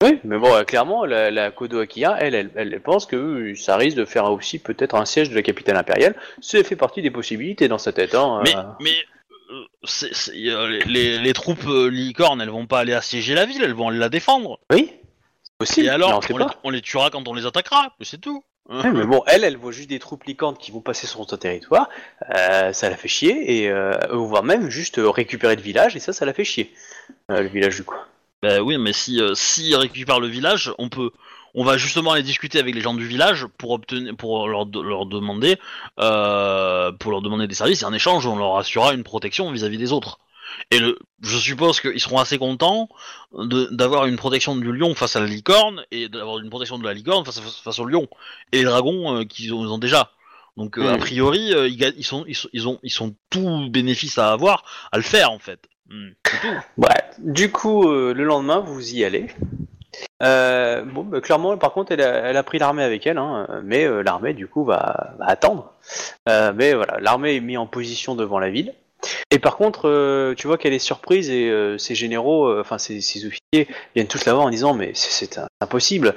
Oui, mais bon, euh, clairement, la, la Kodo Akia, elle, elle, elle pense que euh, ça risque de faire aussi peut-être un siège de la capitale impériale. Ça fait partie des possibilités dans sa tête. Hein, Mais, mais c'est- c'est- les, les, les troupes licornes, elles vont pas aller assiéger la ville, elles vont aller la défendre. Oui, et alors, on les, pas. on les tuera quand on les attaquera, c'est tout. Ouais, mais bon, elle, elle voit juste des troupes licornes qui vont passer sur son territoire. euh, ça la fait chier, et euh, voire même juste euh, récupérer le village, et ça, ça la fait chier. Euh, le village du coup. Bah oui, mais si s'ils récupèrent le village, on peut, on va justement aller discuter avec les gens du village pour obtenir, pour leur, de- leur demander, pour leur demander des services. Et en échange, on leur assurera une protection vis-à-vis des autres. Et le, je suppose qu'ils seront assez contents de- d'avoir une protection du lion face à la licorne et d'avoir une protection de la licorne face, à- face au lion et les dragons euh, qu'ils ont, ils ont déjà. Donc euh, Mm. a priori, euh, ils, ga- ils sont, ils sont, ils ont, ils sont tout bénéfice à avoir à le faire en fait. Mm. Ouais. Du coup, euh, le lendemain, vous y allez. Euh, bon, bah, clairement, par contre, elle a, elle a pris l'armée avec elle, hein, mais euh, l'armée, du coup, va, va attendre. Euh, mais voilà, l'armée est mise en position devant la ville. Et par contre, euh, tu vois qu'elle est surprise et euh, ses généraux, euh, enfin ses, officiers, viennent tous la voir en disant mais c'est impossible.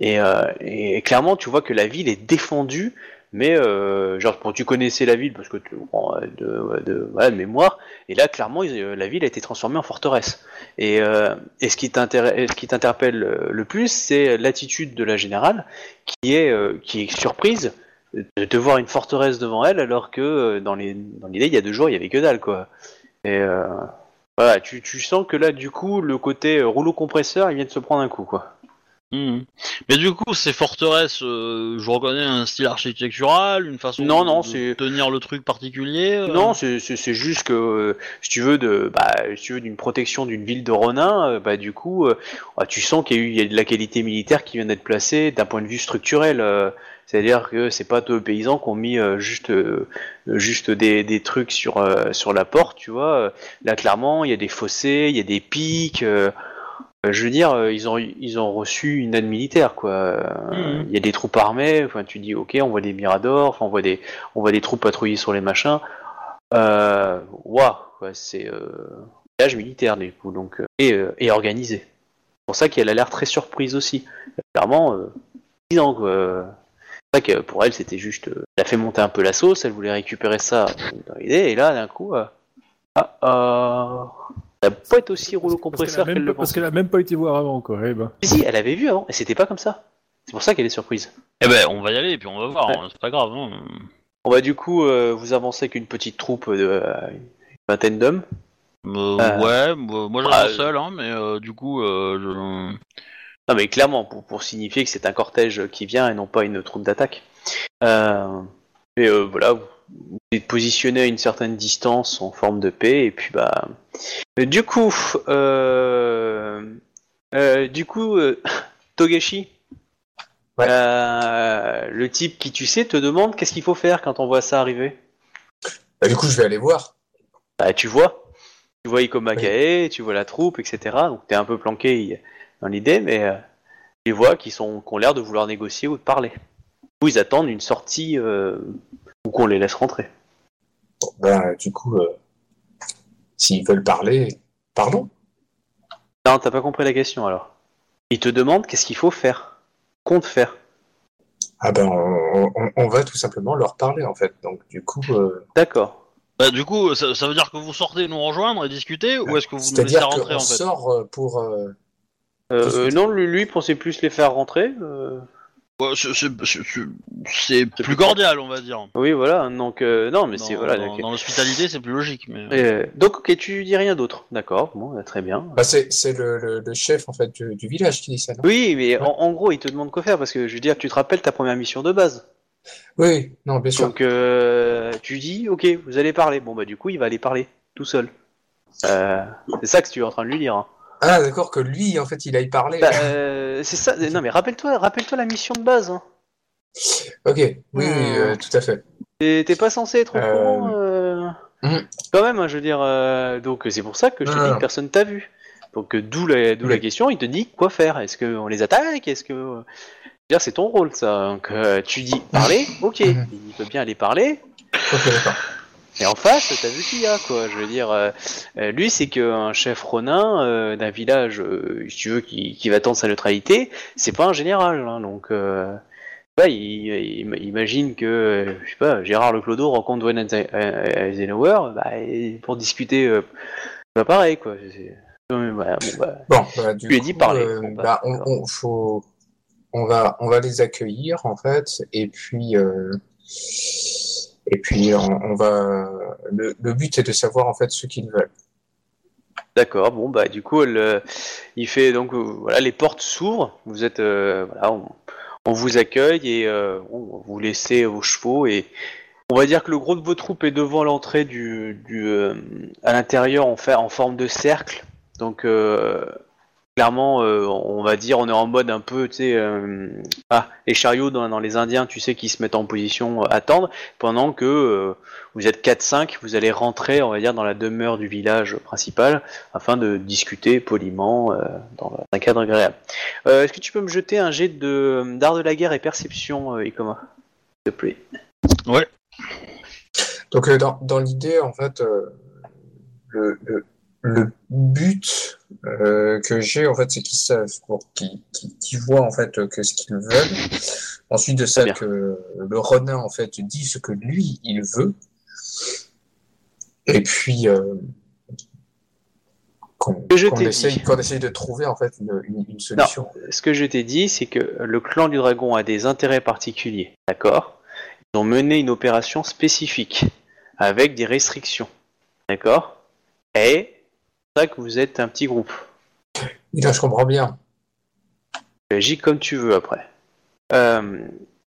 Et, clairement, tu vois que la ville est défendue, mais genre bon, tu connaissais la ville parce que tu bon, de, de, mémoire. Et là, clairement, la ville a été transformée en forteresse. Et, ce qui t'interpelle le plus, c'est l'attitude de la générale qui est surprise de, de voir une forteresse devant elle, alors que euh, dans les dans l'idée, il y a deux jours, il y avait que dalle, quoi. Et euh, voilà, tu, tu sens que là, du coup, le côté euh, rouleau compresseur, il vient de se prendre un coup, quoi. Mhm. Mais du coup, ces forteresses, euh, je reconnais un style architectural, une façon Non, de, non, de tenir le truc particulier. euh. Non, c'est juste que euh, si tu veux de, bah, si tu veux d'une protection d'une ville de Ronin, bah du coup, ah, tu sens qu'il y a eu il y a de la qualité militaire qui vient d'être placée d'un point de vue structurel. C'est-à-dire que c'est pas les paysans qui ont mis euh, juste euh, juste des, des trucs sur euh, sur la porte, tu vois. Là, clairement, il y a des fossés, il y a des pics. je veux dire, ils ont ils ont reçu une aide militaire, quoi. Mhm. Il y a des troupes armées. Enfin, tu dis, ok, on voit des miradors, enfin, on voit des on voit des troupes patrouiller sur les machins. Euh, waouh, c'est euh, un village militaire du coup, donc et, euh, et organisé. C'est pour ça qu'elle a l'air très surprise aussi. Clairement, euh, 10 ans quoi. Vrai que pour elle c'était juste, euh, elle a fait monter un peu la sauce, elle voulait récupérer ça dans l'idée, et là d'un coup, euh, ah, euh, ça va pas être aussi rouleau compresseur Parce qu'elle le pas- parce qu'elle a même pas été voir avant, quoi. Eh ben. Si, si, elle avait vu avant, et c'était pas comme ça. C'est pour ça qu'elle est surprise. Eh ben, on va y aller et puis on va voir. Ouais. hein, C'est pas grave. Hein. On va du coup, euh, vous avancez avec une petite troupe de euh, une vingtaine d'hommes. Euh, Euh, ouais, moi moi, ah, j'avais seul, hein, mais euh, du coup, euh, je... Non mais clairement, pour, pour signifier que c'est un cortège qui vient et non pas une troupe d'attaque. Euh, et euh, voilà, vous vous êtes positionné à une certaine distance en forme de paix, et puis bah... euh, Du coup, euh, euh, du coup, Togashi, Ouais. le type qui tu sais te demande qu'est-ce qu'il faut faire quand on voit ça arriver. Bah, du coup, je vais aller voir. Bah, tu vois, tu vois Ikomakae, tu vois la troupe, etc. Donc t'es un peu planqué dans l'idée, mais euh, tu les vois qui sont qui ont l'air de vouloir négocier ou de parler. Ou ils attendent une sortie euh, ou qu'on les laisse rentrer. Bon, ben, du coup, euh, s'ils veulent parler, pardon. Non, t'as pas compris la question alors. Ils te demandent qu'est-ce qu'il faut faire, compte faire. Ah ben, on, on- on va tout simplement leur parler en fait. Donc, du coup, euh, D'accord. Bah, du coup, ça, ça veut dire que vous sortez nous rejoindre et discuter, ou est-ce que vous nous laissez rentrer en fait? sort pour. euh, Euh, euh, non, lui, lui pensait plus les faire rentrer. euh, Ouais, c'est- c'est- c'est- c'est plus cordial, on va dire. Oui, voilà. Donc euh, non, mais Dans, c'est voilà. dans- l'hospitalité, c'est plus logique. Mais... euh, donc ok, tu dis rien d'autre. D'accord. Bon, bah, très bien. Bah, c'est c'est le, le- le chef en fait du, du village qui dit ça, non Oui, mais en, en gros, il te demande quoi faire parce que je veux dire, tu te rappelles ta première mission de base. Oui, non, bien sûr. Donc euh, tu dis, ok, vous allez parler. Bon bah du coup, il va aller parler tout seul. Euh, c'est ça que tu es en train de lui dire. hein. Ah, d'accord, que lui, en fait, il aille parler. Bah, euh, c'est ça. Non mais rappelle-toi, rappelle-toi la mission de base. Hein. Ok, oui, oui, Hmm. euh, tout à fait. T'es pas censé être au Euh, courant. euh, Mhm. Quand même, hein, je veux dire. euh, donc c'est pour ça que je te dis que personne t'a vu. Donc euh, d'où la, d'où la Oui. question, il te dit quoi faire. Est-ce qu'on les attaque Est-ce que. C'est ton rôle ça. Donc euh, tu dis parler, ok. Mhm. Il peut bien aller parler. Ok, d'accord. Et en face, t'as vu qu'il y a quoi. Je veux dire, euh, euh, lui c'est qu'un chef ronin euh, d'un village, euh, si tu veux, qui, qui va tendre sa neutralité, c'est pas un général. hein, donc, ouais, il, il- imagine que, euh, je sais pas, Gérard Le Clodo rencontre Dwayne Eisen- Eisenhower, bah, pour discuter, c'est pas pareil quoi. Voilà, bon, bah, Bon, bah, du Tu coup, dit parler. Bon, bah, bah, on, d'accord. on, faut, on va, on va les accueillir en fait, et puis, et puis on, va. Le, but est de savoir en fait ce qu'ils veulent. D'accord, bon bah du coup il fait donc euh, voilà les portes s'ouvrent, vous êtes euh, voilà on, vous accueille et euh, vous laissez vos chevaux et on va dire que le gros de vos troupes est devant l'entrée du, à l'intérieur en fait en forme de cercle donc clairement euh, on va dire on est en mode un peu tu sais euh, ah les chariots dans, dans les Indiens tu sais qui se mettent en position euh, attendre pendant que euh, vous êtes 4-5 vous allez rentrer on va dire dans la demeure du village principal afin de discuter poliment euh, dans un cadre agréable. Euh, Est-ce que tu peux me jeter un jet de d'art de la guerre et perception, euh, Ikoma S'il te plaît? Donc euh, dans, dans l'idée, en fait, euh, le, le, le but euh, que j'ai, en fait, c'est qu'ils savent, qu'ils voient en fait que ce qu'ils veulent. Ensuite de ça, que le Ronin en fait dit ce que lui il veut. Et puis euh, qu'on t'ai essaye, qu'on essaye de trouver en fait une, une, une solution. Ce que je t'ai dit, c'est que le clan du dragon a des intérêts particuliers, d'accord? Ils ont mené une opération spécifique, avec des restrictions, d'accord? Et ça que vous êtes un petit groupe. Et là, je comprends bien. Tu agis comme tu veux après. Euh,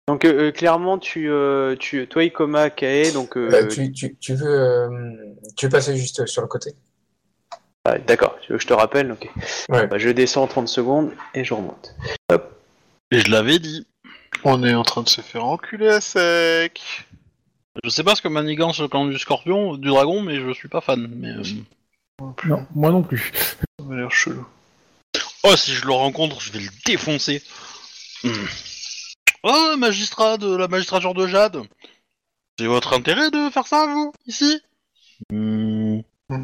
donc euh, euh, clairement, tu, euh, tu, toi Ikoma, Kae, donc tu, tu, tu veux, euh, tu veux passer juste sur le côté. ah, d'accord, tu veux que je te rappelle, ok. Ouais. Bah, je descends en 30 secondes et je remonte. Et je l'avais dit. On est en train de se faire enculer à sec. Je sais pas ce que manigance le clan du scorpion, du dragon, mais je suis pas fan. Mais, Non, moi non plus. Ça m'a l'air chelou. Oh, si je le rencontre, je vais le défoncer. Hmm. Oh, magistrat de la magistrature de Jade. C'est votre intérêt de faire ça, vous, ici? Hmm.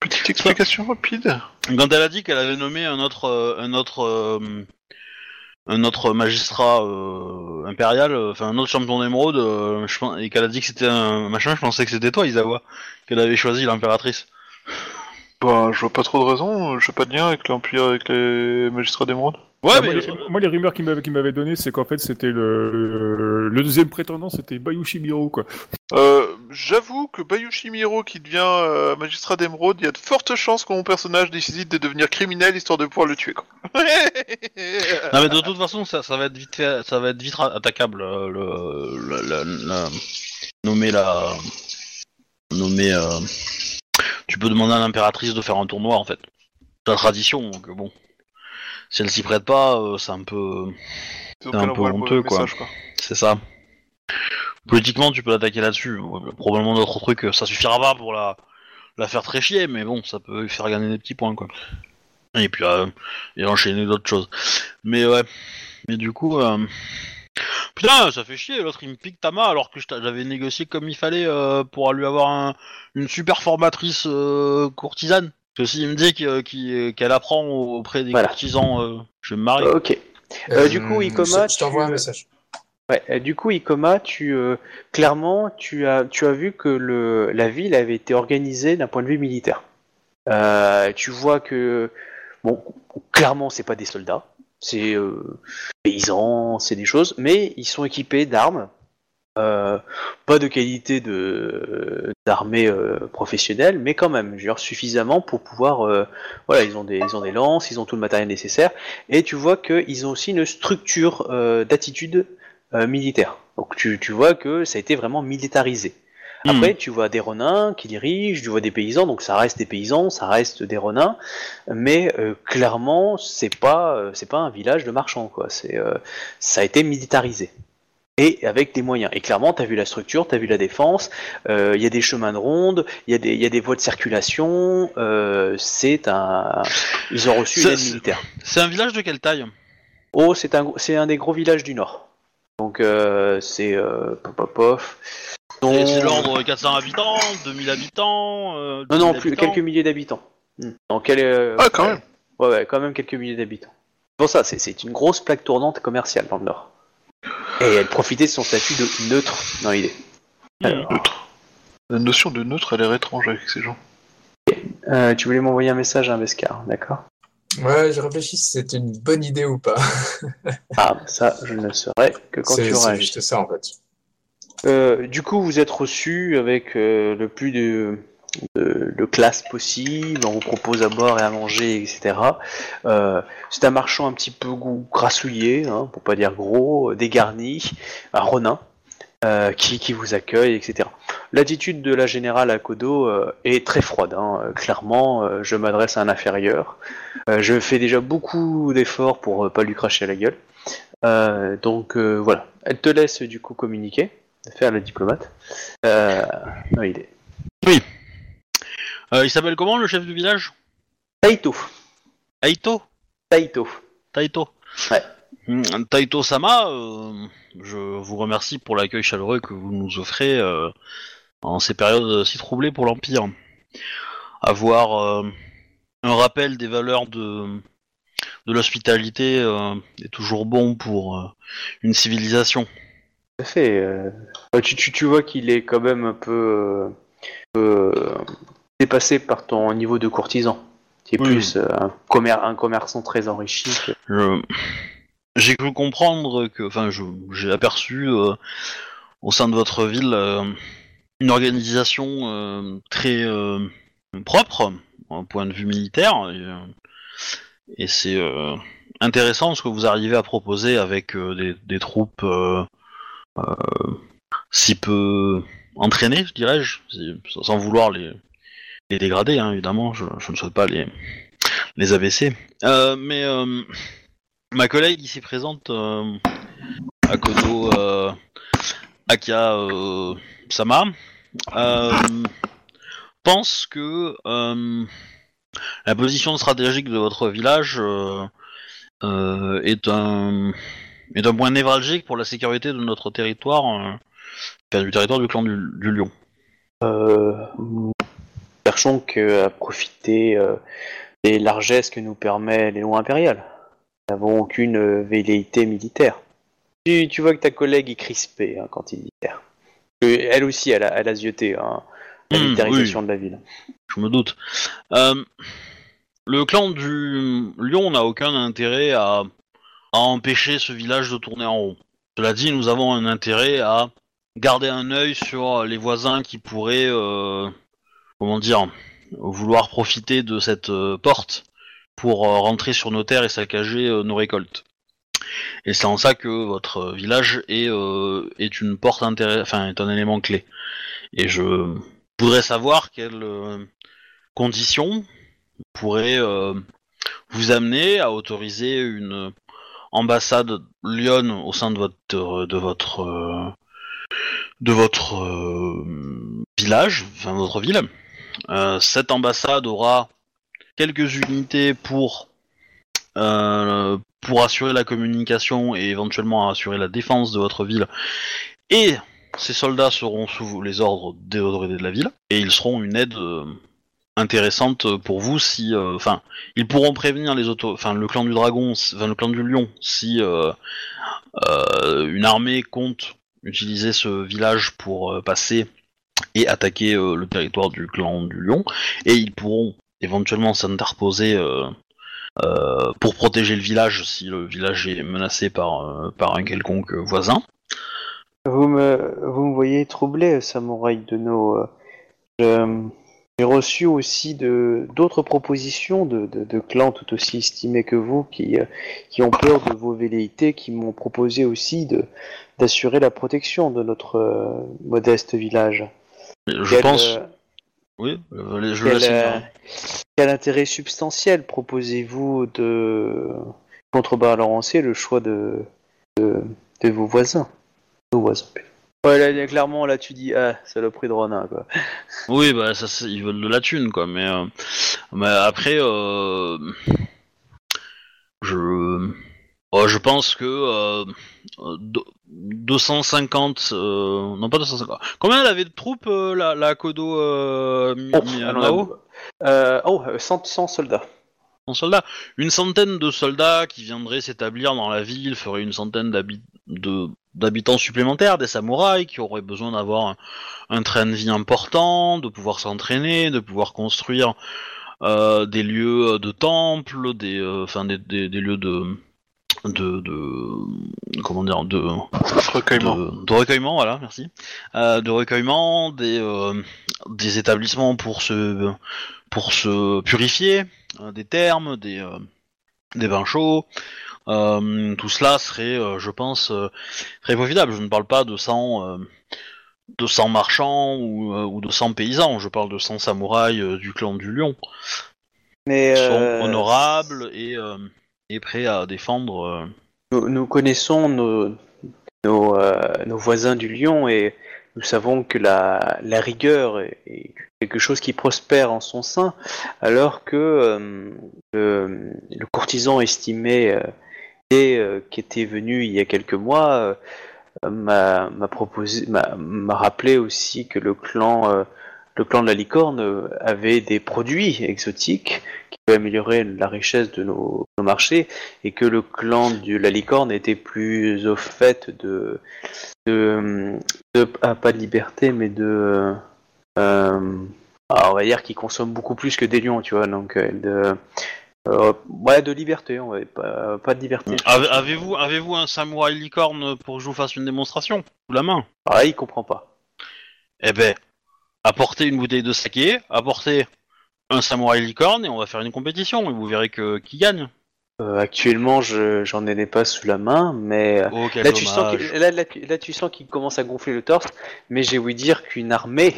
Petite explication rapide. Quand elle a dit qu'elle avait nommé un autre, euh, un autre, euh, un autre magistrat euh, impérial, euh, enfin un autre champion d'émeraude, euh, et qu'elle a dit que c'était un machin, je pensais que c'était toi, Isawa, qu'elle avait choisi l'impératrice. Bah, je vois pas trop de raison. Je sais pas de lien avec l'Empire, avec les magistrats d'émeraude. Ouais, mais moi, les, moi, les rumeurs qu'il m'avait m'avait donné, c'est qu'en fait, c'était le, le deuxième prétendant, c'était Bayushi Miro, quoi. Euh, j'avoue que Bayushi Miro, qui devient euh, magistrat d'émeraude, il y a de fortes chances que mon personnage décide de devenir criminel histoire de pouvoir le tuer, quoi. Non mais de toute façon ça, ça va être vite fait, ça va être vite attaquable euh, le, le, le- la- nommer la nommer euh, tu peux demander à l'impératrice de faire un tournoi en fait. C'est la tradition donc bon. Si elle s'y prête pas, euh, c'est un peu Donc, un peu honteux, quoi. c'est ça. Politiquement tu peux l'attaquer là-dessus. Probablement d'autres trucs, ça suffira pas pour la la faire très chier mais bon ça peut faire gagner des petits points quoi. Et puis euh, et enchaîner d'autres choses. Mais ouais. Mais du coup, euh... putain, ça fait chier. L'autre il me pique Tama alors que je t'a- j'avais négocié comme il fallait euh, pour lui avoir un- une super formatrice euh, courtisane. Parce que s'il me dit qu'il- qu'elle apprend auprès des Voilà. courtisans, euh, je vais me marier. Ok. Euh, du coup, Ikoma, je, je t'envoie tu- un message. Ouais, euh, du coup, Ikoma, tu euh, clairement, tu as, tu as vu que le, la ville avait été organisée d'un point de vue militaire. Euh, tu vois que, bon, clairement, c'est pas des soldats, c'est euh, c'est des choses, mais ils sont équipés d'armes, euh, pas de qualité de d'armée euh, professionnelle, mais quand même, dire, suffisamment pour pouvoir, euh, voilà, ils ont des, ils ont des lances, ils ont tout le matériel nécessaire, et tu vois qu'ils ont aussi une structure euh, d'attitude euh, militaire. Donc tu, tu vois que ça a été vraiment militarisé. Après, tu vois des renins qui dirigent, tu vois des paysans, donc ça reste des paysans, ça reste des renins, mais euh, clairement, c'est pas, euh, c'est pas un village de marchands, quoi. C'est, euh, ça a été militarisé. et avec des moyens. Et clairement, tu as vu la structure, tu as vu la défense, euh, il y a des chemins de ronde, il y, a des- il y a des voies de circulation, euh, c'est un... Ils ont reçu Ça, une aide c'est- militaire. C'est un village de quelle taille? Oh, c'est un, c'est un des gros villages du Nord. Donc, euh, c'est... Euh, pop, pop, Donc- c'est l'ordre de 400 habitants, 2000 habitants euh, Non, non, 10 000 plus, quelques milliers d'habitants. Hmm. Donc, elle est, euh, Ah, quand ouais. même. Ouais, ouais, quand même quelques milliers d'habitants. Pour ça, c'est- c'est une grosse plaque tournante commerciale dans le Nord. Et elle profitait de son statut de neutre dans l'idée. Alors, La notion de neutre a l'air étrange avec ces gens. euh, tu voulais m'envoyer un message à un Vescar, d'accord? Ouais, je réfléchis si c'était une bonne idée ou pas. Ah, ça, je ne saurais que quand C'est tu auras c'est juste ça en fait. Euh, du coup, vous êtes reçu avec euh, le plus de, de, de classe possible. On vous propose à boire et à manger, etc. Euh, c'est un marchand un petit peu grassouillé, hein, pour pas dire gros, dégarni, un ronin, euh, qui, qui vous accueille, etc. L'attitude de la générale à Kodo euh, est très froide. hein. Euh, Clairement, euh, je m'adresse à un inférieur. Je fais déjà beaucoup d'efforts pour pas lui cracher à la gueule. Donc voilà. Elle te laisse du coup communiquer faire la diplomate. Non, il est. Euh, il s'appelle comment le chef du village? Taito. Taito? Taito. Taito. Ouais. Hmm, Taito Sama, euh, je vous remercie pour l'accueil chaleureux que vous nous offrez euh, en ces périodes si troublées pour l'Empire. Avoir euh, un rappel des valeurs de, de l'hospitalité est toujours bon pour une civilisation. Tout à fait. tu, tu, tu vois qu'il est quand même un peu, peu, dépassé par ton niveau de courtisan. Qui est Oui. plus un, commer- un commerçant très enrichi. que- Je- J'ai cru comprendre que, enfin, j'ai aperçu euh, au sein de votre ville euh, une organisation euh, très propre, d'un point de vue militaire, et, c'est intéressant ce que vous arrivez à proposer avec des, troupes si peu entraînées, je dirais-je, sans vouloir les, dégrader, hein, évidemment, je, je ne souhaite pas les, les abaisser. Mais ma collègue ici présente, euh, Akodo euh, Akia euh, Sama, euh, pense que la position stratégique de votre village est un est un point névralgique pour la sécurité de notre territoire, du territoire du clan du, Lion. Nous cherchons que à profiter des largesses que nous permet les lois impériales. N'avons aucune euh, velléité militaire. Tu, tu vois que ta collègue est crispée hein, quand il dit militaire. Euh, Elle aussi, elle a, elle a zioté hein, la Hmm, militarisation de la ville. je me doute. Euh, le clan du Lion n'a aucun intérêt à, à empêcher ce village de tourner en rond. Cela dit, nous avons un intérêt à garder un œil sur les voisins qui pourraient, euh, comment dire, vouloir profiter de cette euh, porte pour euh, rentrer sur nos terres et saccager euh, nos récoltes. Et c'est en ça que votre village est, euh, est une porte enfin est un élément clé. Et je voudrais savoir quelles conditions pourraient vous amener à autoriser une ambassade Lyon au sein de votre de votre de votre village, enfin votre ville. Cette ambassade aura quelques unités pour euh, pour assurer la communication et éventuellement assurer la défense de votre ville. Et ces soldats seront sous les ordres des autorités de la ville et ils seront une aide euh, intéressante pour vous si, euh, enfin, ils pourront prévenir les auto, le clan du dragon, enfin le clan du lion, si euh, une armée compte utiliser ce village pour passer et attaquer le territoire du clan du lion, et ils pourront éventuellement s'interposer euh, euh, pour protéger le village si le village est menacé par, euh, par un quelconque voisin. Vous me, vous me voyez troublé, samouraï de nos. J'ai reçu aussi d'autres propositions de, de, de clans tout aussi estimés que vous qui, qui ont peur de vos velléités, qui m'ont proposé aussi d'assurer la protection de notre euh, modeste village. Je Quel, pense, euh, oui, euh, je quel, laisse. euh, quel intérêt substantiel proposez-vous de contrebalancer le choix de, de, de vos voisins nos voisins. Ouais, là, là, clairement, là, tu dis, ah, saloperie de Ronin, quoi. Oui, bah ça, c'est- ils veulent de la thune, quoi. Mais, euh, mais après, euh, je, oh, je pense que euh, euh, deux- 250, euh, non pas 250. Combien elle avait de troupes, euh, la, la Kodo euh, Oh, Euh, oh, euh, 100, 100 soldats. en soldats Une centaine de soldats qui viendraient s'établir dans la ville feraient une centaine d'habi- de- d'habitants supplémentaires, des samouraïs qui auraient besoin d'avoir un, un train de vie important, de pouvoir s'entraîner, de pouvoir construire euh, des lieux de temple, des, euh, enfin des, des- des lieux de, de, de comment dire, de, Recueillement. de, de recueillement, voilà, merci. Euh, de recueillement, des, euh, des établissements pour se, pour se purifier, euh, des thermes, des, euh, des bains chauds. Euh, tout cela serait, euh, je pense, euh, très profitable. Je ne parle pas de 100, euh, de 100 marchands ou, euh, ou de 100 paysans. Je parle de 100 samouraïs euh, du clan du lion Mais qui sont euh, honorables et, prêts à défendre. euh, nous, connaissons nos, euh, nos voisins du Lion et nous savons que la, la rigueur est, quelque chose qui prospère en son sein, alors que euh, le, courtisan estimé qui était venu il y a quelques mois m'a m'a rappelé aussi que le clan, le clan de la licorne euh, avait des produits exotiques qui pouvaient améliorer la richesse de nos, nos marchés et que le clan de la licorne était plus au fait de, de, de- ah, pas de liberté, mais de, euh, ah, on va dire qu'ils consomment beaucoup plus que des lions, tu vois, donc euh, de, euh, ouais, de liberté, on va pas, pas de liberté. Ave- Avez-vous avez-vous un samouraï licorne pour que je vous fasse une démonstration sous la main? Ah, il comprend pas. Eh ben, apportez une bouteille de saké, apportez un samouraï licorne et on va faire une compétition et vous verrez que qui gagne. Euh, actuellement, je, j'en ai pas sous la main, mais Oh quel là tu, sens que- là, là, tu- là, tu sens qu'il commence à gonfler le torse, mais j'ai ouï dire qu'une armée,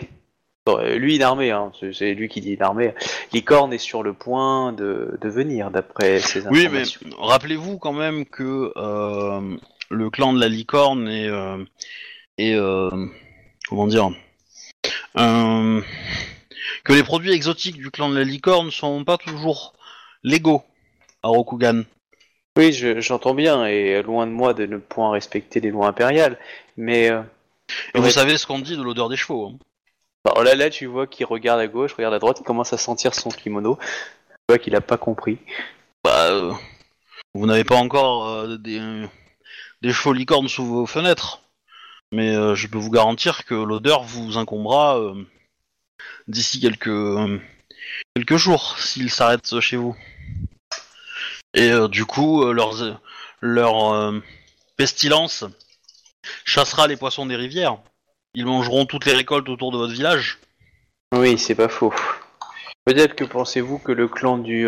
bon, euh, lui une armée, hein, c'est- c'est lui qui dit une armée, Licorne est sur le point de, de venir, d'après ses Oui, mais informations. rappelez-vous quand même que euh, le clan de la licorne est, euh, est, euh, comment dire, euh, que les produits exotiques du clan de la licorne sont pas toujours légaux à Rokugan. Oui, je- j'entends bien, et loin de moi de ne point respecter les lois impériales, mais euh, Et vous savez ce qu'on dit de l'odeur des chevaux. hein. bon, là, là, tu vois qu'il regarde à gauche, regarde à droite, il commence à sentir son kimono. Tu vois qu'il a pas compris. Bah, euh, vous n'avez pas encore euh, des, des chevaux licornes sous vos fenêtres, mais euh, je peux vous garantir que l'odeur vous incombera euh, d'ici quelques euh, jours s'ils s'arrêtent chez vous. Et du coup, leur pestilence chassera les poissons des rivières. Ils mangeront toutes les récoltes autour de votre village. Oui, c'est pas faux. Peut-être que pensez-vous que le clan du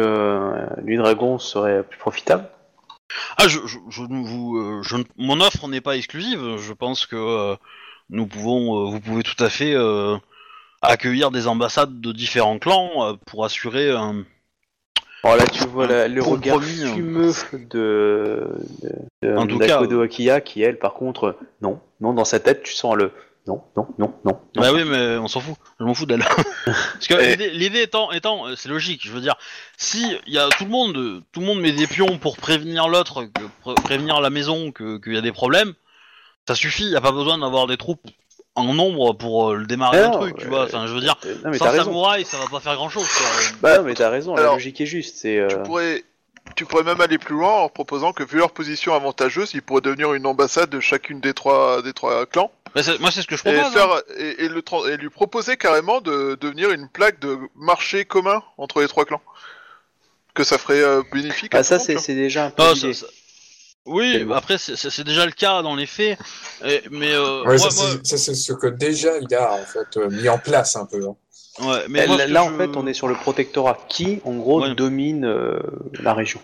dragon serait plus profitable? Ah, je, je, je ne vous, euh, je ne- mon offre n'est pas exclusive. Je pense que euh, nous pouvons, euh, vous pouvez tout à fait euh, accueillir des ambassades de différents clans euh, pour assurer un. Alors là, tu vois la- le regard hein. fumeux de, de, de En tout cas, d'Akodo Akiya, qui elle, par contre, non, non, dans sa tête, tu sens le non, non, non, non. Bah oui, mais on s'en fout. Je m'en fous d'elle. Parce que Et- l'idée- l'idée étant, étant, euh, c'est logique. Je veux dire, si il y a tout le monde, euh, tout le monde met des pions pour prévenir l'autre, que- pré- prévenir la maison que- qu'il y a des problèmes, ça suffit. Il y a pas besoin d'avoir des troupes en nombre pour euh, le démarrer Ah un non, truc, tu euh, vois. Enfin, je veux dire, Euh, non, mais sans t'as raison. samouraï, ça va pas faire grand chose. Bah non, mais t'as raison, la Alors, logique est juste. C'est euh, Tu pourrais, tu pourrais même aller plus loin en proposant que, vu leur position avantageuse, ils pourraient devenir une ambassade de chacune des trois, des trois clans Bah, c'est- moi, c'est ce que je et, propose. hein. et, et le, et lui proposer carrément de devenir une plaque de marché commun entre les trois clans. Que ça ferait euh, bénéfique à ah, ça, c'est déjà un peu Ah, ça- ça- Oui, bon. après, c'est- déjà le cas dans les faits. Et- mais euh, Ouais, moi, ça, moi- c'est- ça, c'est ce que déjà il a en fait euh, mis en place un peu. hein. Ouais, mais Là, moi, en fait, on est sur le protectorat qui, en gros, Ouais. domine euh, la région.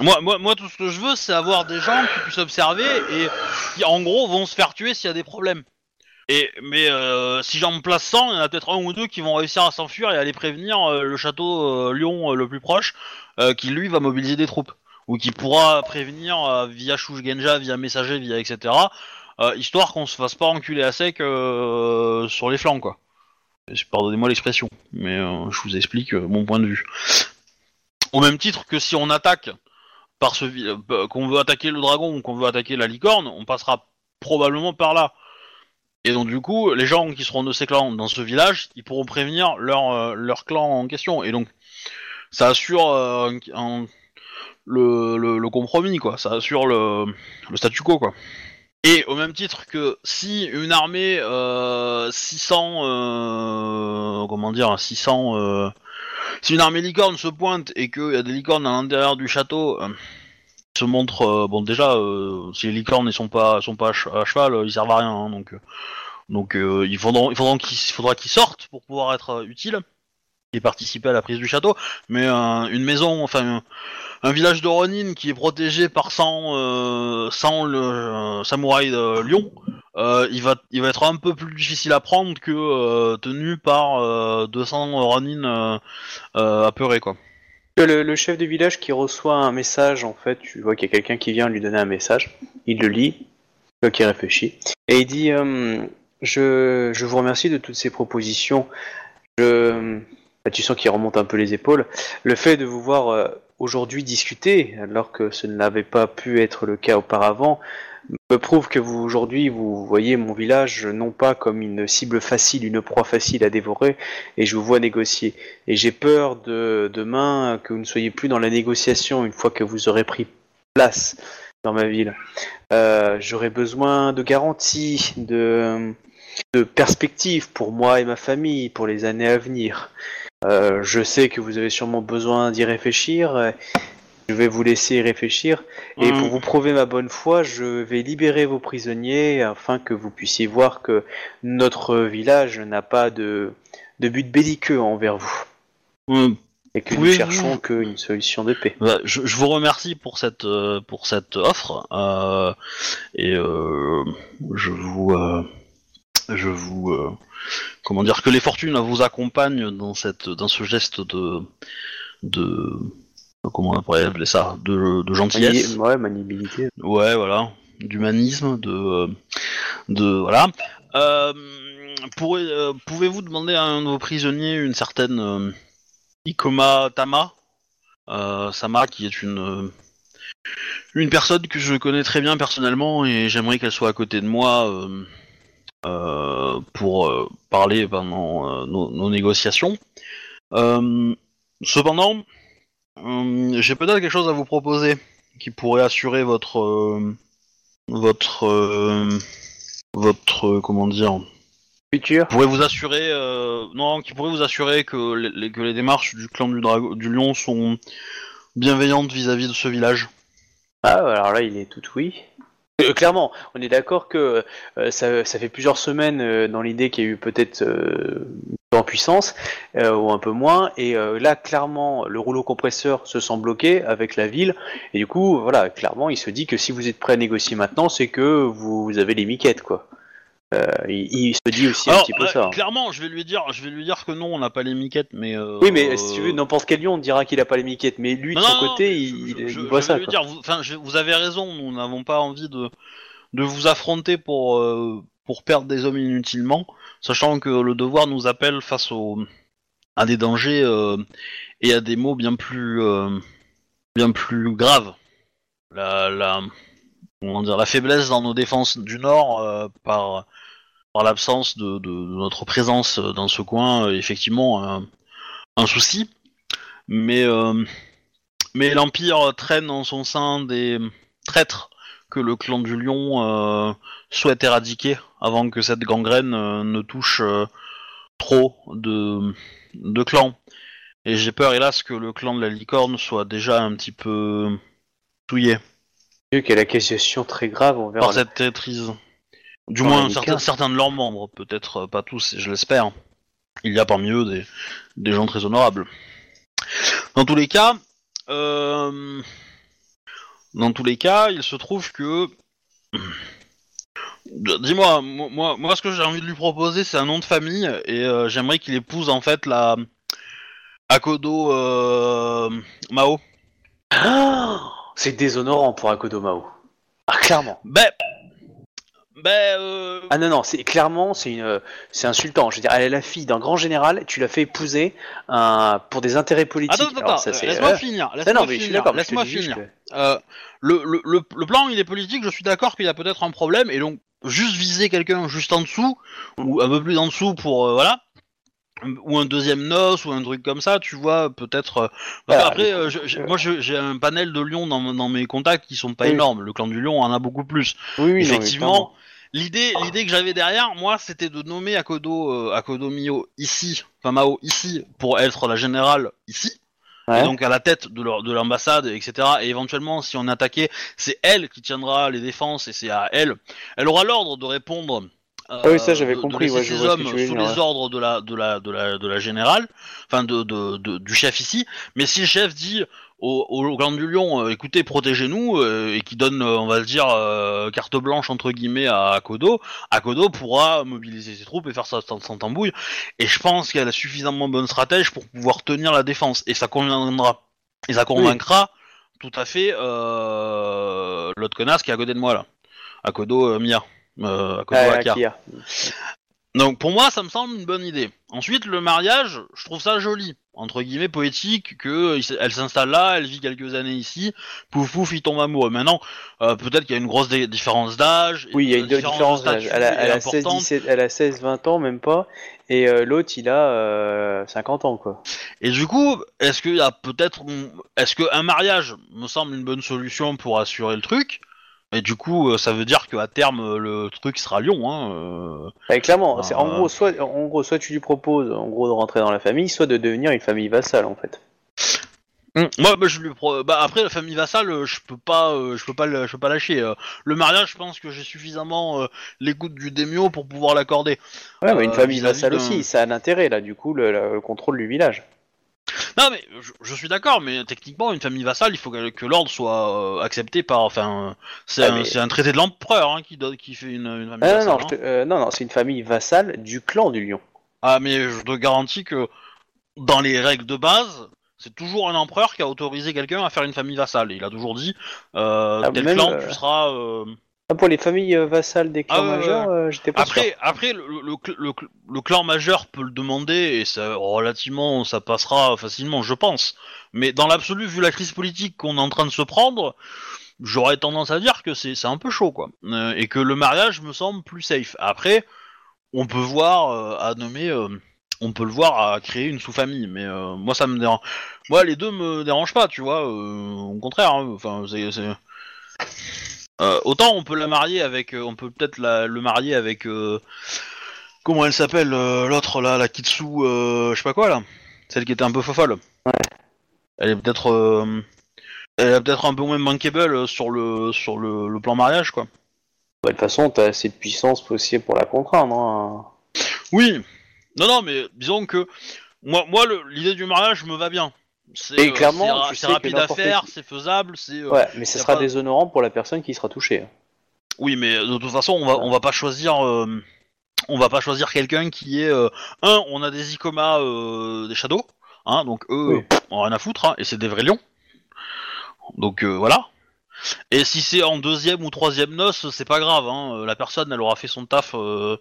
Moi, moi, moi, tout ce que je veux, c'est avoir des gens qui puissent observer et qui, en gros, vont se faire tuer s'il y a des problèmes. Et mais euh, si j'en place 100, il y en a peut-être un ou deux qui vont réussir à s'enfuir et aller prévenir euh, le château euh, Lyon euh, le plus proche, euh, qui lui va mobiliser des troupes ou qui pourra prévenir euh, via Shugenja, via messager, via etc. euh, histoire qu'on se fasse pas enculer à sec euh, sur les flancs, quoi. Pardonnez-moi l'expression, mais euh, je vous explique euh, mon point de vue. Au même titre que si on attaque par ce euh, qu'on veut attaquer le dragon ou qu'on veut attaquer la licorne, on passera probablement par là. Et donc du coup, les gens qui seront de ces clans dans ce village, ils pourront prévenir leur leur clan en question. Et donc, ça assure le compromis, quoi. Ça assure le, le statu quo, quoi. Et au même titre que si une armée euh, 600, euh, comment dire, 600, euh, si une armée licorne se pointe et qu'il y a des licornes à l'intérieur du château, euh, se montre, euh, bon déjà, euh, si les licornes ne sont pas, sont pas à che- à cheval, ils servent à rien, hein, donc, donc il faudra, il faudra qu'ils, sortent pour pouvoir être utiles et participer à la prise du château. Mais une maison, enfin un, village de Ronin qui est protégé par 100, euh, 100 le, euh, de Lyon, euh, il va, il va être un peu plus difficile à prendre que euh, tenu par euh, 200 Ronin euh, euh, apeurés quoi. Le, chef de village qui reçoit un message, en fait, tu vois qu'il y a quelqu'un qui vient lui donner un message, il le lit, tu vois qu'il réfléchit, et il dit je, je vous remercie de toutes ces propositions. Je, tu sens qu'il remonte un peu les épaules. Le fait de vous voir euh, aujourd'hui discuter, alors que ce n'avait pas pu être le cas auparavant, me prouve que vous aujourd'hui vous voyez mon village non pas comme une cible facile, une proie facile à dévorer, et je vous vois négocier. Et j'ai peur de demain que vous ne soyez plus dans la négociation une fois que vous aurez pris place dans ma ville. Euh, J'aurai besoin de garanties, de, de perspectives pour moi et ma famille pour les années à venir. Euh, je sais que vous avez sûrement besoin d'y réfléchir. euh, Je vais vous laisser y réfléchir. Et Mm. pour vous prouver ma bonne foi, je vais libérer vos prisonniers afin que vous puissiez voir que notre village n'a pas de, de but belliqueux envers vous Euh, et que nous Pouvez-vous- cherchons qu'une solution de paix. Bah, je, je vous remercie pour cette euh, pour cette offre euh, et euh, je vous euh, je vous euh, comment dire que les fortunes vous accompagnent dans cette dans ce geste de de comment on pourrait appeler ça de, de gentillesse. Ouais, maniabilité. ouais voilà. D'humanisme de euh, de voilà. Euh, euh, pouvez-vous demander à un de vos prisonniers une certaine Ikoma Tama? Sama qui est une une personne que je connais très bien personnellement et j'aimerais qu'elle soit à côté de moi euh, pour euh, parler pendant euh, nos, nos négociations. Euh, cependant, euh, j'ai peut-être quelque chose à vous proposer qui pourrait assurer votre euh, votre euh, votre euh, comment dire Futur pourrait vous assurer euh, non qui pourrait vous assurer que les, les- que les démarches du clan du lion sont bienveillantes vis-à-vis de ce village. Ah, alors là, il est tout oui. Clairement, on est d'accord que euh, ça, fait plusieurs semaines euh, dans l'idée qu'il y a eu peut-être euh, en puissance, ou un peu moins, et là, clairement, le rouleau compresseur se sent bloqué avec la ville, et du coup, voilà, clairement, il se dit que si vous êtes prêt à négocier maintenant, c'est que vous avez les miquettes, quoi. Euh, il, il se dit aussi un petit peu ça. clairement, je vais lui dire, je vais lui dire que non, on n'a pas les miquettes, mais euh, Oui, mais si tu veux, n'importe quel lion, on dira qu'il a pas les miquettes, mais lui, de Non, son non, côté, il, je, il- je- il je voit vais ça, lui dire, vous, je- vous avez raison, nous n'avons pas envie de, de vous affronter pour, euh, pour perdre des hommes inutilement, sachant que le devoir nous appelle face au, à des dangers euh, et à des mots bien plus, euh, bien plus graves. La, la, comment dire, la faiblesse dans nos défenses du Nord euh, par, par l'absence de, de- de notre présence dans ce coin, euh, effectivement, un, un souci. Mais euh, mais l'Empire traîne en son sein des traîtres que le clan du Lion euh, souhaite éradiquer avant que cette gangrène euh, ne touche trop de, de clans. Et j'ai peur, hélas, que le clan de la licorne soit déjà un petit peu qu'il y a l'accusation très grave envers par cette traîtrise. Du moins, certains, certains de leurs membres, peut-être euh, pas tous, je l'espère. Il y a parmi eux des, des gens très honorables. Dans tous les cas, euh, dans tous les cas, il se trouve que, dis-moi, moi, moi, moi, ce que j'ai envie de lui proposer, c'est un nom de famille et euh, j'aimerais qu'il épouse en fait la Akodo euh, Mao. Ah C'est déshonorant pour Akodomao. Ah, clairement. Ben, Ben, euh, Ah non, non, c'est clairement, c'est une, c'est insultant. Je veux dire, elle est la fille d'un grand général, tu l'as fait épouser un, pour des intérêts politiques. Attends, attends, attends, ça, c'est- laisse-moi euh, finir. Laisse-moi non, finir. Laisse-moi finir. que- Euh, le, le, le, le plan, il est politique. Je suis d'accord qu'il y a peut-être un problème, et donc juste viser quelqu'un juste en dessous ou un peu plus en dessous pour euh, voilà. Ou un deuxième noce ou un truc comme ça, tu vois, peut-être. Voilà, euh, je- je- euh, moi, j'ai un panel de lions dans, dans mes contacts qui sont pas Oui. énormes. Le clan du lion en a beaucoup plus. Oui, oui, non, Effectivement, l'idée, l'idée que j'avais derrière, moi, c'était de nommer Akodo, euh, Akodo Mio ici, enfin Mao ici, pour être la générale ici, et donc à la tête de leur- de l'ambassade, etc. Et éventuellement, si on est attaqué, c'est elle qui tiendra les défenses, et c'est à elle. Elle aura l'ordre de répondre. euh, Ah oui, ça, j'avais de- de compris, laisser ouais, je vois hommes sous dire, les ouais. ordres de la de la de la de la générale, enfin de, de, de- du chef ici. Mais si le chef dit au, au clan du lion, euh, écoutez, protégez-nous, euh, et qui donne, euh, on va dire, euh, carte blanche entre guillemets à Akodo, Akodo pourra mobiliser ses troupes et faire ça sans, sans tambouille. Et je pense qu'elle a suffisamment bonne stratège pour pouvoir tenir la défense. Et ça conviendra. Et ça convaincra tout à fait euh, l'autre connasse qui est à côté de moi là. Akodo euh, Mia. Euh, Akodo Ah, Aka. Akira. Donc pour moi, ça me semble une bonne idée. Ensuite, le mariage, je trouve ça joli, entre guillemets poétique, que euh, elle s'installe là, elle vit quelques années ici, pouf pouf, il tombe amoureux. Maintenant, euh, peut-être qu'il y a une grosse différence d'âge. Oui, il y a une différence d'âge. Elle, a- est elle a 16, importante. 17, elle a 16, 20 ans, même pas. Et euh, l'autre, il a euh, 50 ans, quoi. Et du coup, est-ce qu'il y a peut-être, est-ce qu'un mariage me semble une bonne solution pour assurer le truc? Et du coup, euh, ça veut dire qu'à terme, euh, le truc sera Lyon. Hein, euh. Clairement, c'est en gros, soit, en gros, soit tu lui proposes, en gros, de rentrer dans la famille, soit de devenir une famille vassale, en fait. Moi, bah, je lui pro- bah, après la famille vassale, je peux pas, euh, je peux pas, je peux pas lâcher. Le mariage, je pense que j'ai suffisamment euh, l'écoute du démio pour pouvoir l'accorder. Ouais, mais une famille vassale aussi, ça a l'intérêt, là, du coup, le, le contrôle du village. Non, mais je, je suis d'accord, mais techniquement, une famille vassale, il faut que, que l'ordre soit euh, accepté par, enfin, euh, c'est Ah, un, mais- c'est un traité de l'empereur hein, qui donne, qui fait une, une famille Ah, vassale. non, non, hein. je te- euh, non, non, c'est une famille vassale du clan du lion. Ah, mais je te garantis que dans les règles de base, c'est toujours un empereur qui a autorisé quelqu'un à faire une famille vassale. Il a toujours dit, euh, Ah, tel même, clan, euh, tu seras. euh, Ah, pour les familles euh, vassales des clans Ah, majeurs, euh, j'étais pas sûr. Après, après le, le, le cl- le clan majeur peut le demander et ça, relativement, ça passera facilement, je pense. Mais dans l'absolu, vu la crise politique qu'on est en train de se prendre, j'aurais tendance à dire que c'est un peu chaud, quoi. Euh, et que le mariage me semble plus safe. Après, on peut voir euh, à nommer, on peut le voir à créer une sous-famille, mais moi ça me dérange. Moi, les deux me dérangent pas, tu vois. au contraire, hein, enfin, c'est. c'est- Euh, autant on peut la marier avec, euh, on peut peut-être la- le marier avec, euh, comment elle s'appelle, euh, l'autre là, la Kitsu, euh, je sais pas quoi là, celle qui était un peu fofolle. Elle est peut-être, euh, elle est peut-être un peu moins bankable euh, sur le sur le, le plan mariage quoi. Bah, de toute façon, t'as assez de puissance possible pour la contraindre. Hein. Oui, non non, mais disons que moi moi le- l'idée du mariage me va bien. C'est Et euh, clairement, tu sais que rapide à n'importe faire, qui- c'est faisable, c'est. euh, Ouais, mais ce y a sera pas- déshonorant pour la personne qui sera touchée. Oui, mais de toute façon, on va, on va pas choisir, euh, on va pas choisir quelqu'un qui est euh, un. On a des Icoma, euh, des Shadows, hein, donc eux, Oui. euh, on a rien à foutre, hein, et c'est des vrais lions. Donc euh, voilà. Et si c'est en deuxième ou troisième noce, c'est pas grave. Hein, euh, la personne, elle aura fait son taf euh,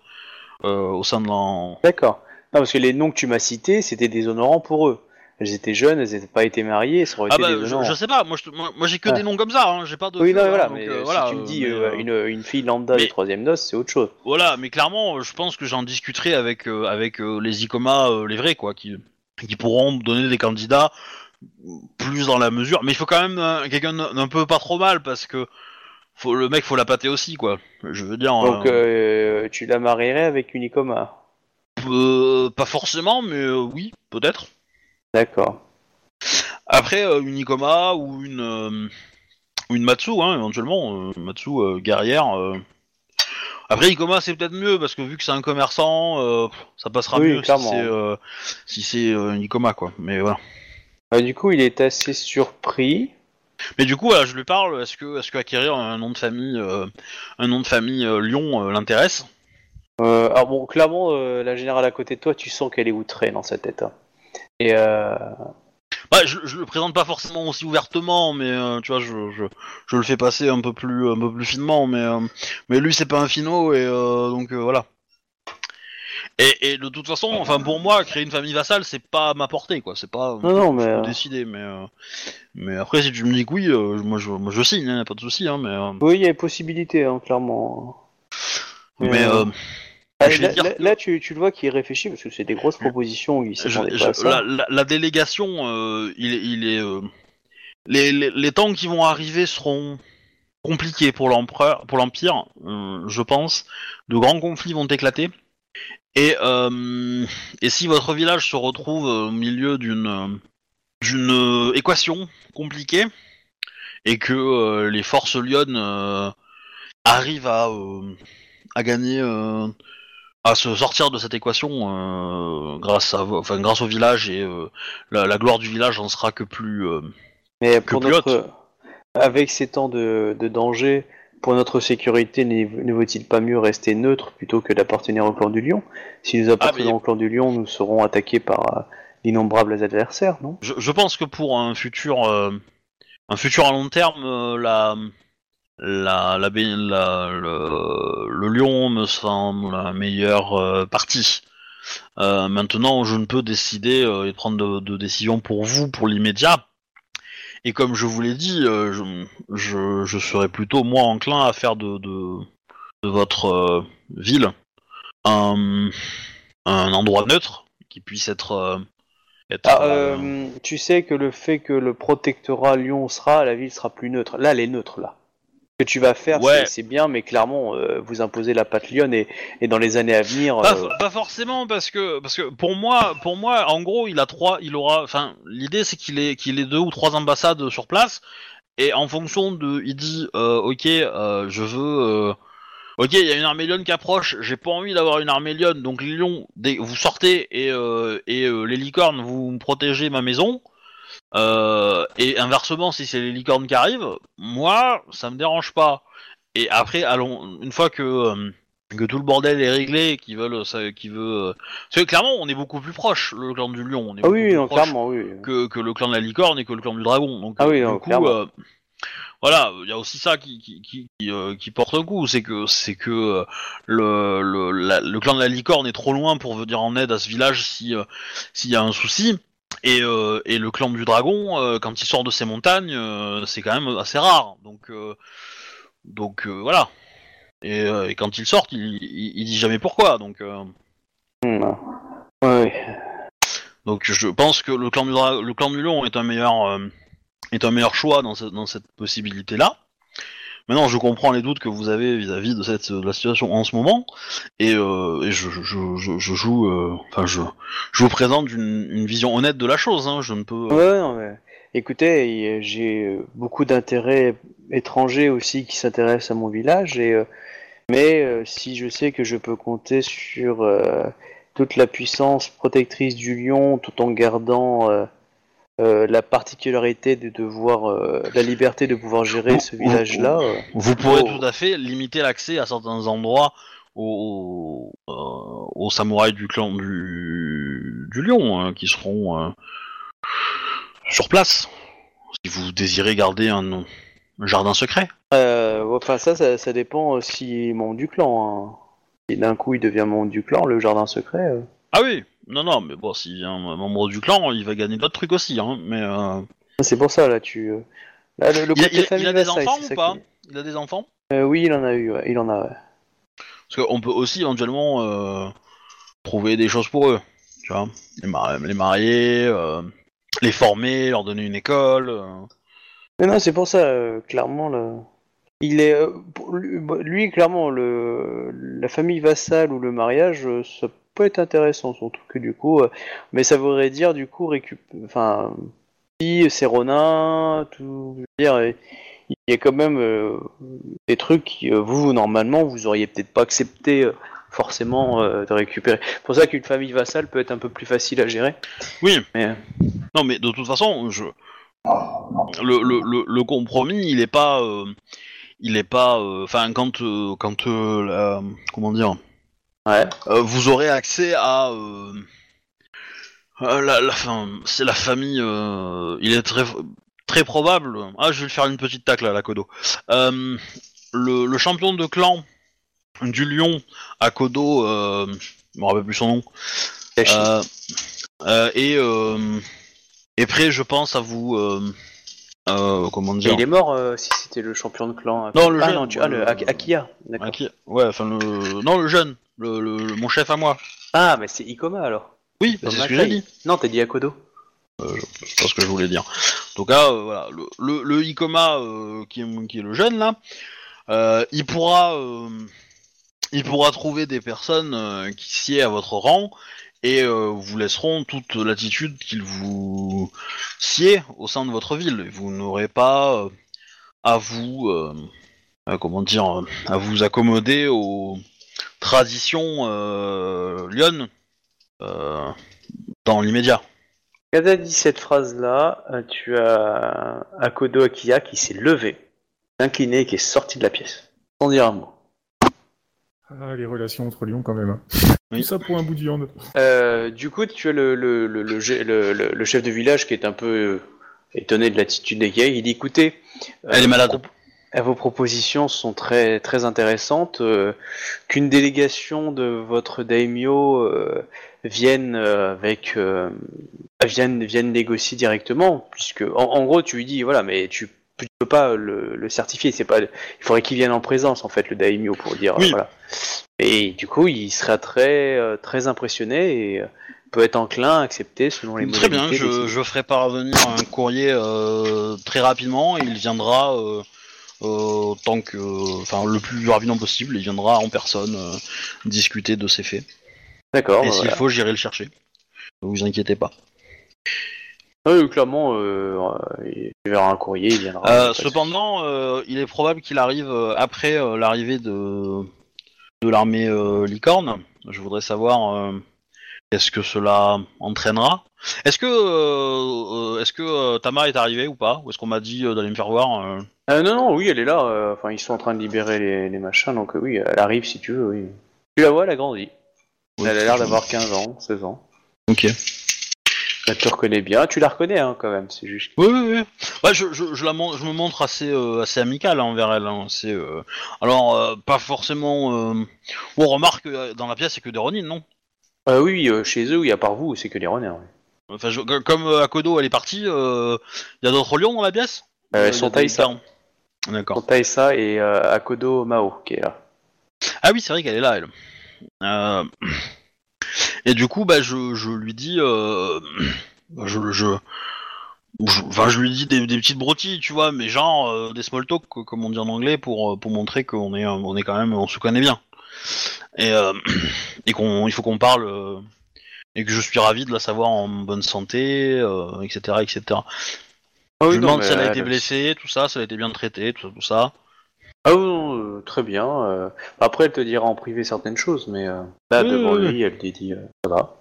euh, au sein de l'en. D'accord. Non, parce que les noms que tu m'as cités, c'était déshonorant pour eux. Elles étaient jeunes, elles n'étaient pas été mariées, ça aurait Ah été bah, je, je sais pas. Moi, te- moi, moi, j'ai que Ouais. des noms comme ça. Hein, j'ai pas de. Oui, non, feu, mais voilà, hein, donc, mais euh, si voilà, tu me dis euh, euh, une, une fille lambda mais- de troisième noce, c'est autre chose. Voilà, mais clairement, je pense que j'en discuterai avec euh, avec les Icoma, les vrais, quoi, qui qui pourront me donner des candidats plus dans la mesure. Mais il faut quand même quelqu'un d'un peu pas trop mal parce que faut le mec faut la pâter aussi, quoi. Je veux dire, Donc tu la marierais avec une Icoma. euh, pas forcément, mais oui, peut-être. D'accord. Après, euh, une Icoma ou une euh, ou une Matsu, hein, éventuellement, euh, Matsu guerrière. Après, Icoma c'est peut-être mieux parce que vu que c'est un commerçant, ça passera Oui, mieux si clairement. c'est si c'est euh, une Icoma, quoi. Mais voilà. Euh, du coup, il est assez surpris. Mais du coup, voilà, je lui parle. Est-ce que, est-ce que acquérir un nom de famille, un nom de famille Lyon l'intéresse? Alors bon, clairement, la générale à côté de toi, tu sens qu'elle est outrée dans sa tête. hein. Et euh, Ouais, je, je le présente pas forcément aussi ouvertement, mais euh, tu vois, je, je, je le fais passer un peu plus, un peu plus finement, mais, euh, mais lui c'est pas un finot et euh, donc voilà. Et, et de toute façon, enfin pour moi, créer une famille vassale, c'est pas à ma portée, quoi. C'est pas. Non, non, mais, peux décider, mais mais après si tu me dis que oui, moi je, moi je signe, hein, pas de souci, hein, mais Oui, il y a possibilité, hein, clairement. mais Ah, là, dire là- que- là, tu, tu le vois qu'il réfléchit parce que c'est des grosses propositions. où Il je- je- la, la- la délégation, euh, il, est- il est. euh, les, les, les temps qui vont arriver seront compliqués pour l'empereur, pour l'empire, euh, je pense. De grands conflits vont éclater. Et, et si votre village se retrouve au milieu d'une d'une équation compliquée et que les forces lyonnes euh, arrivent à à gagner euh, à se sortir de cette équation euh, grâce à enfin grâce au village et euh, la, la gloire du village en sera que plus euh, Mais que pour plus notre, avec ces temps de, de danger, pour notre sécurité, ne vaut-il pas mieux rester neutre plutôt que d'appartenir au clan du lion? Si nous appartenons mais- au clan du lion, nous serons attaqués par euh, d'innombrables adversaires, non? Je, je pense que pour un futur, euh, un futur à long terme, euh, la, la, la, bé- la- le, le lion me semble la meilleure euh, partie. Euh, maintenant, je ne peux décider euh, et prendre de, de décisions pour vous pour l'immédiat. Et comme je vous l'ai dit, je, je, je serais plutôt moi enclin à faire de, de, de votre ville un, un endroit neutre qui puisse être, être Ah, Tu sais que le fait que le protectorat lion sera, la ville sera plus neutre. Là, elle est neutre, là. Que tu vas faire, Ouais. c'est- bien, mais clairement, euh, vous imposez la patte lionne et, et dans les années à venir... Pas, euh, pas forcément parce que parce que pour moi pour moi en gros il a trois il aura enfin l'idée c'est qu'il ait qu'il ait deux ou trois ambassades sur place et en fonction de il dit euh, ok je veux ok il y a une armée lionne qui approche j'ai pas envie d'avoir une armée lionne donc les lions dès- vous sortez et et les licornes vous protégez ma maison euh, et inversement si c'est les licornes qui arrivent moi ça me dérange pas et après allons une fois que euh, que tout le bordel est réglé, qui veulent, ça, qui veut. euh, Parce que clairement, on est beaucoup plus proche, le clan du lion. On est Ah oui, plus non, proche clairement, oui. que, que le clan de la licorne et que le clan du dragon. Donc, Ah euh, oui, du non, coup, clairement. euh, voilà, il y a aussi ça qui qui, qui, qui, euh, qui porte un coup, c'est que c'est que euh, le le, la- le clan de la licorne est trop loin pour venir en aide à ce village si euh, s'il y a un souci. Et, euh, et le clan du dragon, euh, quand il sort de ces montagnes, euh, c'est quand même assez rare. Donc euh, donc euh, voilà. Et, euh, et quand il sort, il, il, il dit jamais pourquoi. Donc euh, Hmm. Ouais, donc je pense que le clan du, dra- le clan du lion est un meilleur euh, est un meilleur choix dans, ce- dans cette possibilité là. Maintenant, je comprends les doutes que vous avez vis-à-vis de cette de la situation en ce moment, et, euh, et je, je, je, joue, euh, enfin je, je vous présente une, une vision honnête de la chose. Hein, je ne peux. Ouais, non, mais écoutez, euh, j'ai euh, beaucoup d'intérêts étrangers aussi qui s'intéressent à mon village, et euh, mais euh, si je sais que je peux compter sur euh, toute la puissance protectrice du lion, tout en gardant euh, euh, la particularité de devoir, euh, la liberté de pouvoir gérer ce village-là. euh, Vous pourrez Oh. tout à fait limiter l'accès à certains endroits aux, aux, euh, aux samouraïs du clan du, du lion hein, qui seront euh, sur place. Si vous désirez garder un, un jardin secret. Euh, enfin, ça, ça, ça dépend euh, s'il est membre du clan. Hein. Si d'un coup il devient membre du clan, le jardin secret. euh, Ah oui, non, non, mais bon, a un membre du clan, il va gagner d'autres trucs aussi. Hein, mais euh, C'est pour ça, là, tu. euh, Là, le, le il, a, il a- famille il a des enfants c'est ou ça pas qui- Il a des enfants? Euh, Oui, il en a eu, ouais, il en a. ouais. Parce qu'on peut aussi éventuellement euh, trouver des choses pour eux. Tu vois, les, mar- les marier, euh, les former, leur donner une école. Mais non, c'est pour ça, clairement, là. Il est. lui, clairement, le, la famille vassale ou le mariage, ça peut être intéressant, surtout que du coup. euh, mais ça voudrait dire, du coup, récup... Enfin. Si c'est Ronin, tout. Je veux dire, il y a quand même euh, des trucs qui, euh, vous, normalement, vous auriez peut-être pas accepté. euh, forcément de récupérer. C'est pour ça qu'une famille vassale peut être un peu plus facile à gérer. Oui. Mais- Non, mais de toute façon, je... le, le, le, le compromis, il est pas, il est pas, enfin quand, quand, la- comment dire, Ouais. euh, vous aurez accès à, euh, la, la, c'est la famille. euh, il est très très probable. Ah, je vais le faire une petite tacle à la Kodo. Euh, le, le champion de clan du Lion à Kodo, euh, je me rappelle plus son nom. Euh, euh, euh, est prêt, je pense, à vous. Euh, euh, comment Et dire il est mort euh, si c'était le champion de clan. Non, le ah, jeune, non, tu... ah, le Ak- Akiya. D'accord. Ouais, enfin le. Non, le jeune. Le, mon chef à moi. Ah, mais c'est Ikoma alors. Oui, bah, c'est ce que Makai. j'ai dit. Non, t'as dit Akodo. C'est pas ce que je voulais dire. En tout cas, euh, voilà, le, le, le Ikoma euh, qui, est, qui est le jeune là, euh, il pourra, euh, il pourra trouver des personnes euh, qui sied à votre rang et euh, vous laisseront toute l'attitude qu'il vous sied au sein de votre ville. Vous n'aurez pas euh, à vous, euh, comment dire, à vous accommoder aux traditions Lyon euh, dans l'immédiat. Quand t'as dit cette phrase-là, tu as Akodo Akiya qui s'est levé, incliné, qui est sorti de la pièce. Sans dire un mot. Ah, les relations entre Lyon quand même. hein. Oui. Tout ça pour un bout de viande. Euh, du coup, tu as le, le, le, le, gé- le- le- le chef de village qui est un peu euh, étonné de l'attitude des gars. Il dit écoutez, euh, Elle est malade. Euh, Vos propositions sont très très intéressantes. euh, Qu'une délégation de votre daimyo euh, vienne euh, avec euh, vienne vienne négocier directement, puisque en, en gros tu lui dis voilà, mais tu tu peux pas le, le certifier. C'est pas. Il faudrait qu'il vienne en présence en fait le daimyo pour dire Oui. voilà. Et du coup, il sera très euh, très impressionné et euh, peut être enclin à accepter selon les Très bien, modalités. je, ferai parvenir un courrier euh, très rapidement il viendra euh, euh, tant que, enfin le plus rapidement possible, il viendra en personne discuter de ses faits. D'accord. et bah, s'il voilà. faut, j'irai le chercher. Ne vous inquiétez pas. Ah oui, clairement, euh, il verra un courrier, il viendra. Euh, cependant, euh, il est probable qu'il arrive euh, après euh, l'arrivée de de l'armée euh, licorne. Je voudrais savoir euh, qu'est-ce que cela entraînera? Est-ce que est-ce que euh, Tama est arrivée ou pas? Ou est-ce qu'on m'a dit euh, d'aller me faire voir euh? Euh, non, non, oui, elle est là. euh, Enfin, ils sont en train de libérer les, les machins, donc euh, oui, elle arrive si tu veux, oui. Tu la vois, elle a grandi. Oui, elle a l'air d'avoir 15 ans, 16 ans. Ok. Elle te reconnaît bien. Tu la reconnais, hein, quand même, c'est juste. Oui, oui, oui. Ouais, je, je, je, la mon- je me montre assez, euh, assez amical hein, envers elle. Hein. C'est, euh, Alors, euh, pas forcément. Euh... On remarque que dans la pièce, c'est que des Ronin, non? Euh, oui, oui, euh, chez eux, oui, à part vous, c'est que les renards. oui. Enfin, je- Comme euh, Akodo, elle est partie, il y a d'autres lions dans la pièce? Euh, Euh, elles y a sont des Taïsa. licornes. D'accord. Sont Taïsa et euh, Akodo Mao, qui est là. Ah oui, c'est vrai qu'elle est là, elle. Euh, Et du coup, bah, je, je lui dis, euh... je, je, je- enfin, je lui dis des, des petites broutilles, tu vois, mais genre euh, des small talk, comme on dit en anglais, pour, euh, pour montrer qu'on est, euh, on est quand même, on se connaît bien. Et, euh, et qu'on, il faut qu'on parle, euh, et que je suis ravi de la savoir en bonne santé, euh, etc., etc. Ah je oui, lui non, demande si elle a été blessée, tout ça, si elle a été bien traitée, tout ça, tout ça. Ah oui, non, euh, très bien. euh, Après, elle te dira en privé certaines choses, mais euh, là, Oui, devant oui, lui, elle te dit, euh, ça va.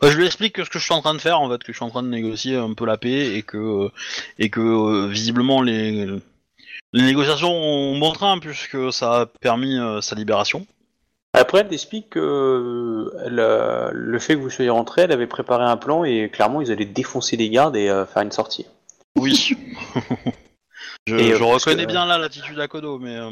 Bah, je lui explique que ce que je suis en train de faire, en fait, que je suis en train de négocier un peu la paix et que et que euh, visiblement les les négociations ont bon train puisque ça a permis euh, sa libération. Après, elle t'explique que euh, elle, euh, le fait que vous soyez rentré, elle avait préparé un plan et clairement, ils allaient défoncer les gardes et euh, faire une sortie. Oui. je Et, euh, je reconnais que- bien là l'attitude d'Akodo, mais euh,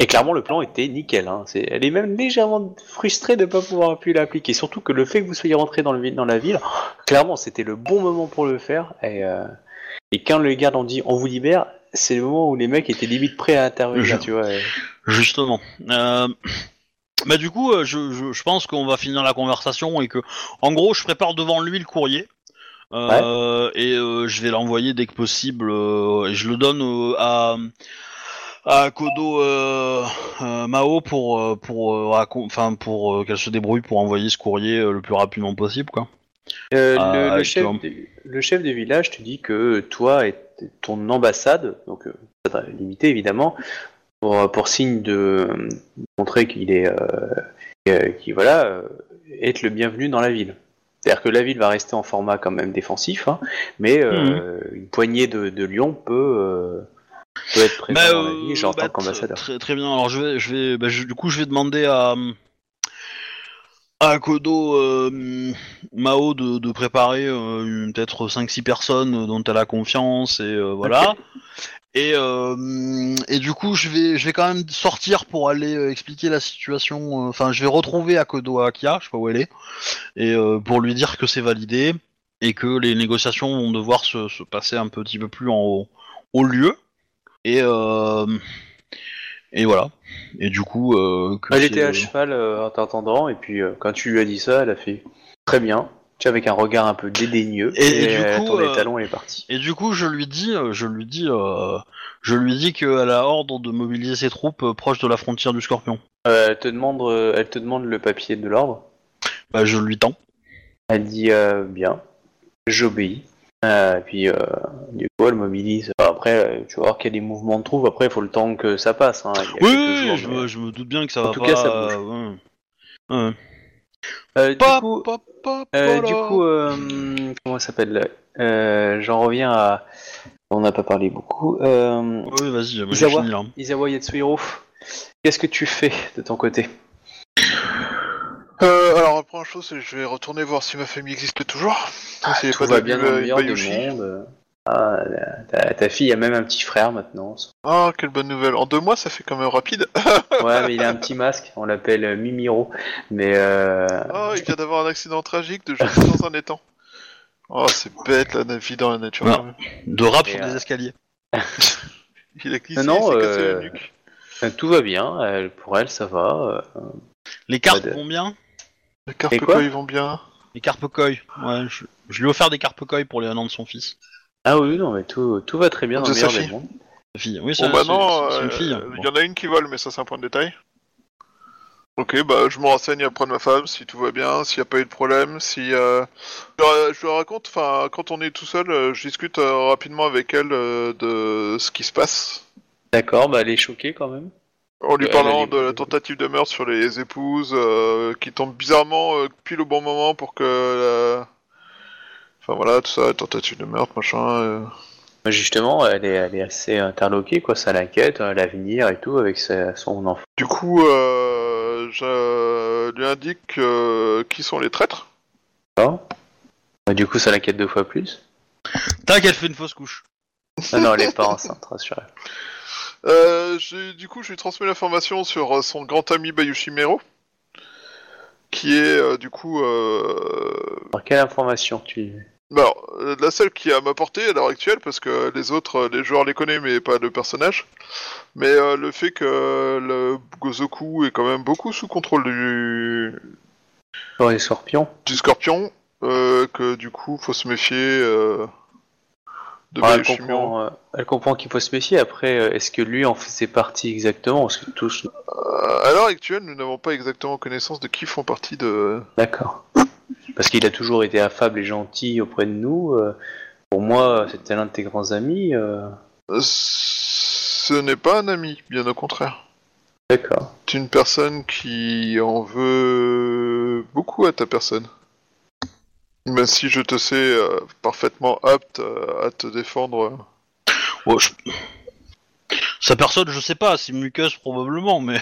Et clairement, le plan était nickel. Hein. Elle est même légèrement frustrée de ne pas pouvoir pu l'appliquer. Surtout que le fait que vous soyez rentré dans, le, vi- dans la ville, clairement, c'était le bon moment pour le faire. Et, euh, et quand les gardes ont dit on vous libère, c'est le moment où les mecs étaient limite prêts à intervenir, Je- tu vois. et- justement. Euh, bah du coup, je, je, je pense qu'on va finir la conversation et que, en gros, je prépare devant lui le courrier. Euh, Et euh, je vais l'envoyer dès que possible. euh, et je le donne euh, à à Kodo euh, euh, Mao pour pour euh, enfin pour euh, qu'elle se débrouille pour envoyer ce courrier euh, le plus rapidement possible quoi. Le, le chef toi. de, le chef de village te dit que toi et ton ambassade, donc euh, limitée évidemment, pour, pour signe de montrer qu'il est, qu'il voilà, être le bienvenu dans la ville. C'est-à-dire que la ville va rester en format quand même défensif, hein, mais euh, une poignée de, de lions peut, euh, peut être présent Bah, dans la ville, genre en bah, tant tr- qu'ambassadeur. Très, très bien. Alors je vais je vais bah, je- du coup je vais demander à à Kodo euh, Mao de, de préparer peut-être 5-6 personnes dont elle a confiance et voilà. Et, euh, et du coup, je vais, je vais quand même sortir pour aller euh, expliquer la situation. euh, Enfin, je vais retrouver Akodo Akia, je sais pas où elle est, et euh, pour lui dire que c'est validé et que les négociations vont devoir se, se passer un petit peu plus en haut, au lieu. Et euh, et voilà. Et du coup, euh, que Elle était à cheval euh, en t'attendant, et puis euh, quand tu lui as dit ça, elle a fait très bien, tu avec un regard un peu dédaigneux, Et- et du a coup, tourné euh, et est partie. Et du coup, je lui dis, euh, je lui dis, euh, je lui dis qu'elle a ordre de mobiliser ses troupes euh, proches de la frontière du Scorpion. Euh, elle, te demande, euh, elle te demande le papier de l'ordre. Bah, je lui tends. Elle dit euh, bien, j'obéis. Euh, et puis, euh, du coup, elle mobilise. Après, euh, tu vas voir qu'il y a des mouvements de troupes. Après, il faut le temps que ça passe. Hein. Il y a Oui, quelques oui, jours, je, mais- me, je me doute bien que ça En va tout pas. cas, ça bouge. euh, ouais. Ouais. Euh, du coup, euh, du coup euh, comment ça s'appelle euh, J'en reviens à. On n'a pas parlé beaucoup. Euh, Oui, vas-y, moi Isawa. fini là. Isawa Yatsuhiro, qu'est-ce que tu fais de ton côté? Euh, alors, la première chose, c'est que je vais retourner voir si ma famille existe toujours. Essayer Tout va de bien dans le meilleur des Bayushi. mondes. Ah, ta, ta fille a même un petit frère maintenant. Ah, quelle bonne nouvelle. En deux mois, ça fait quand même rapide. Ouais, mais il a un petit masque, on l'appelle euh, Mimiro. Mais euh... Oh, il vient d'avoir un accident tragique de jeter dans un étang. Oh, c'est bête la vie dans la nature. Non. De rap sur euh, des escaliers. Il a glissé, Non, il s'est cassé euh, la nuque. euh, tout va bien, elle- pour elle ça va. euh. Les cartes de- vont bien Les carpes quoi quoi, ils vont bien. Les carpes koi. Ouais, je, je lui ai offert des carpes koi pour les un an de son fils. Ah oui, non, mais tout, tout va très bien dans le meilleur des fille. mondes. Sa fille. Oui, Bon, c'est bah c'est- non, c'est- c'est une euh, fille. il Bon. y en a une qui vole, mais ça, c'est un point de détail. Ok, bah je me renseigne auprès de ma femme si tout va bien, s'il n'y a pas eu de problème, si euh, je, leur- je leur raconte, enfin quand on est tout seul, euh, je discute euh, rapidement avec elle euh, de ce qui se passe, D'accord, bah elle est choquée quand même. en lui Elle, parlant de la tentative de meurtre sur les épouses, euh, qui tombe bizarrement euh, pile au bon moment pour que, la- enfin voilà tout ça, tentative de meurtre machin. euh. Justement, elle est, elle est assez interloquée, quoi, ça l'inquiète, euh, l'avenir et tout, avec sa- son enfant. Du coup, euh, je lui indique euh, qui sont les traîtres. Bah, du coup, ça l'inquiète deux fois plus. Tac, elle fait une fausse couche. Non, non, elle est pas enceinte, rassurez. Euh, j'ai- du coup, je lui transmets l'information sur euh, son grand ami Bayushi Mero, qui est euh, du coup euh, Alors, quelle information tu... bah, alors, euh, la seule qui est à m'apporter à l'heure actuelle, parce que les autres, euh, les joueurs les connaissent, mais pas le personnage. Mais euh, le fait que le Gozoku est quand même beaucoup sous contrôle du, Sur les scorpions du Scorpion, euh, que du coup, faut se méfier euh, de Ah, elle, comprend, elle comprend qu'il faut se méfier. Après, est-ce que lui en faisait partie exactement Parce que tous... Euh, à l'heure actuelle, nous n'avons pas exactement connaissance de qui font partie de. D'accord. Parce qu'il a toujours été affable et gentil auprès de nous. euh, pour moi, c'était l'un de tes grands amis. euh, Euh, Ce n'est pas un ami, bien au contraire. D'accord. C'est une personne qui en veut beaucoup à ta personne. Même si je te sais euh, parfaitement apte euh, à te défendre. Ouais, je- Sa personne, je sais pas, c'est muqueuse probablement, mais.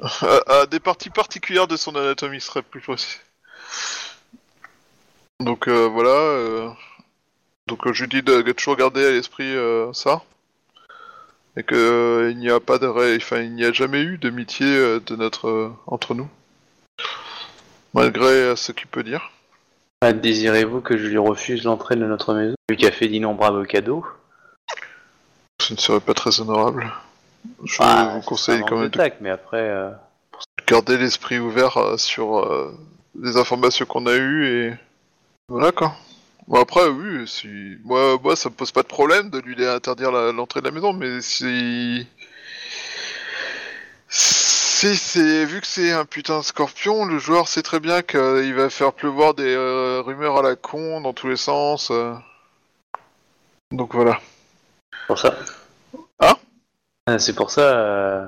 à, à des parties particulières de son anatomie serait plus précis. Donc euh, voilà. euh, Donc euh, je lui dis de, de toujours garder à l'esprit ça. Et que euh, il n'y a pas de ré- enfin il n'y a jamais eu d'amitié euh, de notre euh, entre nous. Malgré ce qu'il peut dire. Ah, Désirez-vous que je lui refuse l'entrée de notre maison? Lui qui a fait d'innombrables cadeaux Ce ne serait pas très honorable. Je Ah, vous conseille quand même de mais après... garder l'esprit ouvert sur les informations qu'on a eues et voilà quoi. Bon après oui, si moi moi ça me pose pas de problème de lui interdire l'entrée de la maison, mais si si c'est vu que c'est un putain de scorpion, le joueur sait très bien qu'il va faire pleuvoir des euh, rumeurs à la con dans tous les sens. euh. Donc voilà. pour ça. Ah? Ah, C'est pour ça, euh,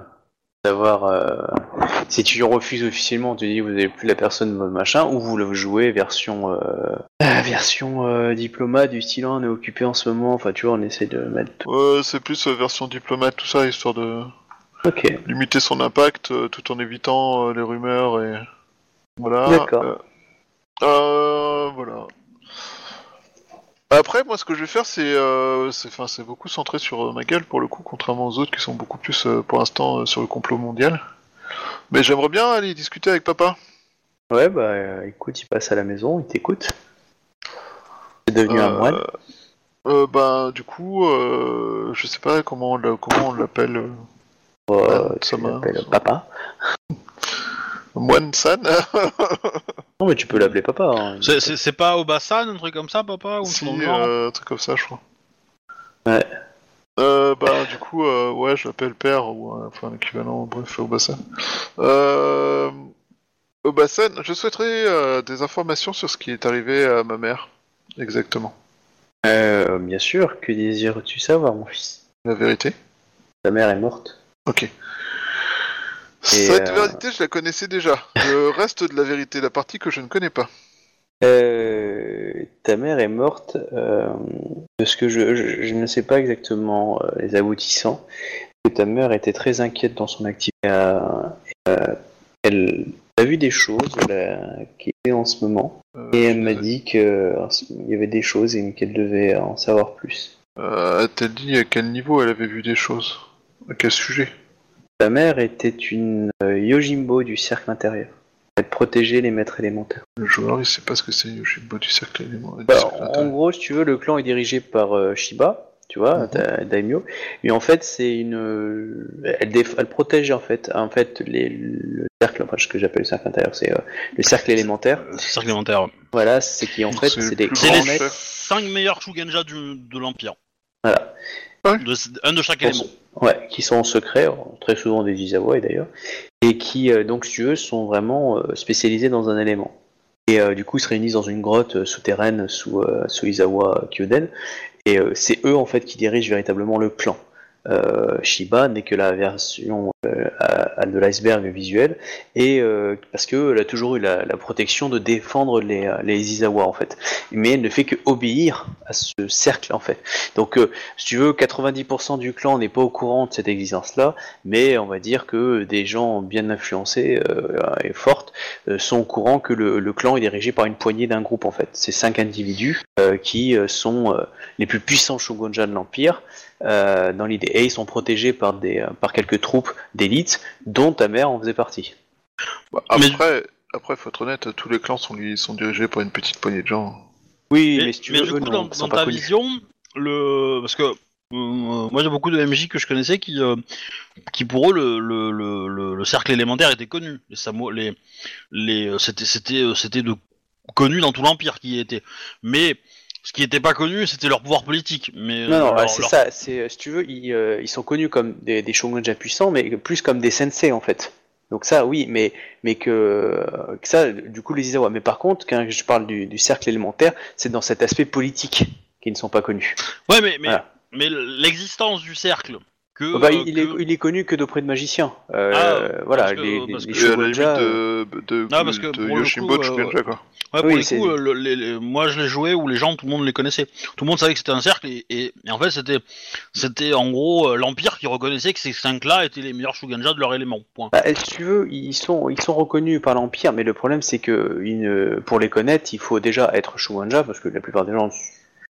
savoir euh, si tu refuses officiellement, on te dit vous n'avez plus la personne machin, ou vous le jouez version euh, euh, version euh, diplomate du style on est occupé en ce moment. Enfin, tu vois, on essaie de mettre. Ouais, c'est plus version diplomate tout ça histoire de limiter son impact tout en évitant les rumeurs et Voilà. D'accord. voilà. Après, moi, ce que je vais faire, c'est, euh, c'est, enfin, c'est beaucoup centré sur euh, ma gueule pour le coup, contrairement aux autres qui sont beaucoup plus, euh, pour l'instant, euh, sur le complot mondial. Mais j'aimerais bien aller discuter avec papa. Ouais, bah écoute, il passe à la maison, il t'écoute. C'est devenu un moine. Bah, du coup, je sais pas comment on, l'a- comment on l'appelle. ouais, ça tu va, l'appelles va. papa. Moine San Non, mais tu peux l'appeler papa. hein. C'est- C'est c'est pas Obasan, un truc comme ça, papa ou Si, genre euh, un truc comme ça, je crois. Ouais. Euh, bah, du coup, euh, ouais, je l'appelle père, ou euh, enfin l'équivalent, bref, Obasan. Euh, Obasan, je souhaiterais euh, des informations sur ce qui est arrivé à ma mère. Exactement. Euh, bien sûr, que désires-tu savoir, mon fils? La vérité? Ta mère est morte. Ok. Et, Cette euh, vérité, je la connaissais déjà. Le reste de la vérité, la partie que je ne connais pas. Euh, ta mère est morte. euh, de ce que je, je, je ne sais pas exactement euh, les aboutissants. Que ta mère était très inquiète dans son activité. Elle a vu des choses là, qui étaient en ce moment. Et elle m'a dit qu'il y avait des choses et qu'elle devait en savoir plus. A-t-elle dit à quel niveau elle avait vu des choses? À quel sujet? Ta mère était une euh, Yojimbo du cercle intérieur. Elle protégeait les maîtres élémentaires. Le joueur, il sait pas ce que c'est Yoshibo du cercle élément. du Bah, en intérieur. gros, si tu veux, le clan est dirigé par euh, Shiba, tu vois, Mhm. da- Daimyo. Et en fait, c'est une, euh, elle, déf- elle protège en fait, en fait, les, le cercle, enfin, ce que j'appelle le cercle intérieur, c'est euh, le cercle élémentaire. C'est cercle élémentaire. Voilà, c'est qui en fait, c'est le des grands les maîtres. 5 meilleurs Shugenja du- de l'Empire. Voilà. De- un de chaque élément. Ouais, qui sont en secret, très souvent des Izawa d'ailleurs, et qui, euh, donc, si tu veux, sont vraiment euh, spécialisés dans un élément. Et euh, du coup, ils se réunissent dans une grotte euh, souterraine sous, euh, sous Izawa Kyoden, et euh, c'est eux en fait qui dirigent véritablement le clan. Euh, Shiba n'est que la version euh, de l'iceberg visuel, et euh, parce que elle a toujours eu la, la protection de défendre les, euh, les Izawa en fait, mais elle ne fait que obéir à ce cercle en fait. Donc, euh, si tu veux, 90% du clan n'est pas au courant de cette existence-là, mais on va dire que des gens bien influencés euh, et fortes sont au courant que le, le clan est dirigé par une poignée d'un groupe en fait. C'est cinq individus qui sont les plus puissants shogunja de l'empire euh, dans l'idée, et ils sont protégés par des euh, par quelques troupes d'élite, dont ta mère en faisait partie. Bah, Mais- après, après, faut être honnête, tous les clans sont, sont dirigés par une petite poignée de gens. Oui, mais, Mais, si tu mais veux, du eux, coup, non, dans, ta connus. vision, le parce que euh, moi j'ai beaucoup de MJ que je connaissais qui, euh, qui pour eux le, le, le, le- le cercle élémentaire était connu. Les Samo- les, les c'était c'était c'était de connu dans tout l'empire qui y était. Mais ce qui était pas connu, c'était leur pouvoir politique. Mais Non, non, euh, bah, c'est leur- ça. C'est, euh, si tu veux, ils, euh, ils sont connus comme des, des shogunja puissants, mais plus comme des sensei en fait. Donc ça, oui, mais mais que, que ça, du coup, les Izawa. Mais par contre, quand je parle du, du cercle élémentaire, c'est dans cet aspect politique qu'ils ne sont pas connus. Ouais, mais mais, Voilà. mais l'existence du cercle que, Bah, euh, il, est, que- il est connu que d'auprès de magiciens. Euh, Ah, voilà, parce que- les, les, parce les à la limite shogunja, de, de, Ah, parce que de coup, euh, Shugenja, quoi. Ouais, pour Oui, les c'est- coups, euh, le- les- moi je les jouais où les gens, tout le monde les connaissait. Tout le monde savait que c'était un cercle et, et- et en fait c'était, c'était en gros euh, l'Empire qui reconnaissait que ces cinq-là étaient les meilleurs Shugenja de leur élément. Point. Bah, si tu veux, ils sont, ils sont reconnus par l'Empire, mais le problème c'est que pour les connaître, il faut déjà être shogunja, parce que la plupart des gens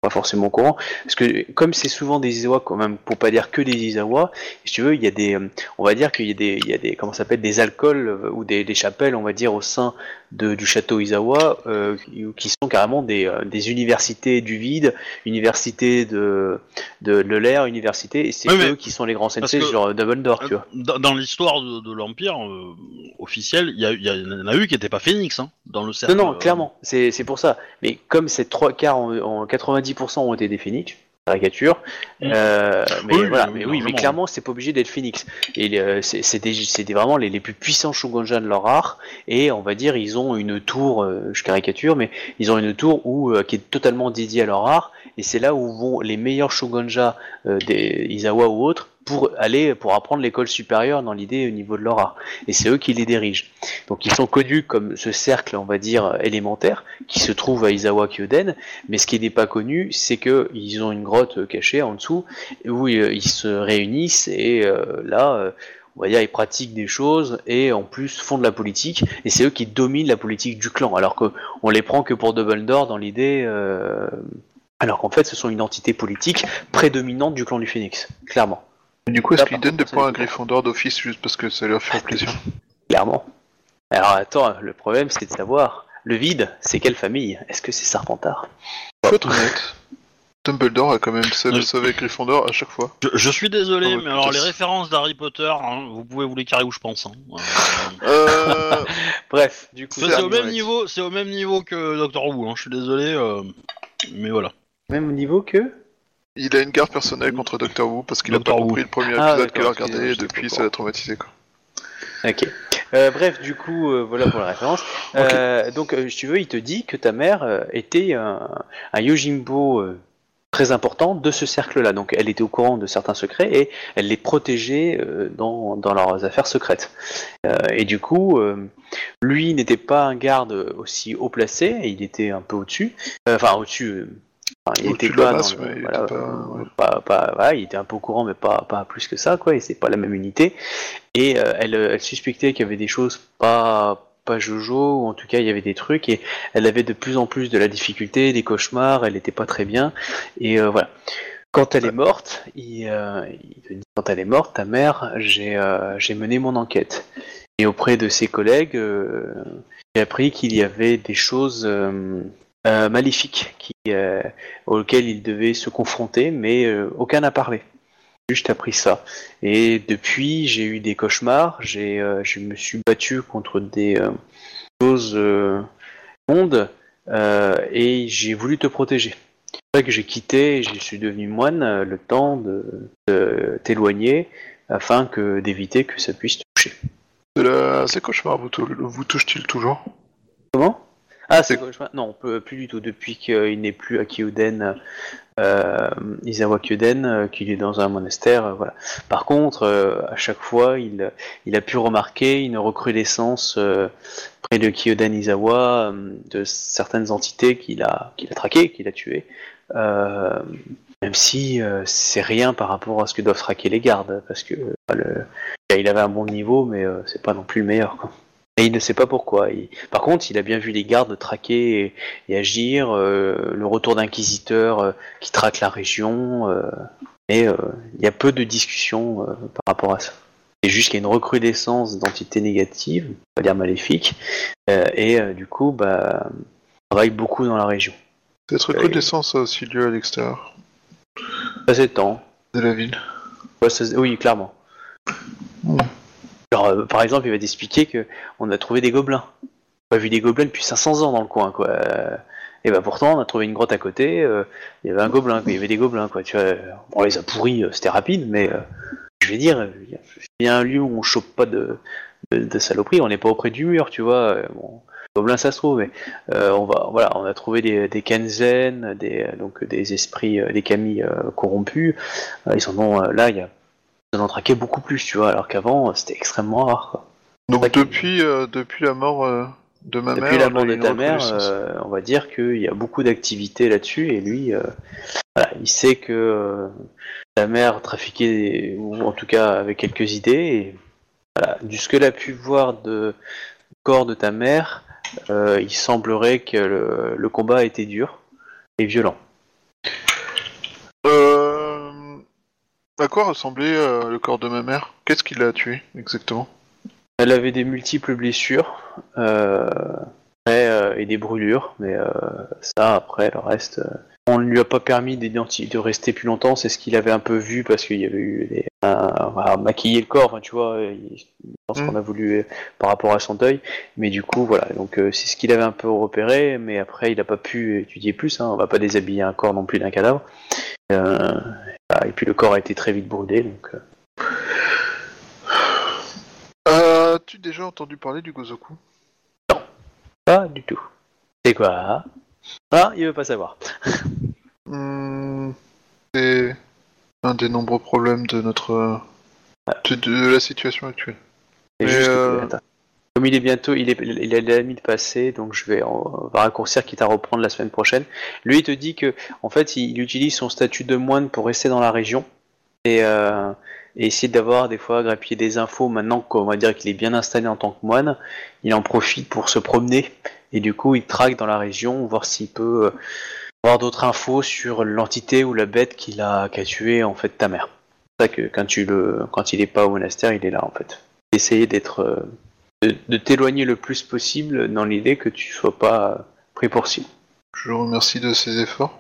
pas forcément au courant. Parce que comme c'est souvent des Izawa, quand même, pour pas dire que des Izawa, si tu veux, il y a des, euh, on va dire qu'il y a des, il y a des, comment s'appelle, des alcools euh, ou des, des chapelles, on va dire, au sein de, du château Izawa, euh, qui- sont carrément des, euh, des universités du vide, universités de, de, de l'air, universités, et c'est Oui, eux qui sont les grands sensei, genre Dumbledore, tu vois. Dans, dans l'histoire de, de l'Empire euh, officielle, il y, il y en a eu qui n'étaient pas Phoenix hein, dans le cercle. Non, non, clairement, c'est c'est pour ça. Mais comme ces trois quarts en, en 90% ont été des phoenix, caricature, Mm. euh, mais Oui, voilà, mais oui, oui, mais largement. clairement, c'est pas obligé d'être phoenix. Et euh, des- vraiment les, les plus puissants shogunja de leur art, et on va dire, ils ont une tour, euh, je caricature, mais ils ont une tour où, euh, qui est totalement dédiée à leur art, et c'est là où vont les meilleurs shogunja des Izawa ou autres pour aller pour apprendre l'école supérieure dans l'idée au niveau de leur art. Et c'est eux qui les dirigent. Donc ils sont connus comme ce cercle, on va dire, élémentaire, qui se trouve à Izawa Kyoden, mais ce qui n'est pas connu, c'est que ils ont une grotte cachée en dessous, où euh, ils se réunissent, et euh, là, euh, on va dire, ils pratiquent des choses et en plus font de la politique. Et c'est eux qui dominent la politique du clan, alors qu'on les prend que pour Dumbledore dans l'idée. euh, alors qu'en fait, ce sont une entité politique prédominante du clan du Phénix, clairement. Du coup, est-ce par donnent des points à Gryffondor d'office juste parce que ça leur fait plaisir? Clairement. Alors attends, le problème c'est de savoir, le vide, c'est quelle famille? Est-ce que c'est Serpentard? Faut être honnête. Dumbledore a quand même sauvé, Gryffondor à chaque fois. Je, je suis désolé, Oh, mais alors les références d'Harry Potter, hein, vous pouvez vous les carrer où je pense. hein. Euh, Euh, Bref, du coup, ça, C'est au même niveau, c'est au même niveau que Doctor Who. Hein, je suis désolé, euh, mais voilà. même niveau que il a une garde personnelle contre Doctor Who parce qu'il a Doctor pas Who. compris le premier Ah, épisode qu'il a d'accord, regardé et excusez-moi, depuis j'étais ça l'a traumatisé quoi. Ok. Euh, bref, du coup, euh, voilà pour la référence. Euh, donc, euh, si tu veux, il te dit que ta mère euh, était un, un Yojimbo euh, très important de ce cercle-là. Donc, elle était au courant de certains secrets et elle les protégeait euh, dans, dans leurs affaires secrètes. Euh, et du coup, euh, lui n'était pas un garde aussi haut placé, et il était un peu au-dessus. Euh, Enfin, au-dessus. euh, enfin, il était pas, dans le- mais il voilà, était pas- euh, ouais. pas- pas- voilà, il était un peu au courant, mais pas, pas plus que ça, quoi. Et c'est pas la même unité. Et euh, elle, euh, elle suspectait qu'il y avait des choses pas pas jojo ou en tout cas il y avait des trucs et elle avait de plus en plus de la difficulté, des cauchemars, elle était pas très bien et euh, voilà. Quand elle est morte, il, euh, il te dit, quand elle est morte, ta mère, j'ai euh, j'ai mené mon enquête et auprès de ses collègues, j'ai appris qu'il y avait des choses euh, maléfiques qui, euh, auxquelles il devait se confronter, mais euh, aucun n'a parlé. Juste appris ça. Et depuis, j'ai eu des cauchemars. J'ai, je me suis battu contre des choses mondes et j'ai voulu te protéger. C'est vrai que j'ai quitté, je suis devenu moine le temps de, de t'éloigner afin que d'éviter que ça puisse te toucher. La... Ces cauchemars vous, tou- vous touchent-ils toujours? Comment? Ah, c'est Non, plus du tout. Depuis qu'il n'est plus à Kyoden, euh, Izawa Kyoden, euh, qu'il est dans un monastère, euh, voilà. Par contre, euh, à chaque fois, il, il a pu remarquer une recrudescence euh, près de Kyoden Izawa euh, de certaines entités qu'il a, qu'il a traquées, qu'il a tuées. Euh, même si euh, c'est rien par rapport à ce que doivent traquer les gardes, parce que euh, le, il avait un bon niveau, mais euh, c'est pas non plus le meilleur. Quoi. Et il ne sait pas pourquoi. Il- Par contre, il a bien vu les gardes traquer et, et agir, euh, le retour d'inquisiteurs euh, qui traquent la région, euh, et euh, il y a peu de discussions euh, par rapport à ça. C'est juste qu'il y a une recrudescence d'entités négatives, on va dire maléfiques, et du coup, bah, on travaille beaucoup dans la région. Cette recrudescence a aussi lieu à l'extérieur c'est le temps. de la ville. Ouais, ça- oui, clairement. Hmm. Euh, par exemple, il va t'expliquer que on a trouvé des gobelins. On a vu des gobelins depuis 500 ans dans le coin, quoi. Euh, Et bah pourtant, on a trouvé une grotte à côté. euh, il y avait un gobelin. Il y avait des gobelins, quoi. Tu vois, on les a pourris, c'était rapide, mais je vais dire, il y a un lieu où on chope pas de, de, de saloperie. On n'est pas auprès du mur, tu vois. ça se trouve, mais on va, voilà, on a trouvé des, des des donc des esprits, des euh, corrompus. Ils en ont euh, là, il y a ils en traqué beaucoup plus, tu vois, alors qu'avant euh, c'était extrêmement rare. Quoi. Donc Ça depuis, euh, depuis la mort euh, de ma Depuis mère, la on a mort de ta mère, euh, on va dire qu'il y a beaucoup d'activités là-dessus, et lui, voilà, il sait que ta mère trafiquait, ou en tout cas avec quelques idées, et voilà, du ce qu'elle a pu voir de du corps de ta mère, il semblerait que le, le combat a été dur et violent. À quoi ressemblait euh, le corps de ma mère? Qu'est-ce qui l'a tué exactement? Elle avait des multiples blessures euh, euh, et des brûlures, mais ça, après, le reste, on ne lui a pas permis de rester plus longtemps. C'est ce qu'il avait un peu vu parce qu'il y avait eu des, un- voilà, maquiller le corps, tu vois. il- je pense Mm. qu'on a voulu par rapport à son deuil, mais du coup, voilà. Donc, c'est ce qu'il avait un peu repéré, mais après, il n'a pas pu étudier plus. Hein, on va pas déshabiller un corps non plus d'un cadavre. Euh, voilà, et puis, le corps a été très vite brûlé, donc. euh, Euh, As-tu déjà entendu parler du Gozoku? Pas du tout. C'est quoi? Ah, il veut pas savoir. Hmm, C'est un des nombreux problèmes de notre de, de la situation actuelle. C'est juste que- euh. Comme il est bientôt, il, est, il a limite passée, donc je vais, raccourcir quitte à reprendre la semaine prochaine. Lui, il te dit que, en fait, il, il utilise son statut de moine pour rester dans la région et, euh, et essayer d'avoir des fois grappiller des infos. Maintenant qu'on va dire qu'il est bien installé en tant que moine, il en profite pour se promener et du coup il traque dans la région, voir s'il peut euh, avoir d'autres infos sur l'entité ou la bête qu'il a, tué en fait ta mère. C'est ça que quand il est pas au monastère, il est là en fait. Essayer d'être, euh, de, de t'éloigner le plus possible dans l'idée que tu sois pas pris pour cible. Je vous remercie de ces efforts.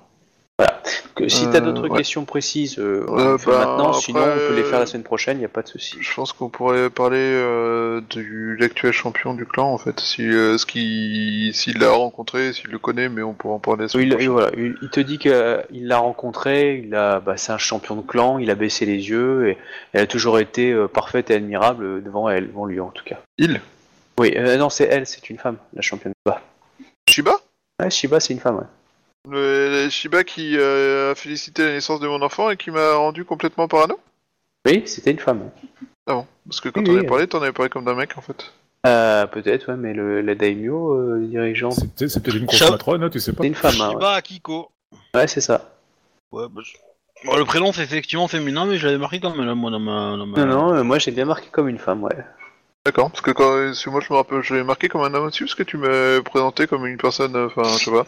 Que si t'as Euh, d'autres ouais. questions précises, euh, on Euh, le fait bah, maintenant. après, Sinon, on peut les faire la euh, semaine prochaine. Il y a pas de souci. Je pense qu'on pourrait parler euh, de l'actuel champion du clan en fait, si euh, ce qui s'il l'a rencontré, s'il le connaît, mais on pourra en parler. la Oui, semaine il, et prochaine. voilà, il, il te dit qu'il l'a rencontré, il a, bah, c'est un champion de clan, il a baissé les yeux et elle a toujours été euh, parfaite et admirable devant elle, devant lui en tout cas. Il Oui, euh, non, c'est elle, c'est une femme, la championne de bas. Shiba? Ouais, Shiba, c'est une femme, ouais. Le, Shiba qui euh, a félicité la naissance de mon enfant et qui m'a rendu complètement parano Oui, c'était une femme. ouais. Ah bon Parce que quand Oui, on oui, avait parlé, t'en avais parlé comme d'un mec en fait. Euh, peut-être, ouais, mais le, la daimyo euh, dirigeante, C'est peut-être c'est peut-être une grosse matrone, hein, tu sais pas. c'est une femme. hein, Shiba Akiko. ouais. ouais, c'est ça. Ouais, bah, je- Bon, le prénom c'est effectivement féminin, mais je l'avais marqué comme là, moi dans ma. Dans ma... Non, non, euh, moi j'ai bien marqué comme une femme, ouais. D'accord, parce que quand moi je me rappelle, je l'ai marqué comme un homme aussi, parce que tu m'as présenté comme une personne, euh, enfin je sais pas.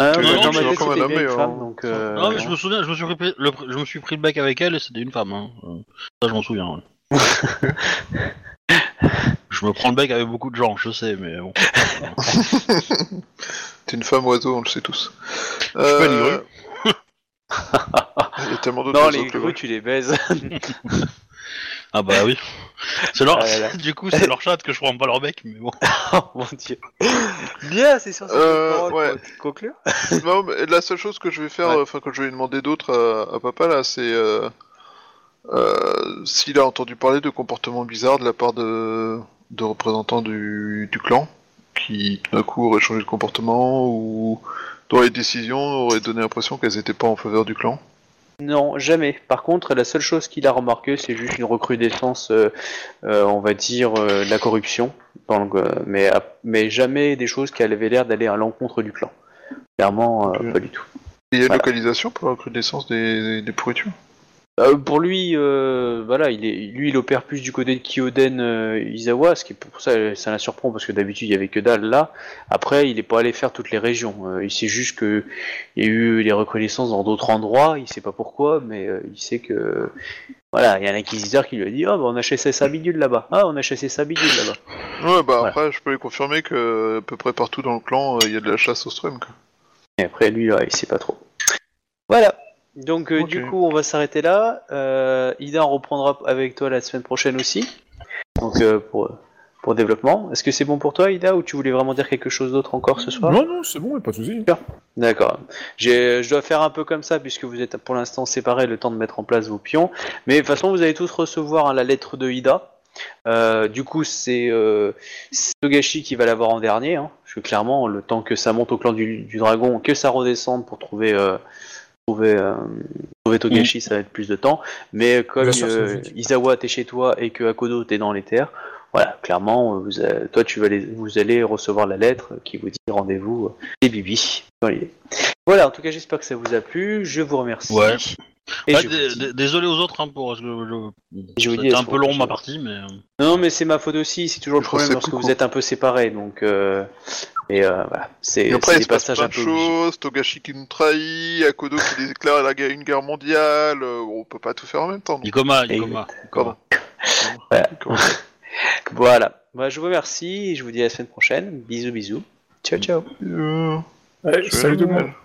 Ah, bien une mais, femme, euh, donc... euh, Non, mais je me souviens, je me suis pris le, je me suis pris le bec avec elle et c'était une femme. Hein. Euh, Ça, je m'en souviens. ouais. je me prends le bec avec beaucoup de gens, je sais, mais bon. T'es une femme oiseau, on le sait tous. suis pas une grue. Il y a tellement d'autres Non, les grues, tu les baises. Ah bah oui. C'est leur... Ah là là. du coup, c'est leur chat que je prends pas leur bec, mais bon. oh mon dieu. Bien, c'est sur cette Euh, ouais. conclure. Non, mais la seule chose que je vais faire, Ouais. euh, enfin que je vais demander d'autre à, à papa là, c'est euh, euh, s'il a entendu parler de comportements bizarres de la part de, de représentants du, du clan, qui tout d'un coup auraient changé de comportement ou dont les décisions auraient donné l'impression qu'elles étaient pas en faveur du clan. Non, jamais. Par contre, la seule chose qu'il a remarqué, c'est juste une recrudescence, euh, euh, on va dire, euh, de la corruption, mais, jamais des choses qui avaient l'air d'aller à l'encontre du clan. Clairement, pas du tout. Il y a une Voilà. localisation pour la recrudescence des, des, des pourritures? Euh, pour lui, euh, voilà, il est, lui, il opère plus du côté de Kyoden euh, Izawa, ce qui est pour ça, ça la surprend parce que d'habitude il y avait que dalle là. Après, il est pas allé faire toutes les régions. Il sait juste que il y a eu les reconnaissances dans d'autres endroits. Il sait pas pourquoi, mais il sait que voilà, il y a un inquisiteur qui lui a dit, ah bah on a chassé sa bidule là-bas. Ah, on a chassé sa bidule là-bas. Ouais, bah Voilà. après, je peux lui confirmer que à peu près partout dans le clan, il y a de la chasse au strum. Quoi. Et après, lui, là, il sait pas trop. Voilà. Donc, euh, du coup, on va s'arrêter là. Euh, Ida, reprendra avec toi la semaine prochaine aussi. Donc, euh, pour, pour développement. Est-ce que c'est bon pour toi, Ida, ou tu voulais vraiment dire quelque chose d'autre encore ce soir? Non, non, c'est bon, pas de souci. D'accord. Je dois faire un peu comme ça, puisque vous êtes pour l'instant séparés, le temps de mettre en place vos pions. Mais de toute façon, vous allez tous recevoir hein, la lettre de Ida. Euh, du coup, c'est euh, Togashi qui va l'avoir en dernier. Hein, parce que clairement, le temps que ça monte au clan du, du dragon, que ça redescende pour trouver, euh, trouver, euh, trouver Togashi, ça va être plus de temps. Mais comme euh. Isawa t'es chez toi et que Akodo t'es dans les terres, voilà, clairement, vous, a- toi, tu vas les- vous allez recevoir la lettre qui vous dit rendez-vous euh, les Bibi. dans l'idée. Voilà, en tout cas, j'espère que ça vous a plu. Je vous remercie. Ouais. Et Ouais, je vous dé- dis- dé- Désolé aux autres hein, pour. C'était à un peu long ma partie, mais. euh, Non, mais c'est ma faute aussi. C'est toujours le problème lorsque vous êtes un peu séparés. Donc, euh, et euh, voilà, c'est après, il des se passe passages plein un de choses, Togashi qui nous trahit, Akodo qui déclare la guerre- une guerre mondiale, euh, on peut pas tout faire en même temps. donc. Ikoma, Ikoma. Voilà. Bah, je vous remercie et je vous dis à la semaine prochaine. Bisous, bisous. Ciao, ciao. Euh, Ouais, salut tout le monde.